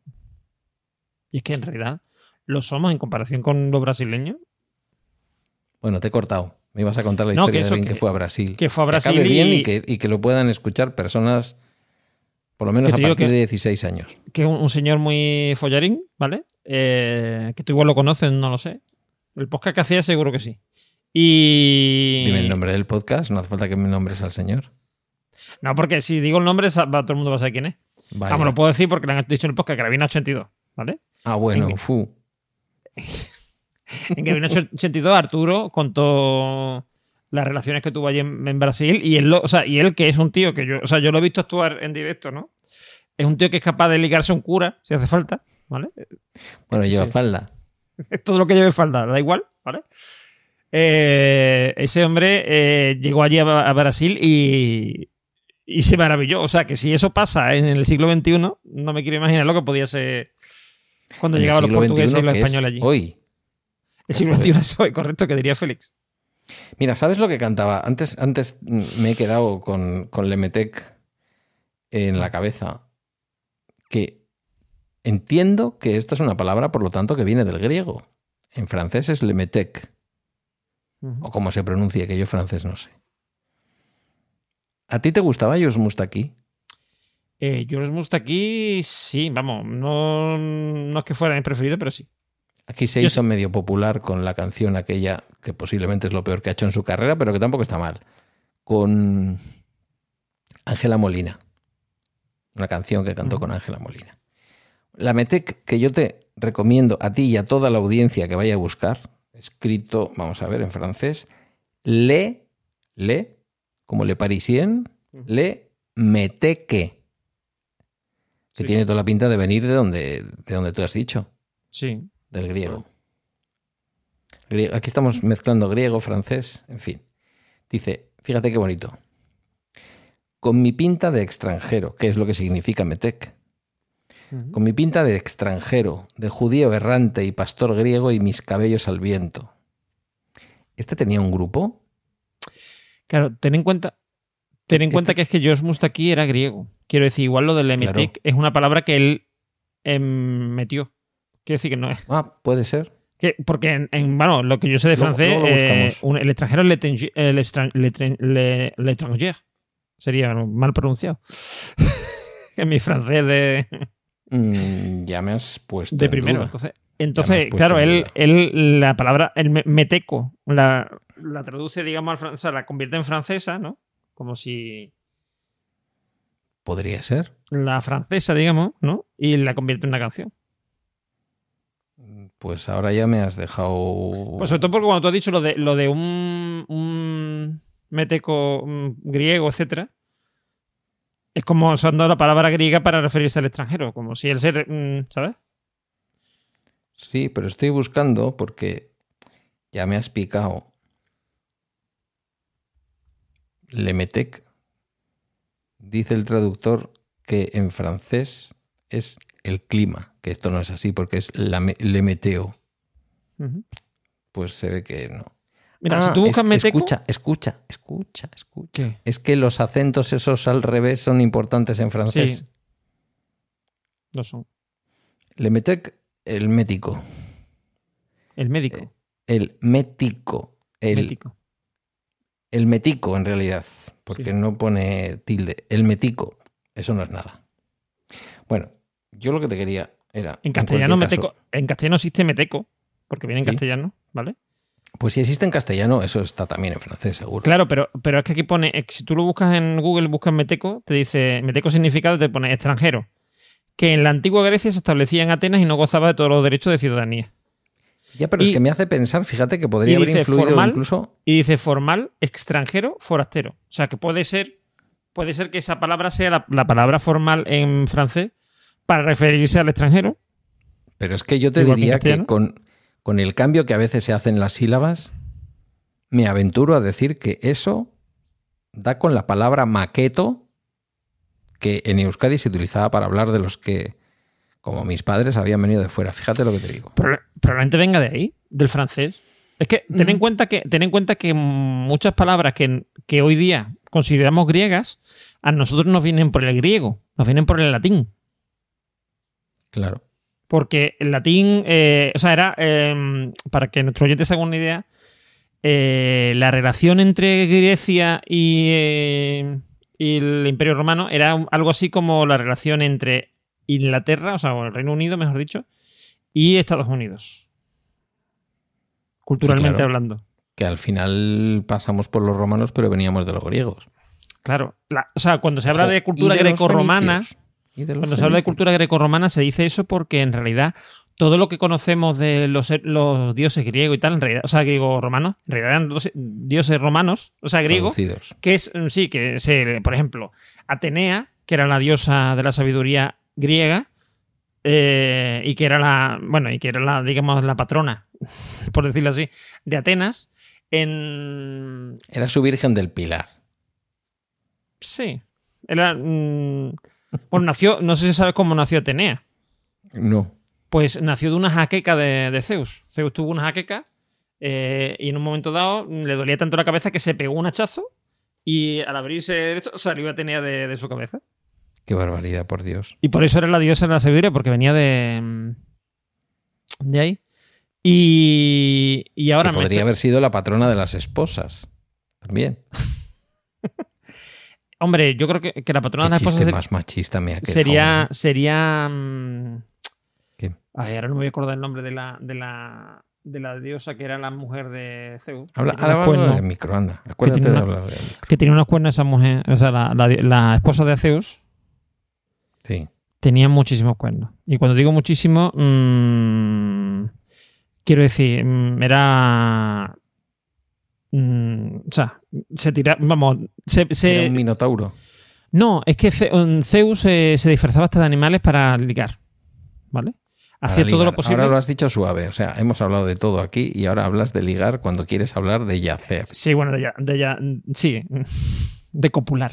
Y es que en realidad lo somos en comparación con los brasileños. Bueno, te he cortado. Me ibas a contar la No, historia que de alguien que, que- fue a Brasil. que fue a Brasil acabe bien y- que, y que lo puedan escuchar personas, por lo menos Que a partir que- de 16 años. Que un, un señor muy follarín, ¿vale? Eh, que tú igual lo conoces, no lo sé. El podcast que hacía seguro que sí. Y... Dime el nombre del podcast, no hace falta que me nombres al señor. No, porque si digo el nombre, todo el mundo va a saber quién es. Vaya. Vamos, lo puedo decir porque le han dicho en el podcast que vino 82, ¿vale? Ah, bueno, En- fu. En que vino 82 Arturo contó las relaciones que tuvo allí en, en Brasil y él, lo- o sea, y él que es un tío que yo, o sea, yo lo he visto actuar en directo, ¿no? Es un tío que es capaz de ligarse a un cura si hace falta, ¿vale? Bueno, lleva Sí. falda. Es todo lo que lleve falda, da igual, ¿vale? Eh, ese hombre eh, llegó allí a, a Brasil y, y se maravilló. O sea, que si eso pasa en el siglo XXI, no me quiero imaginar lo que podía ser cuando En llegaban los portugueses y los es españoles allí. Hoy. El siglo XXI es hoy, correcto, que diría Félix. Mira, ¿sabes lo que cantaba? Antes, antes me he quedado con, con Lemetec en la cabeza. Que entiendo que esta es una palabra, por lo tanto, que viene del griego. En francés es Lemetec, o como se pronuncia, que yo francés no sé. ¿A ti te gustaba Jos Mustaki? Eh, Mustaki, sí, vamos, no, no es que fuera mi preferido, pero sí. Aquí se hizo medio popular con la canción aquella, que posiblemente es lo peor que ha hecho en su carrera, pero que tampoco está mal. Con Ángela Molina. Una canción que cantó Ujú. con Ángela Molina. La Metec que yo te recomiendo a ti y a toda la audiencia que vaya a buscar, escrito, vamos a ver, en francés, Le, Le, como Le Parisien. Le Meteque, que Sí. tiene toda la pinta de venir de donde, de donde tú has dicho Sí. Del griego. Grie- Aquí estamos mezclando griego, francés, en fin. Dice, fíjate qué bonito. Con mi pinta de extranjero, que es lo que significa metec. Con mi pinta de extranjero, de judío errante y pastor griego y mis cabellos al viento. ¿Este tenía un grupo? Claro, ten en cuenta, ten en Este- cuenta que es que George Mustaki era griego. Quiero decir, igual lo del Emetek es una palabra que él em, metió. Quiero decir que no es. Ah, puede ser. que- porque, en, en, bueno, lo que yo sé de francés, lo eh, un- el extranjero l'étran- le- l'étranger. Sería mal pronunciado. en mi francés de, Mm, ya me has puesto. de en primero. duda. Entonces, entonces claro, en él, él, la palabra, el me- meteco, la, la traduce, digamos, al francés, la convierte en francesa, ¿no? Como si Podría ser. la francesa, digamos, ¿no? Y la convierte en una canción. Pues ahora ya me has dejado. Pues sobre todo porque cuando tú has dicho lo de, lo de un, un meteco griego, etcétera, es como usando la palabra griega para referirse al extranjero, como si el ser, mm, ¿sabes? Sí, pero estoy buscando porque ya me has picado. Lemetec. Dice el traductor que en francés es el clima, que esto no es así porque es la me- le meteo. Pues se ve que no. Mira, Ah, si tú buscas es- meteco... Escucha, escucha, escucha, escucha. ¿Qué? Es que los acentos esos al revés son importantes en francés. Sí. No son. Lemetec, el mético. El médico. El mético. El, médico. El metico, en realidad, porque Sí. no pone tilde. El metico, eso no es nada. Bueno, yo lo que te quería era. En castellano, meteco, en castellano existe meteco, porque viene en Sí. castellano, ¿vale? pues si existe en castellano, eso está también en francés, seguro. Claro, pero, pero es que aquí pone, que si tú lo buscas en Google, buscas meteco, te dice, meteco significado, te pone extranjero, que en la antigua Grecia se establecía en Atenas y no gozaba de todos los derechos de ciudadanía. Ya, pero es que me hace pensar, fíjate, que podría haber influido formal, incluso. Y dice formal, extranjero, forastero. O sea, que puede ser, puede ser que esa palabra sea la, la palabra formal en francés para referirse al extranjero. Pero es que yo te Igual diría que con, con el cambio que a veces se hacen las sílabas, me aventuro a decir que eso da con la palabra maqueto, que en Euskadi se utilizaba para hablar de los que, como mis padres, habían venido de fuera. Fíjate lo que te digo. Proba- Probablemente venga de ahí, del francés. Es que ten en Mm. cuenta que, ten en cuenta que muchas palabras que, que hoy día consideramos griegas, a nosotros nos vienen por el griego, nos vienen por el latín. Claro. Porque el latín, eh, o sea, era, eh, para que nuestros oyentes se hagan una idea, eh, la relación entre Grecia y, eh, y el Imperio Romano era algo así como la relación entre Inglaterra, o sea, o el Reino Unido, mejor dicho, y Estados Unidos. Culturalmente claro. hablando. Que al final pasamos por los romanos, pero veníamos de los griegos. Claro. La- o sea, cuando se habla de cultura grecorromana, fenicios. Y de los Cuando se habla de cultura grecorromana se dice eso porque en realidad todo lo que conocemos de los, los dioses griegos y tal, en realidad, o sea, griego-romanos, en realidad eran dioses romanos, o sea, griegos, que es, mm, sí, que se, por ejemplo, Atenea, que era la diosa de la sabiduría griega, eh, y que era la, bueno, y que era la, digamos, la patrona, por decirlo así, de Atenas, En. Era su Virgen del Pilar. Sí. Era. mm, bueno, nació. No sé si sabes cómo nació Atenea. No. Pues nació de una jaqueca de, de Zeus. Zeus tuvo una jaqueca eh, y en un momento dado le dolía tanto la cabeza que se pegó un hachazo y al abrirse esto salió Atenea de, de su cabeza. Qué barbaridad, por Dios. Y por eso era la diosa de la sabiduría, porque venía de. de ahí. Y, y ahora que podría estoy- haber sido la patrona de las esposas. También. Hombre, yo creo que, que la patrona de las esposas ser- más machista me ha quedado. sería. ¿eh? Sería. mm, ¿Qué? Ay, ahora no me voy a acordar el nombre de la, de la, de la diosa que era la mujer de Zeus. Habla, Que habla del micro, anda. Acuérdate tiene de hablar del micro. que tenía unos cuernos esa mujer, o sea, la, la- la esposa de Zeus Sí. tenía muchísimos cuernos. Y cuando digo muchísimo, mm, quiero decir, mm, era... mm, o sea, se tira, vamos, se, se- Era un minotauro. no, es que Ze- Zeus eh, se disfrazaba hasta de animales para ligar, ¿vale? Hacía todo lo posible. Ahora lo has dicho suave. O sea, hemos hablado de todo aquí y ahora hablas de ligar cuando quieres hablar de yacer. Sí, bueno, de ya, de ya- sí, de copular,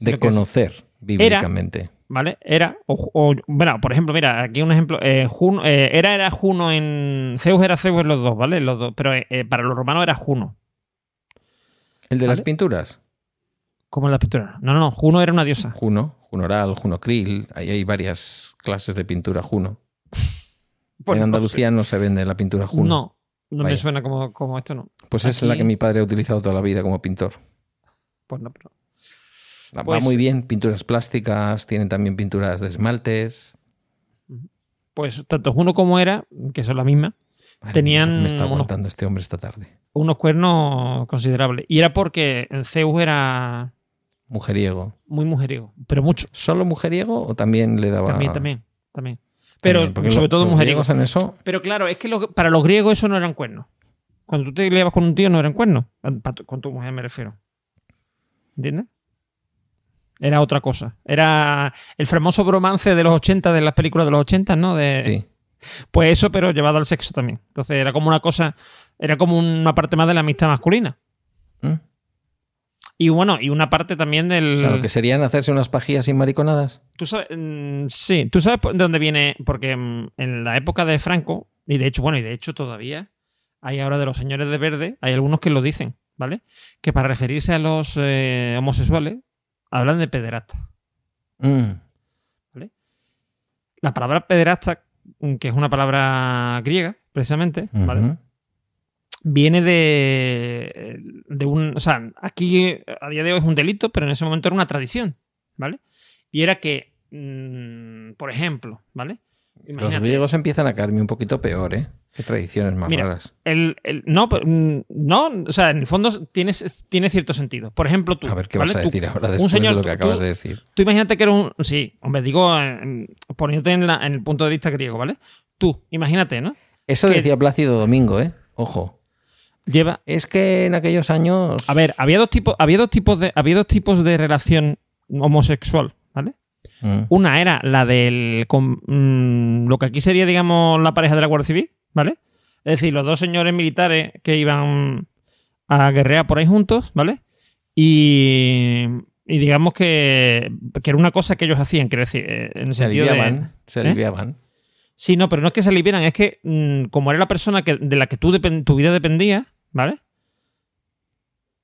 De conocer bíblicamente. ¿Vale? Era, o, o- bueno, por ejemplo, mira, aquí un ejemplo, eh, Juno, eh, era era Juno en, Zeus era Zeus en los dos, ¿vale? Los dos, pero eh, para los romanos era Juno, ¿El de las pinturas? como en la pintura. No, no, no, Juno era una diosa. Juno, Junoral, Junocril. Ahí hay varias clases de pintura Juno. En Andalucía no se vende la pintura. Juno. No, no me suena como, como esto, no. Pues es la que mi padre ha utilizado toda la vida como pintor. Pues no, pero... Va Pues- muy bien, pinturas plásticas, tienen también pinturas de esmaltes. Pues tanto Juno como era, que son la misma, Tenían me está unos- aguantando este hombre esta tarde. unos cuernos considerables. Y era porque Zeus era Mujeriego. muy mujeriego, pero mucho. ¿Solo mujeriego o también le daba...? También, también, también. Pero También, sobre todo los mujeriego. en eso... Pero claro, es que para los griegos eso no eran cuernos. Cuando tú te liabas con un tío no eran cuernos. Con tu mujer me refiero. ¿Entiendes? Era otra cosa. Era el famoso bromance de los 80, de las películas de los 80, ¿no? De, Sí. Pues eso, pero llevado al sexo también. Entonces era como una cosa, era como una parte más de la amistad masculina. ¿Mm? Y bueno, y una parte también del... O sea, lo que serían hacerse unas pajillas sin mariconadas. Tú sabes, mm, sí, tú sabes de dónde viene, porque mm, en la época de Franco, y de hecho, bueno, y de hecho todavía, hay ahora de los señores de verde, hay algunos que lo dicen, ¿vale? Que para referirse a los eh, homosexuales, hablan de pederasta. Mm. La palabra pederasta, que es una palabra griega, precisamente, ¿vale? Viene de, de un... O sea, aquí a día de hoy es un delito, pero en ese momento era una tradición, ¿vale? Y era que, mm, por ejemplo, ¿vale? Los griegos empiezan a caerme un poquito peor, ¿eh? Qué tradiciones más Mira, raras. el, el- no, mm, no, o sea, en el fondo tiene, tiene cierto sentido. Por ejemplo, tú. A ver qué ¿vale? vas a Tú- decir ahora un después señor, de lo que acabas tú- de decir. Tú imagínate que eres un. Sí, hombre, digo, eh, poniéndote en, la- en el punto de vista griego, ¿vale? Tú, imagínate, ¿no? Eso que- decía Plácido Domingo, ¿eh? Ojo. Lleva. Es que en aquellos años... A ver, había dos tipos, había dos tipos de, había dos tipos de relación homosexual. Mm. Una era la del. con- mm, lo que aquí sería, digamos, la pareja de la Guardia Civil, ¿vale? Es decir, los dos señores militares que iban a guerrear por ahí juntos, ¿vale? Y. y digamos que, que era una cosa que ellos hacían, quiero decir, eh, en el Se sentido de. aliviaban, se ¿Eh? aliviaban. Sí, no, pero no es que se aliviaran, es que mm, como era la persona que, de la que tú tu vida dependía, ¿vale?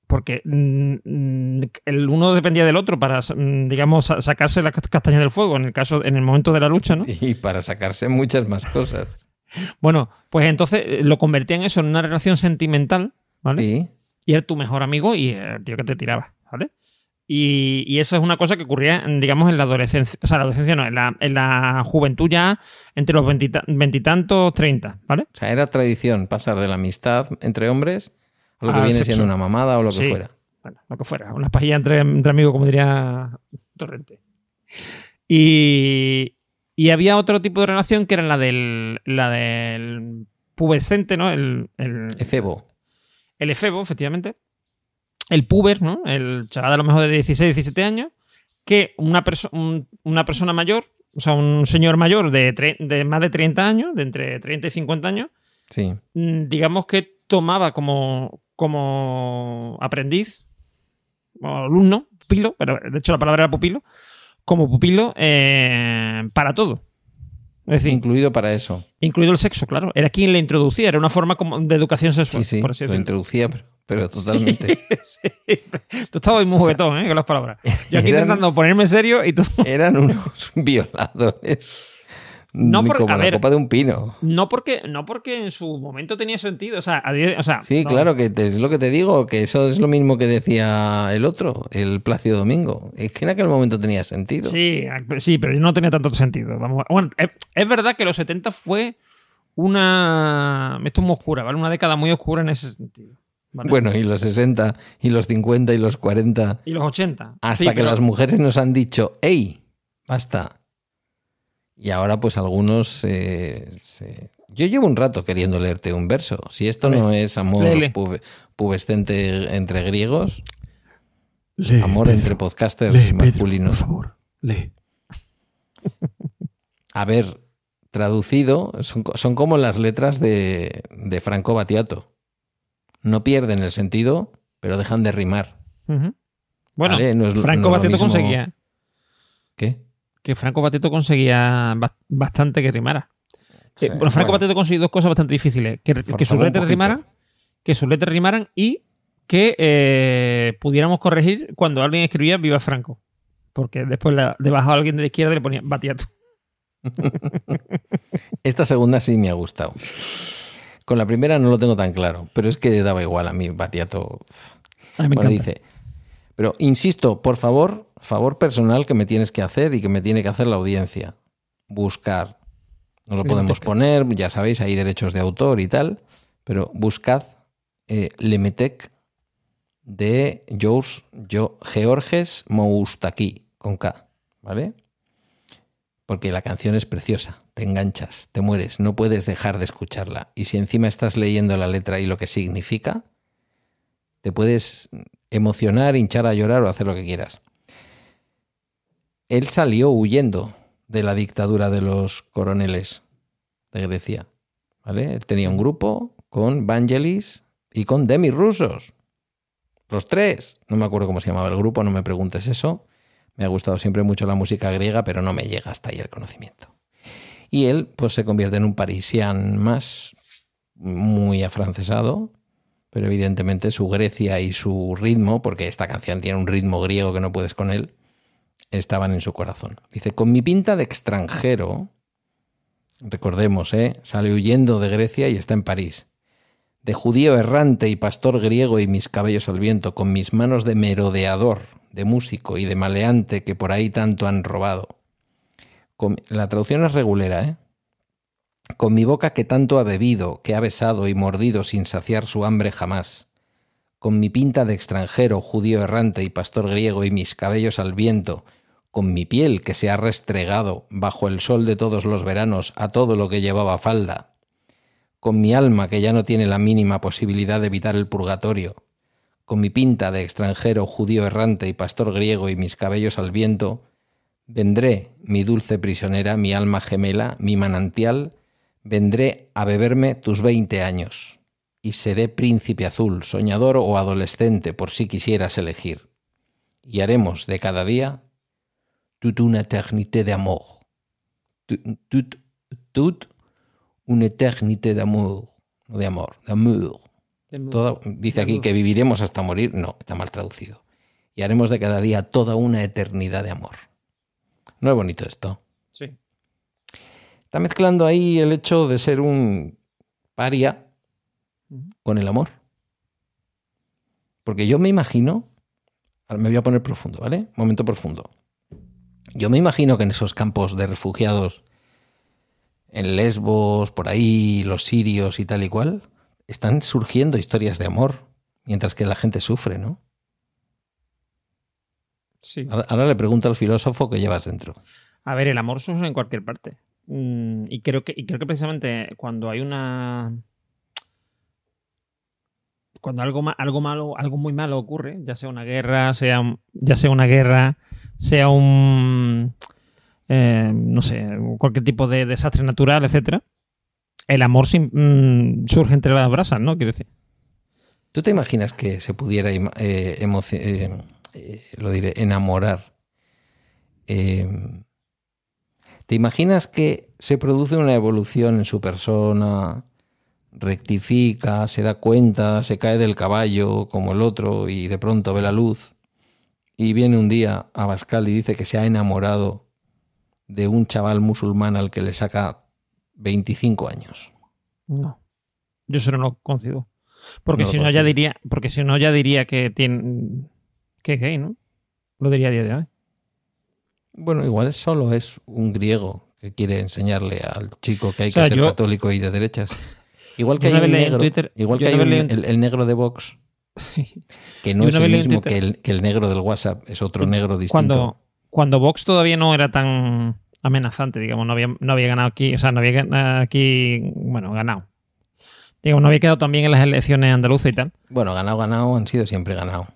Porque mm, mm, el uno dependía del otro para, mm, digamos, sa- sacarse la castaña del fuego en el caso, en el momento de la lucha, ¿no? Y para sacarse muchas más cosas. Bueno, pues entonces eh, lo convertían eso en una relación sentimental, ¿vale? Sí. Y era tu mejor amigo y el tío que te tiraba, ¿vale? Y, y eso es una cosa que ocurría, digamos, en la adolescencia. O sea, la adolescencia no, en la, en la juventud ya entre los veintita- veintitantos, treinta, ¿vale? O sea, era tradición pasar de la amistad entre hombres a lo que viene sexo. siendo una mamada o lo que fuera. Bueno, lo que fuera, unas pajillas entre, entre amigos, como diría Torrente. Y, y había otro tipo de relación que era la del, la del pubescente, ¿no? El, el, Efebo. el efebo, efectivamente. El puber, ¿no? El chaval a lo mejor de 16, 17 años, que una, perso- un- una persona mayor, o sea, un señor mayor de, de más de 30 años, de entre 30 y 50 años, Sí. mm, digamos que tomaba como, como aprendiz, o alumno, pupilo, pero de hecho la palabra era pupilo, como pupilo eh, para todo. Es decir, Incluido para eso. incluido el sexo, claro. Era quien le introducía, era una forma como de educación sexual. Sí, sí, por así lo introducía, pero, pero totalmente. Sí. Tú estabas muy juguetón, ¿eh? Con las palabras. Yo aquí eran- intentando ponerme serio y tú. Eran unos violadores. No por- como a la ver. copa de un pino. No porque, no porque en su momento tenía sentido. O sea, a día- o sea, Sí, no. claro, que te- es lo que te digo, que eso es lo mismo que decía el otro, el Plácido Domingo. Es que en aquel momento tenía sentido. Sí, sí, pero no tenía tanto sentido. Vamos, bueno, es, es verdad que los 70 fue una. Esto es muy oscura, ¿vale? Una década muy oscura en ese sentido. ¿vale? Bueno, y los 60, y los 50, y los 40, Y los 80. hasta Sí, que pero- las mujeres nos han dicho, ¡Ey! Basta. Y ahora, pues algunos. eh, se- Yo llevo un rato queriendo leerte un verso. Si esto no es amor pubescente entre griegos, Lee, amor Pedro. entre podcasters Lee, Pedro, masculinos. por favor, lee. A ver, traducido, son, son como las letras de, de Franco Battiato. No pierden el sentido, pero dejan de rimar. Bueno, Vale, no es- no Franco mismo- conseguía. ¿Qué? Que Franco Batito conseguía bas- bastante que rimara. Sí, Eh, bueno, Franco bueno. Batito consiguió dos cosas bastante difíciles. Que, que sus letras rimaran, que sus letras rimaran y que eh, pudiéramos corregir cuando alguien escribía Viva Franco. Porque después la- debajo a alguien de la izquierda le ponía Batiato. Esta segunda sí me ha gustado. Con la primera no lo tengo tan claro, pero es que daba igual a mí, Battiato. A mí me Bueno, encanta. dice, pero insisto, por favor, favor personal que me tienes que hacer y que me tiene que hacer la audiencia. Buscar. No lo podemos poner, ya sabéis, hay derechos de autor y tal, pero buscad eh, Lemetec de Georges, Jo- Georges Moustaki, con K, ¿vale? Porque la canción es preciosa, te enganchas, te mueres, no puedes dejar de escucharla. Y si encima estás leyendo la letra y lo que significa, te puedes emocionar, hinchar a llorar o hacer lo que quieras. Él salió huyendo de la dictadura de los coroneles de Grecia. ¿Vale? Él tenía un grupo con Vangelis y con Demi Rusos. Los tres. No me acuerdo cómo se llamaba el grupo, no me preguntes eso. Me ha gustado siempre mucho la música griega, pero no me llega hasta ahí el conocimiento. Y él, pues, se convierte en un parisian más, muy afrancesado, pero evidentemente su Grecia y su ritmo, porque esta canción tiene un ritmo griego que no puedes con él, estaban en su corazón. Dice, con mi pinta de extranjero, recordemos, ¿eh? sale huyendo de Grecia y está en París. De judío errante y pastor griego y mis cabellos al viento, con mis manos de merodeador, de músico y de maleante que por ahí tanto han robado. Con- la traducción es regulera, ¿eh? Con mi boca que tanto ha bebido, que ha besado y mordido sin saciar su hambre jamás. Con mi pinta de extranjero, judío errante y pastor griego y mis cabellos al viento, con mi piel que se ha restregado bajo el sol de todos los veranos a todo lo que llevaba falda, con mi alma que ya no tiene la mínima posibilidad de evitar el purgatorio, con mi pinta de extranjero, judío errante y pastor griego y mis cabellos al viento, vendré, mi dulce prisionera, mi alma gemela, mi manantial, vendré a beberme tus veinte años, y seré príncipe azul, soñador o adolescente, por si quisieras elegir. Y haremos de cada día toute una éternité d'amour. Toute, toute, una éternité d'amour. De amor, d'amour. Toda- dice aquí que viviremos hasta morir. No, está mal traducido. Y haremos de cada día toda una eternidad de amor. ¿No es bonito esto? Sí. Está mezclando ahí el hecho de ser un paria con el amor. Porque yo me imagino, ahora me voy a poner profundo, ¿vale? Momento profundo. Yo me imagino que en esos campos de refugiados, en Lesbos, por ahí, los sirios y tal y cual, están surgiendo historias de amor, mientras que la gente sufre, ¿no? Sí. Ahora, ahora le pregunto al filósofo que llevas dentro. A ver, el amor surge en cualquier parte. Mm, y, creo que, y creo que precisamente cuando hay una. Cuando algo, algo malo, algo muy malo ocurre, ya sea una guerra, sea, ya sea una guerra, sea un. eh, no sé, cualquier tipo de desastre natural, etcétera, el amor mm, surge entre las brasas, ¿no? Quiero decir. ¿Tú te imaginas que se pudiera eh, eh, enamorar? Eh, ¿Te imaginas que se produce una evolución en su persona, rectifica, se da cuenta, se cae del caballo como el otro y de pronto ve la luz? Y viene un día a Bascal y dice que se ha enamorado de un chaval musulmán al que le saca 25 años. No. Yo eso no lo concibo. Porque No si no ya diría, porque si no ya diría que tiene que es gay, ¿no? Lo diría a día de hoy. Bueno, igual solo es un griego que quiere enseñarle al chico que hay O sea, que ser yo- católico y de derechas. Igual que Yo hay un negro, Twitter- igual que hay un- en- el, el negro de Vox, que no Yo es el mismo que el, que el negro del WhatsApp, es otro negro distinto. Cuando, cuando Vox todavía no era tan amenazante, digamos, no había, no había ganado aquí, o sea, no había aquí, bueno, ganado. Digamos, no había quedado tan bien en las elecciones andaluzas y tal. Bueno, ganado, ganado, han sido siempre ganado.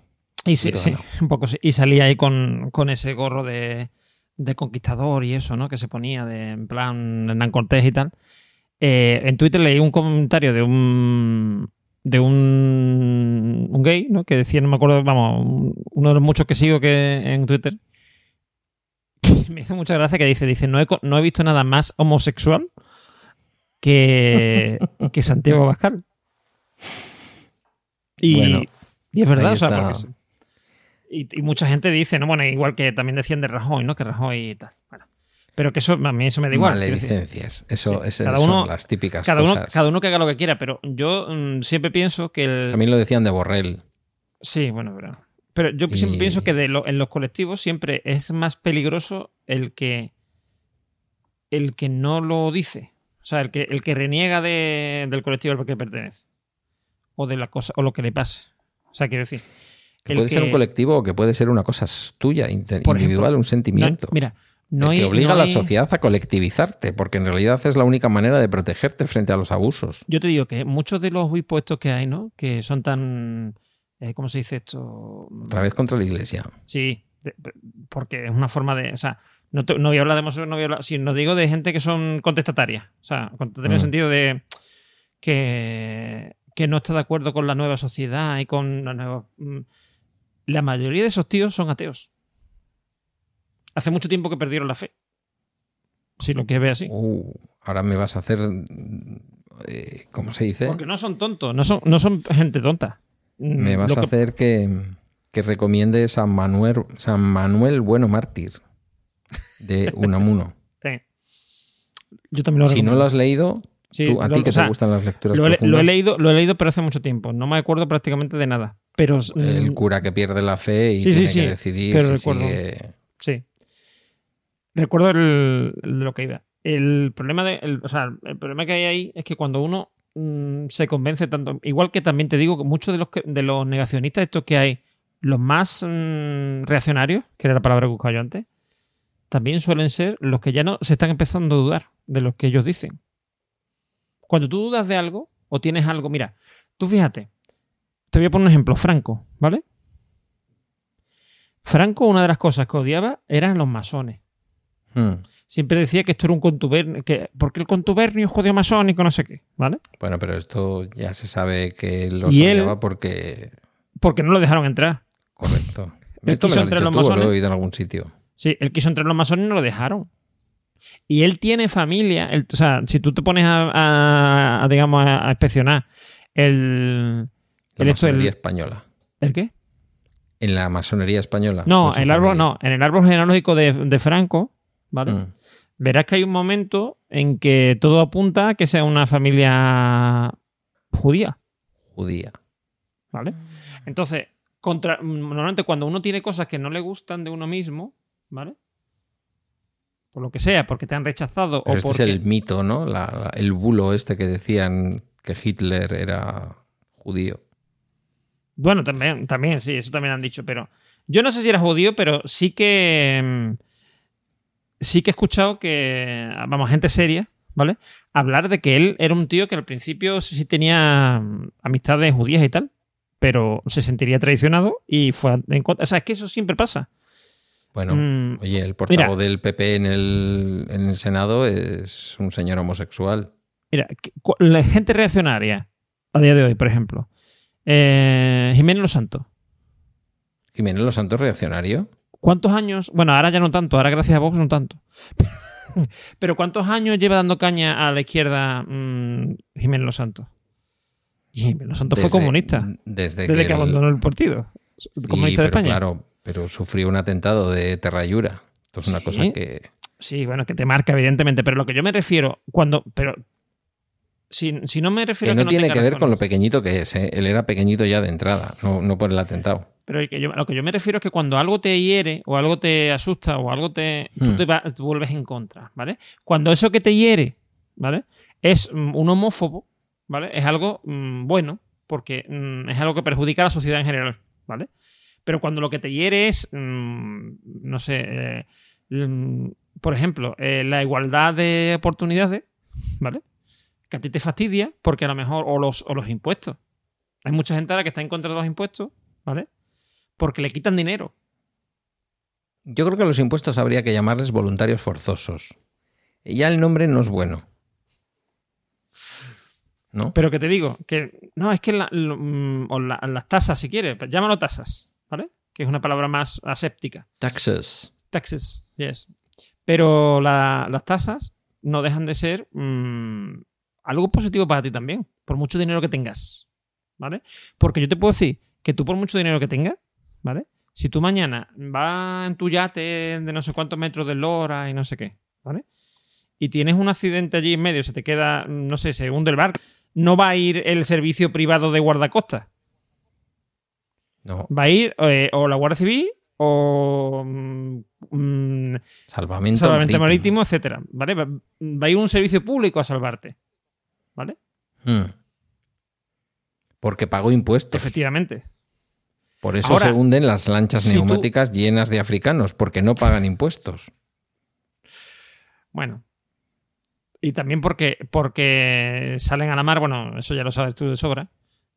Y sí, sí, un poco sí. Y salía ahí con, con ese gorro de, de conquistador y eso, ¿no? Que se ponía de, en plan Hernán Cortés y tal. Eh, en Twitter leí un comentario de un de un, un gay, ¿no? Que decía, no me acuerdo, vamos, un- uno de los muchos que sigo que en Twitter. me hizo mucha gracia que dice, dice, no he, no he visto nada más homosexual que, que Santiago Bascal. Y, Bueno, y es verdad, o sea, porque y, y mucha gente dice, no, bueno, igual que también decían de Rajoy, ¿no? Que Rajoy y tal. Bueno, pero que eso, a mí eso me da igual. Maledicencias. Eso, Sí, esas cada son uno- las típicas Cada uno, cosas. cada uno que haga lo que quiera, pero yo mm, siempre pienso que el. También lo decían de Borrell. Sí, bueno, pero. Pero yo Y- siempre pienso que de lo- en los colectivos siempre es más peligroso el que. el que no lo dice. O sea, el que, el que reniega de- del colectivo al que pertenece. O de la cosa, o lo que le pase. O sea, quiero decir. Que puede ser un colectivo o que puede ser una cosa tuya, individual, ejemplo, un no- sentimiento. mira, no que hay. obliga no a la hay- sociedad a colectivizarte, porque en realidad es la única manera de protegerte frente a los abusos. Yo te digo que muchos de los impuestos que hay, ¿no? Que son tan. eh, ¿Cómo se dice esto? Otra vez contra la iglesia. Sí, de- porque es una forma de. O sea, no, te- no voy a hablar de no voy a hablar. Sino digo de gente que son contestatarias. O sea, contestataria en el Mm. sentido de que, que no está de acuerdo con la nueva sociedad y con la nueva. Mm, La mayoría de esos tíos son ateos. Hace mucho tiempo que perdieron la fe. Si lo quieres ver así. Uh, ahora me vas a hacer. eh, ¿Cómo se dice? Porque no son tontos, no son, no son gente tonta. Mm, Me vas Lo a que- hacer que, que recomiende San Manuel, San Manuel Bueno Mártir de Unamuno. Sí. Yo también lo si no lo has leído, Sí, tú- a ti que o sea, te gustan las lecturas Lo he, lo he leído, lo he leído, pero hace mucho tiempo. No me acuerdo prácticamente de nada. Pero el mm, cura que pierde la fe y Sí, tiene sí, que decidir pero si recuerdo. sigue- sí. Recuerdo el, lo que iba. El problema de, el- o sea, el problema que hay ahí es que cuando uno mm, se convence tanto, igual que también te digo que muchos de los de los negacionistas estos que hay, los más mm, reaccionarios, que era la palabra que buscaba yo antes, también suelen ser los que ya no se están empezando a dudar de lo que ellos dicen. Cuando tú dudas de algo o tienes algo, mira, tú fíjate, te voy a poner un ejemplo, Franco, ¿vale? Franco, una de las cosas que odiaba eran los masones. Hmm. Siempre decía que esto era un contubernio, que porque el contubernio es judío masónico, no sé qué, ¿vale? Bueno, pero esto ya se sabe que lo él- odiaba porque. Porque no lo dejaron entrar. Correcto. Él Esto me quiso lo has dicho los tú, lo masones. he oído en algún sitio. Sí, él quiso entrar en los masones y no lo dejaron. Y él tiene familia, él- o sea, si tú te pones a, a- a, digamos, a, a inspeccionar el... La El masonería española. ¿El qué? En la masonería española. No, su el árbol no. En el árbol genealógico de, de Franco, ¿vale? Mm. Verás que hay un momento en que todo apunta a que sea una familia judía, Judía. ¿vale? Entonces, contra, normalmente cuando uno tiene cosas que no le gustan de uno mismo, ¿vale? Por lo que sea, porque te han rechazado Pero o este porque... es el mito, ¿no? La- la- el bulo este que decían que Hitler era judío. Bueno, también, también, sí, eso también han dicho, pero yo no sé si era judío, pero sí que mm, sí que he escuchado que, vamos, gente seria, ¿vale? Hablar de que él era un tío que al principio sí tenía mm, amistades judías y tal, pero se sentiría traicionado y fue en contra. O sea, es que eso siempre pasa. Bueno, Mm, oye, el portavoz mira. del PP en el, en el Senado es un señor homosexual. Mira, la gente reaccionaria a día de hoy, por ejemplo, Eh, Jiménez Los Santos. Jiménez Los Santos reaccionario. ¿Cuántos años? Bueno, ahora ya no tanto, ahora gracias a Vox no tanto. Pero ¿cuántos años lleva dando caña a la izquierda mm, Jiménez Los Santos? Y Jiménez Los Santos fue comunista Desde, desde que abandonó el partido. Sí, Comunista de España. Claro, pero sufrió un atentado de Terrayura. Esto es una Sí. cosa que. Sí, bueno, que te marca, evidentemente. Pero lo que yo me refiero, cuando. Pero. Si, si no me refiero Que a no que tiene que ver con lo pequeñito que es. ¿eh? Él era pequeñito ya de entrada, no, no por el atentado. Pero el que yo- lo que yo me refiero es que cuando algo te hiere, o algo te asusta, o algo te. Tú Hmm. te, va- vuelves en contra, ¿vale? Cuando eso que te hiere, ¿vale? Es mm, un homófobo, ¿vale? Es algo mm, bueno, porque mm, es algo que perjudica a la sociedad en general, ¿vale? Pero cuando lo que te hiere es, mm, no sé, eh, mm, por ejemplo, eh, la igualdad de oportunidades, ¿vale? Que a ti te fastidia porque a lo mejor, o los, o los impuestos. Hay mucha gente ahora que está en contra de los impuestos, ¿vale? Porque le quitan dinero. Yo creo que los impuestos habría que llamarles voluntarios forzosos. Ya el nombre no es bueno. ¿No? Pero que te digo, que no, es que la- lo- mm, o la- las tasas, si quieres, pues llámalo tasas, ¿vale? Que es una palabra más aséptica. Taxes. Taxes, yes. Pero la- las tasas no dejan de ser mm, algo positivo para ti también, por mucho dinero que tengas, ¿vale? Porque yo te puedo decir que tú por mucho dinero que tengas, ¿vale? Si tú mañana vas en tu yate de no sé cuántos metros de lora y no sé qué, ¿vale? Y tienes un accidente allí en medio, se te queda, no sé, se hunde el barco, no va a ir el servicio privado de guardacostas, No. va a ir eh, o la Guardia Civil o mm, mm, Salvamento, salvamento marítimo, marítimo. etcétera. ¿Vale? Va, va a ir un servicio público a salvarte. ¿Vale? Hmm. Porque pagó impuestos. Efectivamente. Por eso Ahora, se hunden las lanchas si tú- neumáticas llenas de africanos, porque no pagan impuestos. Bueno. Y también porque, porque salen a la mar, bueno, eso ya lo sabes tú de sobra.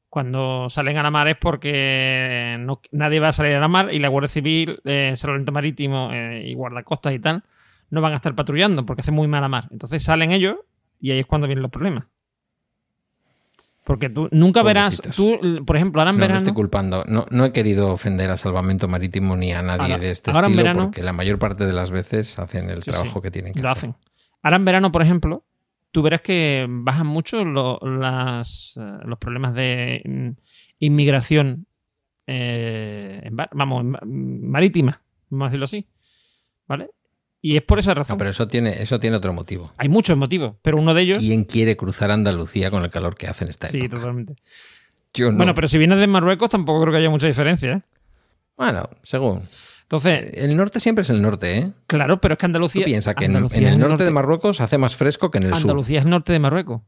Cuando salen a la mar es porque no- nadie va a salir a la mar y la Guardia Civil, eh, Salvamento Marítimo eh, y guardacostas y tal no van a estar patrullando porque hace muy mala mar. Entonces salen ellos y ahí es cuando vienen los problemas. Porque tú nunca verás, tú, por ejemplo, ahora en No, no verano. estoy culpando. No, no he querido ofender a Salvamento Marítimo ni a nadie Ahora- de este estilo, verano- porque la mayor parte de las veces hacen el Sí, trabajo sí, que tienen que lo hacer. hacen. Ahora en verano, por ejemplo, tú verás que bajan mucho lo- las, eh, los problemas de mm, inmigración eh, en vamos, en ma- marítima, vamos a decirlo así. ¿Vale? Y es por esa razón. No, pero eso tiene, eso tiene otro motivo. Hay muchos motivos, pero uno de ellos. ¿Quién quiere cruzar Andalucía con el calor que hace en esta Sí, época? totalmente. Yo no. Bueno, pero si vienes de Marruecos, tampoco creo que haya mucha diferencia. ¿eh? Bueno, según. Entonces, El norte siempre es el norte, ¿eh? claro, pero es que Tú Andalucía. piensas que en, Andalucía el norte, de Marruecos hace más fresco que en el Andalucía es norte de Marruecos.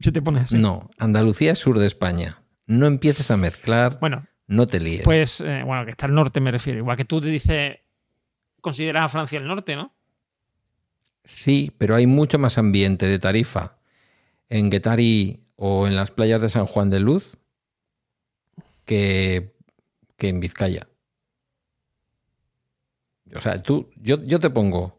Si te pones así. sur. No, Andalucía es sur de España. No empieces a mezclar, Bueno, no te líes. Pues, eh, bueno, que está al norte me refiero. Igual que tú te dices, consideras a Francia el norte, ¿no? Sí, pero hay mucho más ambiente de tarifa en Guetari o en las playas de San Juan de Luz que, que en Vizcaya. O sea, tú, yo, yo te pongo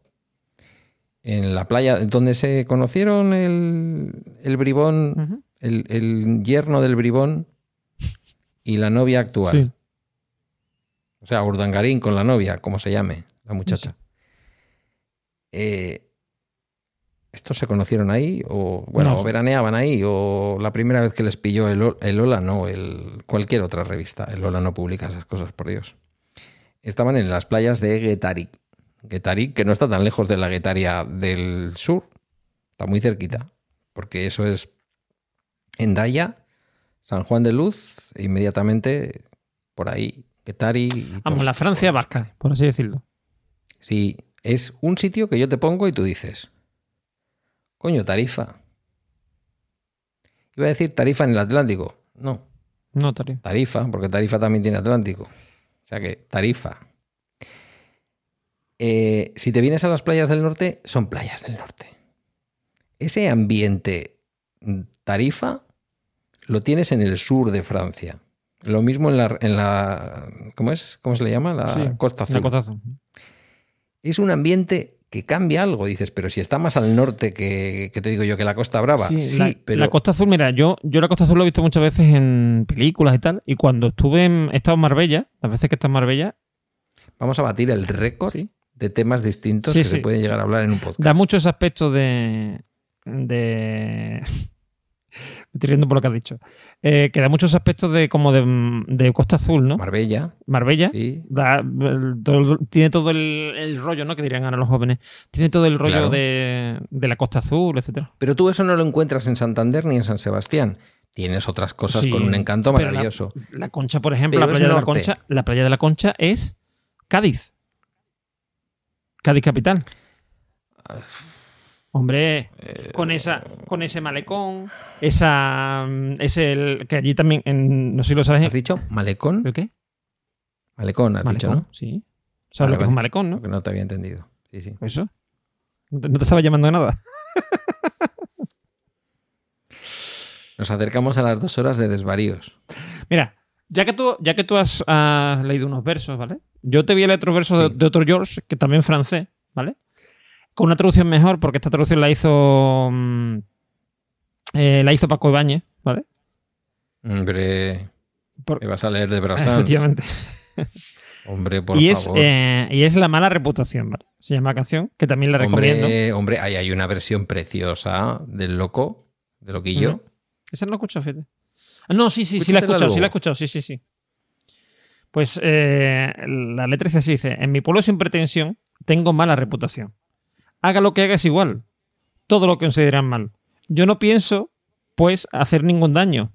en la playa donde se conocieron el, el bribón, el, el yerno del bribón y la novia actual. Sí. O sea, Urdangarín con la novia, como se llame, la muchacha. Eh, ¿Estos se conocieron ahí? O, bueno, No o sé. veraneaban ahí, o la primera vez que les pilló el, el Ola, no, el, cualquier otra revista. El Ola no publica esas cosas, por Dios. Estaban en las playas de Guetari. Guetari, que no está tan lejos de la Guetaria del sur. Está muy cerquita. Porque eso es Endaya, San Juan de Luz, e inmediatamente por ahí, Guetari. y Vamos, la Francia vasca, por así decirlo. Sí, es un sitio que yo te pongo y tú dices, coño, tarifa. Iba a decir tarifa en el Atlántico. No, No, Tario. tarifa, porque tarifa también tiene Atlántico. O sea que, tarifa. Eh, si te vienes a las playas del norte, son playas del norte. Ese ambiente mm, tarifa lo tienes en el sur de Francia. Lo mismo en la, en la ¿cómo es? ¿Cómo se le llama? La Sí, Costa Azul. La Costa Azul. Es un ambiente que cambia algo. Dices, pero si está más al norte que, que te digo yo que la Costa Brava. Sí, la, pero. La Costa Azul, mira, yo, yo la Costa Azul lo he visto muchas veces en películas y tal. Y cuando estuve en. He estado en Marbella, las veces que he estado en Marbella. Vamos a batir el récord de temas distintos que se pueden llegar a hablar en un podcast. Da muchos aspectos de. de. Me estoy riendo por lo que has dicho. Eh, que da muchos aspectos de como de, Costa Azul, ¿no? Marbella. Marbella. Sí. Da, tiene todo el, rollo, ¿no? Que dirían ahora los jóvenes. Tiene todo el rollo de, la Costa Azul, etcétera. Pero tú eso no lo encuentras en Santander ni en San Sebastián. Tienes otras cosas con un encanto maravilloso. La, Concha, por ejemplo, la playa de la Concha, la playa de la Concha es Cádiz. Cádiz capital. Hombre, eh, con esa, con ese malecón, esa, mm, es el que allí también, en, no sé si lo sabes. ¿Has dicho malecón? ¿El qué? Malecón, has dicho, ¿no? Sí. ¿Sabes lo que es un malecón, no? Porque no te había entendido. Sí, sí. ¿Eso? No te, estaba llamando de nada. Nos acercamos a las dos horas de desvaríos. Mira, ya que tú, ya que tú has, leído unos versos, ¿vale? Yo te vi el otro verso de, otro George, que también francés, ¿vale? Con una traducción mejor, porque esta traducción la hizo. Mm, eh, la hizo Paco Ibáñez, ¿vale? Hombre. Por... vas a leer de Brasil. Efectivamente. Hombre, por y favor. Es, eh, y es La mala reputación, ¿vale? Se llama la canción, que también la recomiendo. Hombre, ahí hay una versión preciosa del loco, de loquillo. Esa no la he escuchado, fíjate. Ah, no, sí, sí, sí la he escuchado, sí la he escuchado, sí, sí, sí. Pues eh, la letra dice así, dice, en mi pueblo sin pretensión tengo mala reputación haga lo que haga es igual. Todo lo consideran mal. Yo no pienso, pues, hacer ningún daño,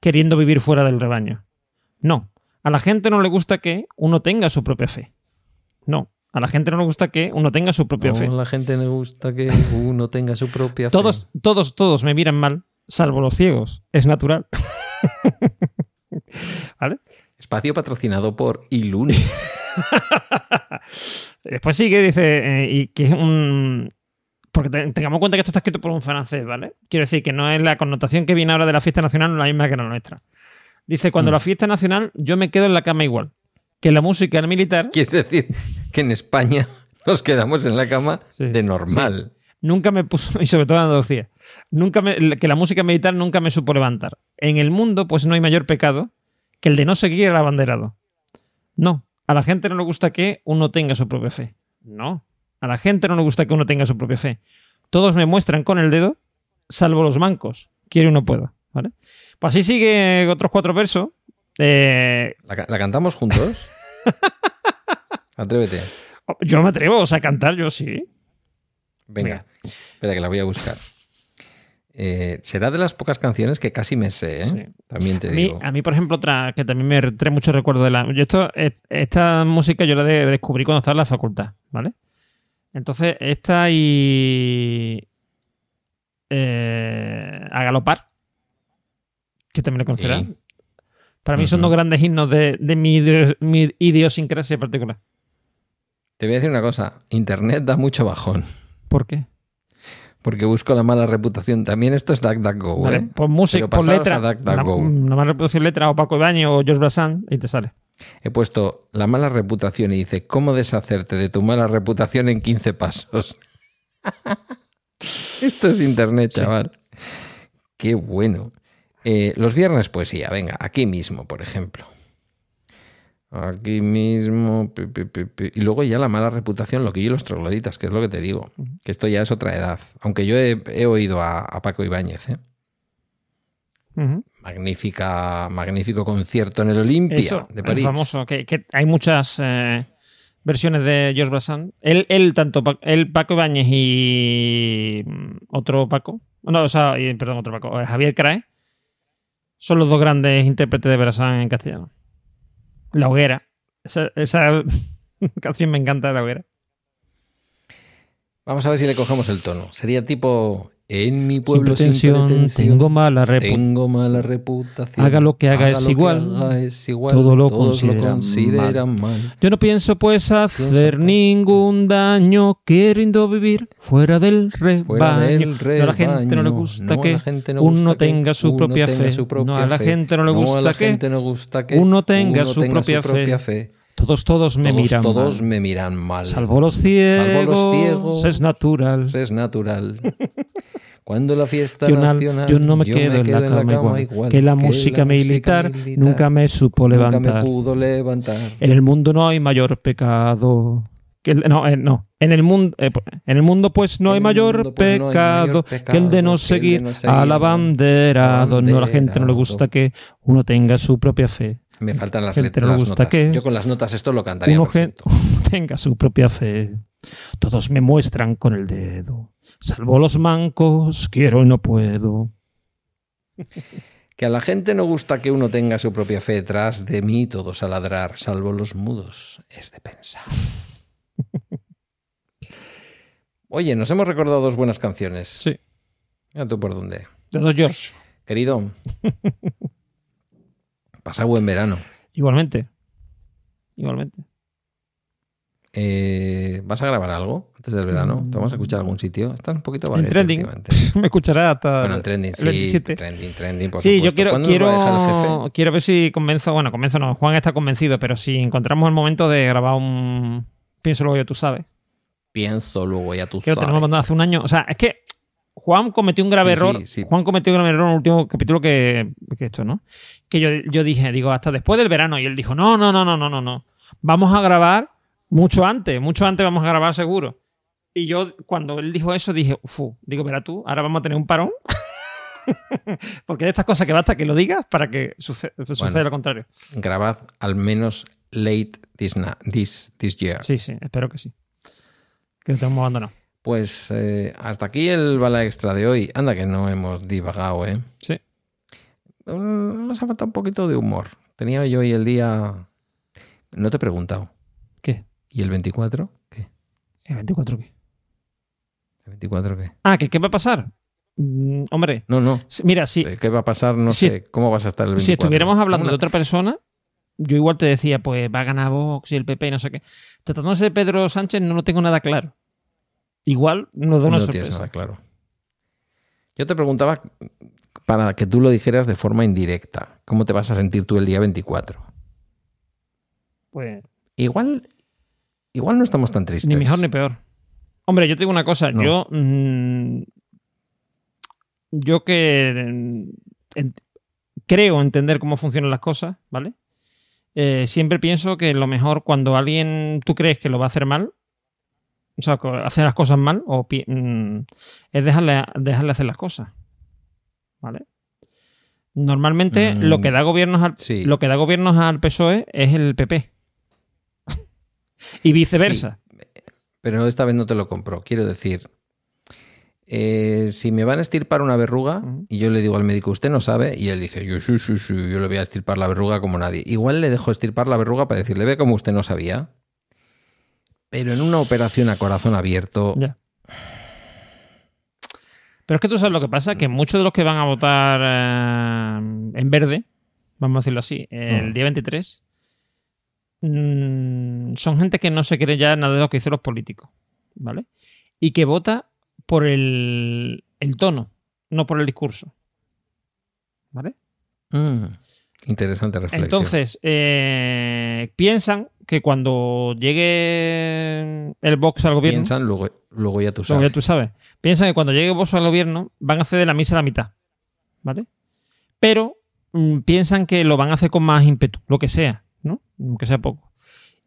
queriendo vivir fuera del rebaño. No, a la gente no le gusta que uno tenga su propia fe. No, a la gente no le gusta que uno tenga su propia fe. A la gente le gusta que uno tenga su propia fe. Todos, todos, todos me miran mal, salvo los ciegos. Es natural. ¿Vale? Espacio patrocinado por Iluni. Después sí que dice, eh, y que es un... Porque tengamos en cuenta que esto está escrito por un francés, ¿vale? Quiero decir que no es la connotación que viene ahora de la fiesta nacional, no es la misma que la nuestra. Dice, cuando mm. la fiesta nacional, yo me quedo en la cama igual. Que la música el militar... Quiere decir que en España nos quedamos en la cama de normal. Nunca me puso, y sobre todo en Andalucía, nunca me, que la música militar nunca me supo levantar. En el mundo, pues no hay mayor pecado que el de no seguir el abanderado. No, a la gente no le gusta que uno tenga su propia fe. No, a la gente no le gusta que uno tenga su propia fe. Todos me muestran con el dedo, salvo los mancos. Quiere uno pueda. ¿vale? Pues así sigue otros cuatro versos. Eh, ¿La, cantamos juntos? Atrévete. Yo me atrevo, o sea, a cantar yo sí. Venga, espera que la voy a buscar. Eh, será de las pocas canciones que casi me sé, ¿eh? También te a digo. Mí, a mí, por ejemplo, otra que también me trae mucho recuerdo de la. Yo esto, esta música yo la descubrí cuando estaba en la facultad, ¿vale? Entonces, esta y. Eh, a galopar. Que también lo conocerás. Para mí son dos grandes himnos de, mi, mi idiosincrasia particular. Te voy a decir una cosa. Internet da mucho bajón. ¿Por qué? Porque busco la mala reputación. También esto es DuckDuckGo, vale, ¿eh? Pon música, pon letra. La, mala reputación letra o Paco Ibaño o George Brassan y te sale. He puesto la mala reputación y dice, ¿cómo deshacerte de tu mala reputación en 15 pasos? esto es internet, chaval. Qué bueno. Eh, los viernes poesía, venga, aquí mismo, por ejemplo. Aquí mismo. y luego ya la mala reputación, lo que yo los trogloditas, que es lo que te digo. Que esto ya es otra edad. Aunque yo he, oído a, Paco Ibáñez. ¿eh? Magnífica, magnífico concierto en el Olimpia de París. famoso, que, hay muchas eh, versiones de George Brassens. Él, él, tanto él, Paco Ibáñez y mm, otro Paco. No, o sea, perdón, otro Paco. Eh, Javier Crae. Son los dos grandes intérpretes de Brassens en castellano. La hoguera. Esa, canción me encanta la hoguera. Vamos a ver si le cogemos el tono. Sería tipo en mi pueblo sin pretensión, tengo, mala tengo mala reputación. Haga lo que haga, es, igual. Todo lo, consideran, mal. Yo no pienso pues hacer ningún daño. Queriendo vivir fuera del rebaño. a la gente no le gusta que uno tenga su propia fe. No, a la gente no le gusta que uno tenga su propia fe. Todos, todos me todos, miran todos mal. me miran mal. Salvo los ciegos. Salvo los ciegos. Es natural. Es natural. Cuando la fiesta Yo, na- nacional, yo no me quedo, en, la cama, igual, que la música militar, nunca me supo nunca levantar. me pudo levantar. En el mundo no hay mayor pecado. Que el- no, eh, no. En el mundo, eh, en el mundo pues no En hay mayor, mundo, pues, no hay pecado, mayor que el de pecado no que el de seguir no seguir al abanderado. No, a la gente no le gusta que uno tenga su propia fe. Me faltan las letras. no le las gusta notas. que Yo con las notas esto lo cantaría Uno perfecto. tenga su propia fe. Todos me muestran con el dedo. Salvo los mancos, quiero y no puedo. Que a la gente no gusta que uno tenga su propia fe detrás de mí, todos a ladrar, salvo los mudos. Es de pensar. Oye, nos hemos recordado dos buenas canciones. Sí. Mira tú por dónde. De dos George. Querido, pasa buen verano. Igualmente. Igualmente. Eh, ¿Vas a grabar algo antes del verano? ¿Te vamos a escuchar a algún sitio? Estás un poquito En trending. Me escuchará hasta Bueno, en trending, el sí. 27. Trending, trending, por sí, supuesto. yo quiero, ¿Cuándo nos va a dejar el quiero, quiero ver si convenzo, bueno, convenzo no, Juan está convencido, pero si encontramos el momento de grabar un pienso luego yo tú sabes. Pienso luego, ya tú Que lo tenemos sabes. abandonado hace un año. O sea, es que Juan cometió un grave Sí, error. sí, sí. Juan cometió un grave error en el último capítulo que, que esto, ¿no? Que yo, yo dije, digo, hasta después del verano. Y él dijo, no, no, no, no, no, no, no. Vamos a grabar mucho antes, mucho antes vamos a grabar seguro. Y yo, cuando él dijo eso, dije, fu, digo, verá tú, ahora vamos a tener un parón. Porque de estas cosas que basta que lo digas para que suce- suceda Bueno. lo contrario. Grabad al menos late this, this, this year. Sí, sí, espero que sí. Que abandonado. Pues eh, hasta aquí el bala extra de hoy. Anda que no hemos divagado, ¿eh? Sí. Mm, Nos ha faltado un poquito de humor. Tenía yo hoy el día... No te he preguntado. ¿Y el 24? ¿Qué? ¿El 24 qué? ¿El 24 qué? Ah, ¿qué, qué va a pasar? Mm, hombre, No, no. mira, si, Eh, ¿Qué va a pasar? No Si- sé. ¿Cómo vas a estar el 24? si estuviéramos hablando Una- de otra persona, yo igual te decía, pues va a ganar Vox y el PP y no sé qué. Tratándose de Pedro Sánchez, no lo tengo nada claro. Igual nos da una no tienes sorpresa. nada claro. Yo te preguntaba para que tú lo dijeras de forma indirecta. ¿Cómo te vas a sentir tú el día 24? Pues Igual, igual no estamos tan tristes. ni mejor ni peor. Hombre, yo te digo una cosa. No. Yo. mm, yo que. mm, en- creo entender cómo funcionan las cosas, ¿vale? Eh, siempre pienso que lo mejor cuando alguien tú crees que lo va a hacer mal, o sea, que hace las cosas mal, o mm, es dejarle, dejarle hacer las cosas, ¿vale? Normalmente Mm, lo que da gobiernos al, sí. lo que da gobiernos al PSOE es el PP. Y viceversa. Pero esta vez no te lo compro. Quiero decir, eh, si me van a estirpar una verruga y yo le digo al médico, usted no sabe, y él dice, yo sí, sí, sí, yo le voy a estirpar la verruga como nadie. Igual le dejo estirpar la verruga para decirle, ve como usted no sabía. Pero en una operación a corazón abierto, Ya. Pero es que tú sabes lo que pasa, que muchos de los que van a votar eh, en verde, vamos a decirlo así, el Mm. día 23, mm, son gente que no se cree ya nada de lo que dicen los políticos, ¿vale? Y que vota por el, el tono, no por el discurso. ¿Vale? mm, interesante reflexión. Entonces, eh, piensan que cuando llegue el Vox al gobierno, Piensan, luego, luego ya tú Luego sabes. ya tú sabes. Piensan que cuando llegue Vox al gobierno van a hacer de la misa a la mitad. ¿Vale? Pero mm, piensan que lo van a hacer con más ímpetu, lo que sea, ¿no? Aunque sea poco.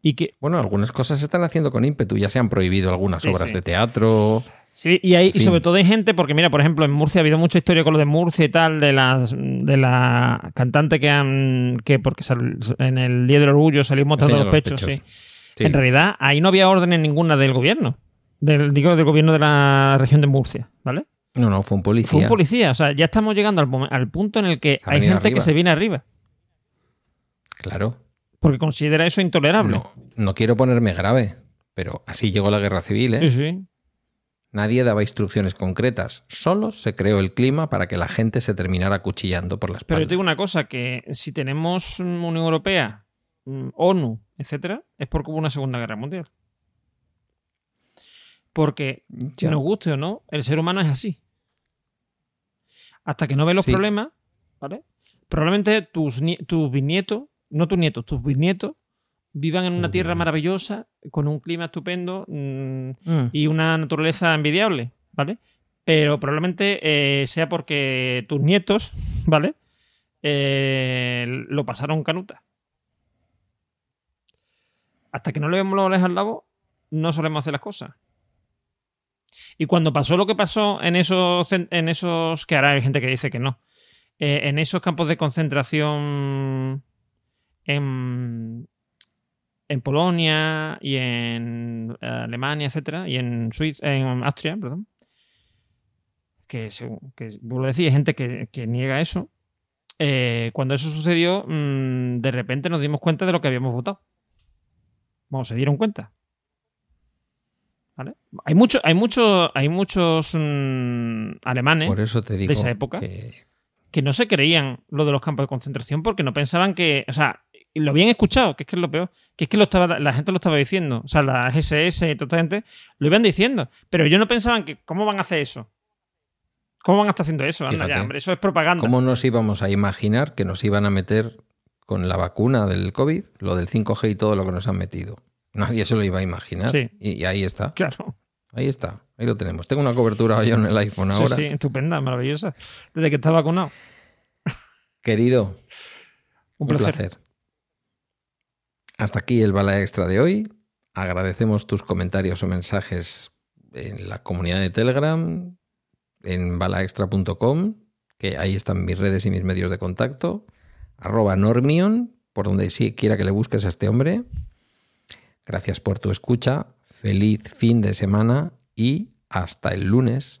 Y que. Bueno, algunas cosas se están haciendo con ímpetu. Ya se han prohibido algunas Sí, obras sí. de teatro. Sí, y, hay, y sobre todo hay gente, porque mira, por ejemplo, en Murcia ha habido mucha historia con lo de Murcia y tal, de las de la cantante que han. que porque sal- en el Día del Orgullo salió mostrando los pechos, pechos. sí. Sí. En realidad, ahí no había órdenes ninguna del gobierno. Del, digo, del gobierno de la región de Murcia, ¿vale? No, no, fue un policía. Fue un policía. O sea, ya estamos llegando al, al punto en el que ha hay gente que se viene arriba. Claro. Porque considera eso intolerable. No, no quiero ponerme grave, pero así llegó la guerra civil. ¿eh? Sí, sí. Nadie daba instrucciones concretas. Solo se creó el clima para que la gente se terminara acuchillando por la Pero espalda. yo te digo una cosa, que si tenemos mm, Unión Europea, mm, ONU, etcétera, es porque hubo una Segunda Guerra Mundial. Porque, Ya. nos guste o no, el ser humano es así. Hasta que no ve los Sí. problemas, ¿vale? Probablemente tus, tus bisnietos, no tus nietos, tus bisnietos, vivan en una tierra maravillosa, con un clima estupendo mm, Mm. y una naturaleza envidiable, ¿vale? Pero probablemente eh, sea porque tus nietos, ¿vale? Eh, lo pasaron canuta. Hasta que no le vemos los orejas al lado, no solemos hacer las cosas. Y cuando pasó lo que pasó en esos, en esos que ahora hay gente que dice que no, eh, en esos campos de concentración en, en Polonia y en eh, Alemania, etcétera, y en Suiza, en Austria, perdón, que, según- que vuelvo a decir, hay gente que, que niega eso. Eh, cuando eso sucedió, mm, de repente nos dimos cuenta de lo que habíamos votado. Vamos, se dieron cuenta. ¿Vale? Hay mucho, hay mucho, hay muchos mm, alemanes Por eso te digo esa época. que que no se creían lo de los campos de concentración porque no pensaban que, o sea, lo habían escuchado, que es que es lo peor, que es que lo estaba, la gente lo estaba diciendo, o sea, la SS y toda esta gente lo iban diciendo, pero ellos no pensaban que, ¿cómo van a hacer eso? ¿Cómo van a estar haciendo eso? Anda Fíjate. ya, hombre, eso es propaganda. ¿Cómo nos íbamos a imaginar que nos iban a meter con la vacuna del COVID, lo del 5G y todo lo que nos han metido? Nadie se lo iba a imaginar. Sí. Y, y ahí está. Claro. Ahí está. Ahí lo tenemos. Tengo una cobertura yo en el iPhone Sí, ahora. sí, estupenda, maravillosa. Desde que está vacunado. Querido, Un un placer. placer. Hasta aquí el bala extra de hoy. Agradecemos tus comentarios o mensajes en la comunidad de Telegram, en balaextra.com, que ahí están mis redes y mis medios de contacto, arroba normion, por donde sí quiera que le busques a este hombre. Gracias por tu escucha, feliz fin de semana y hasta el lunes.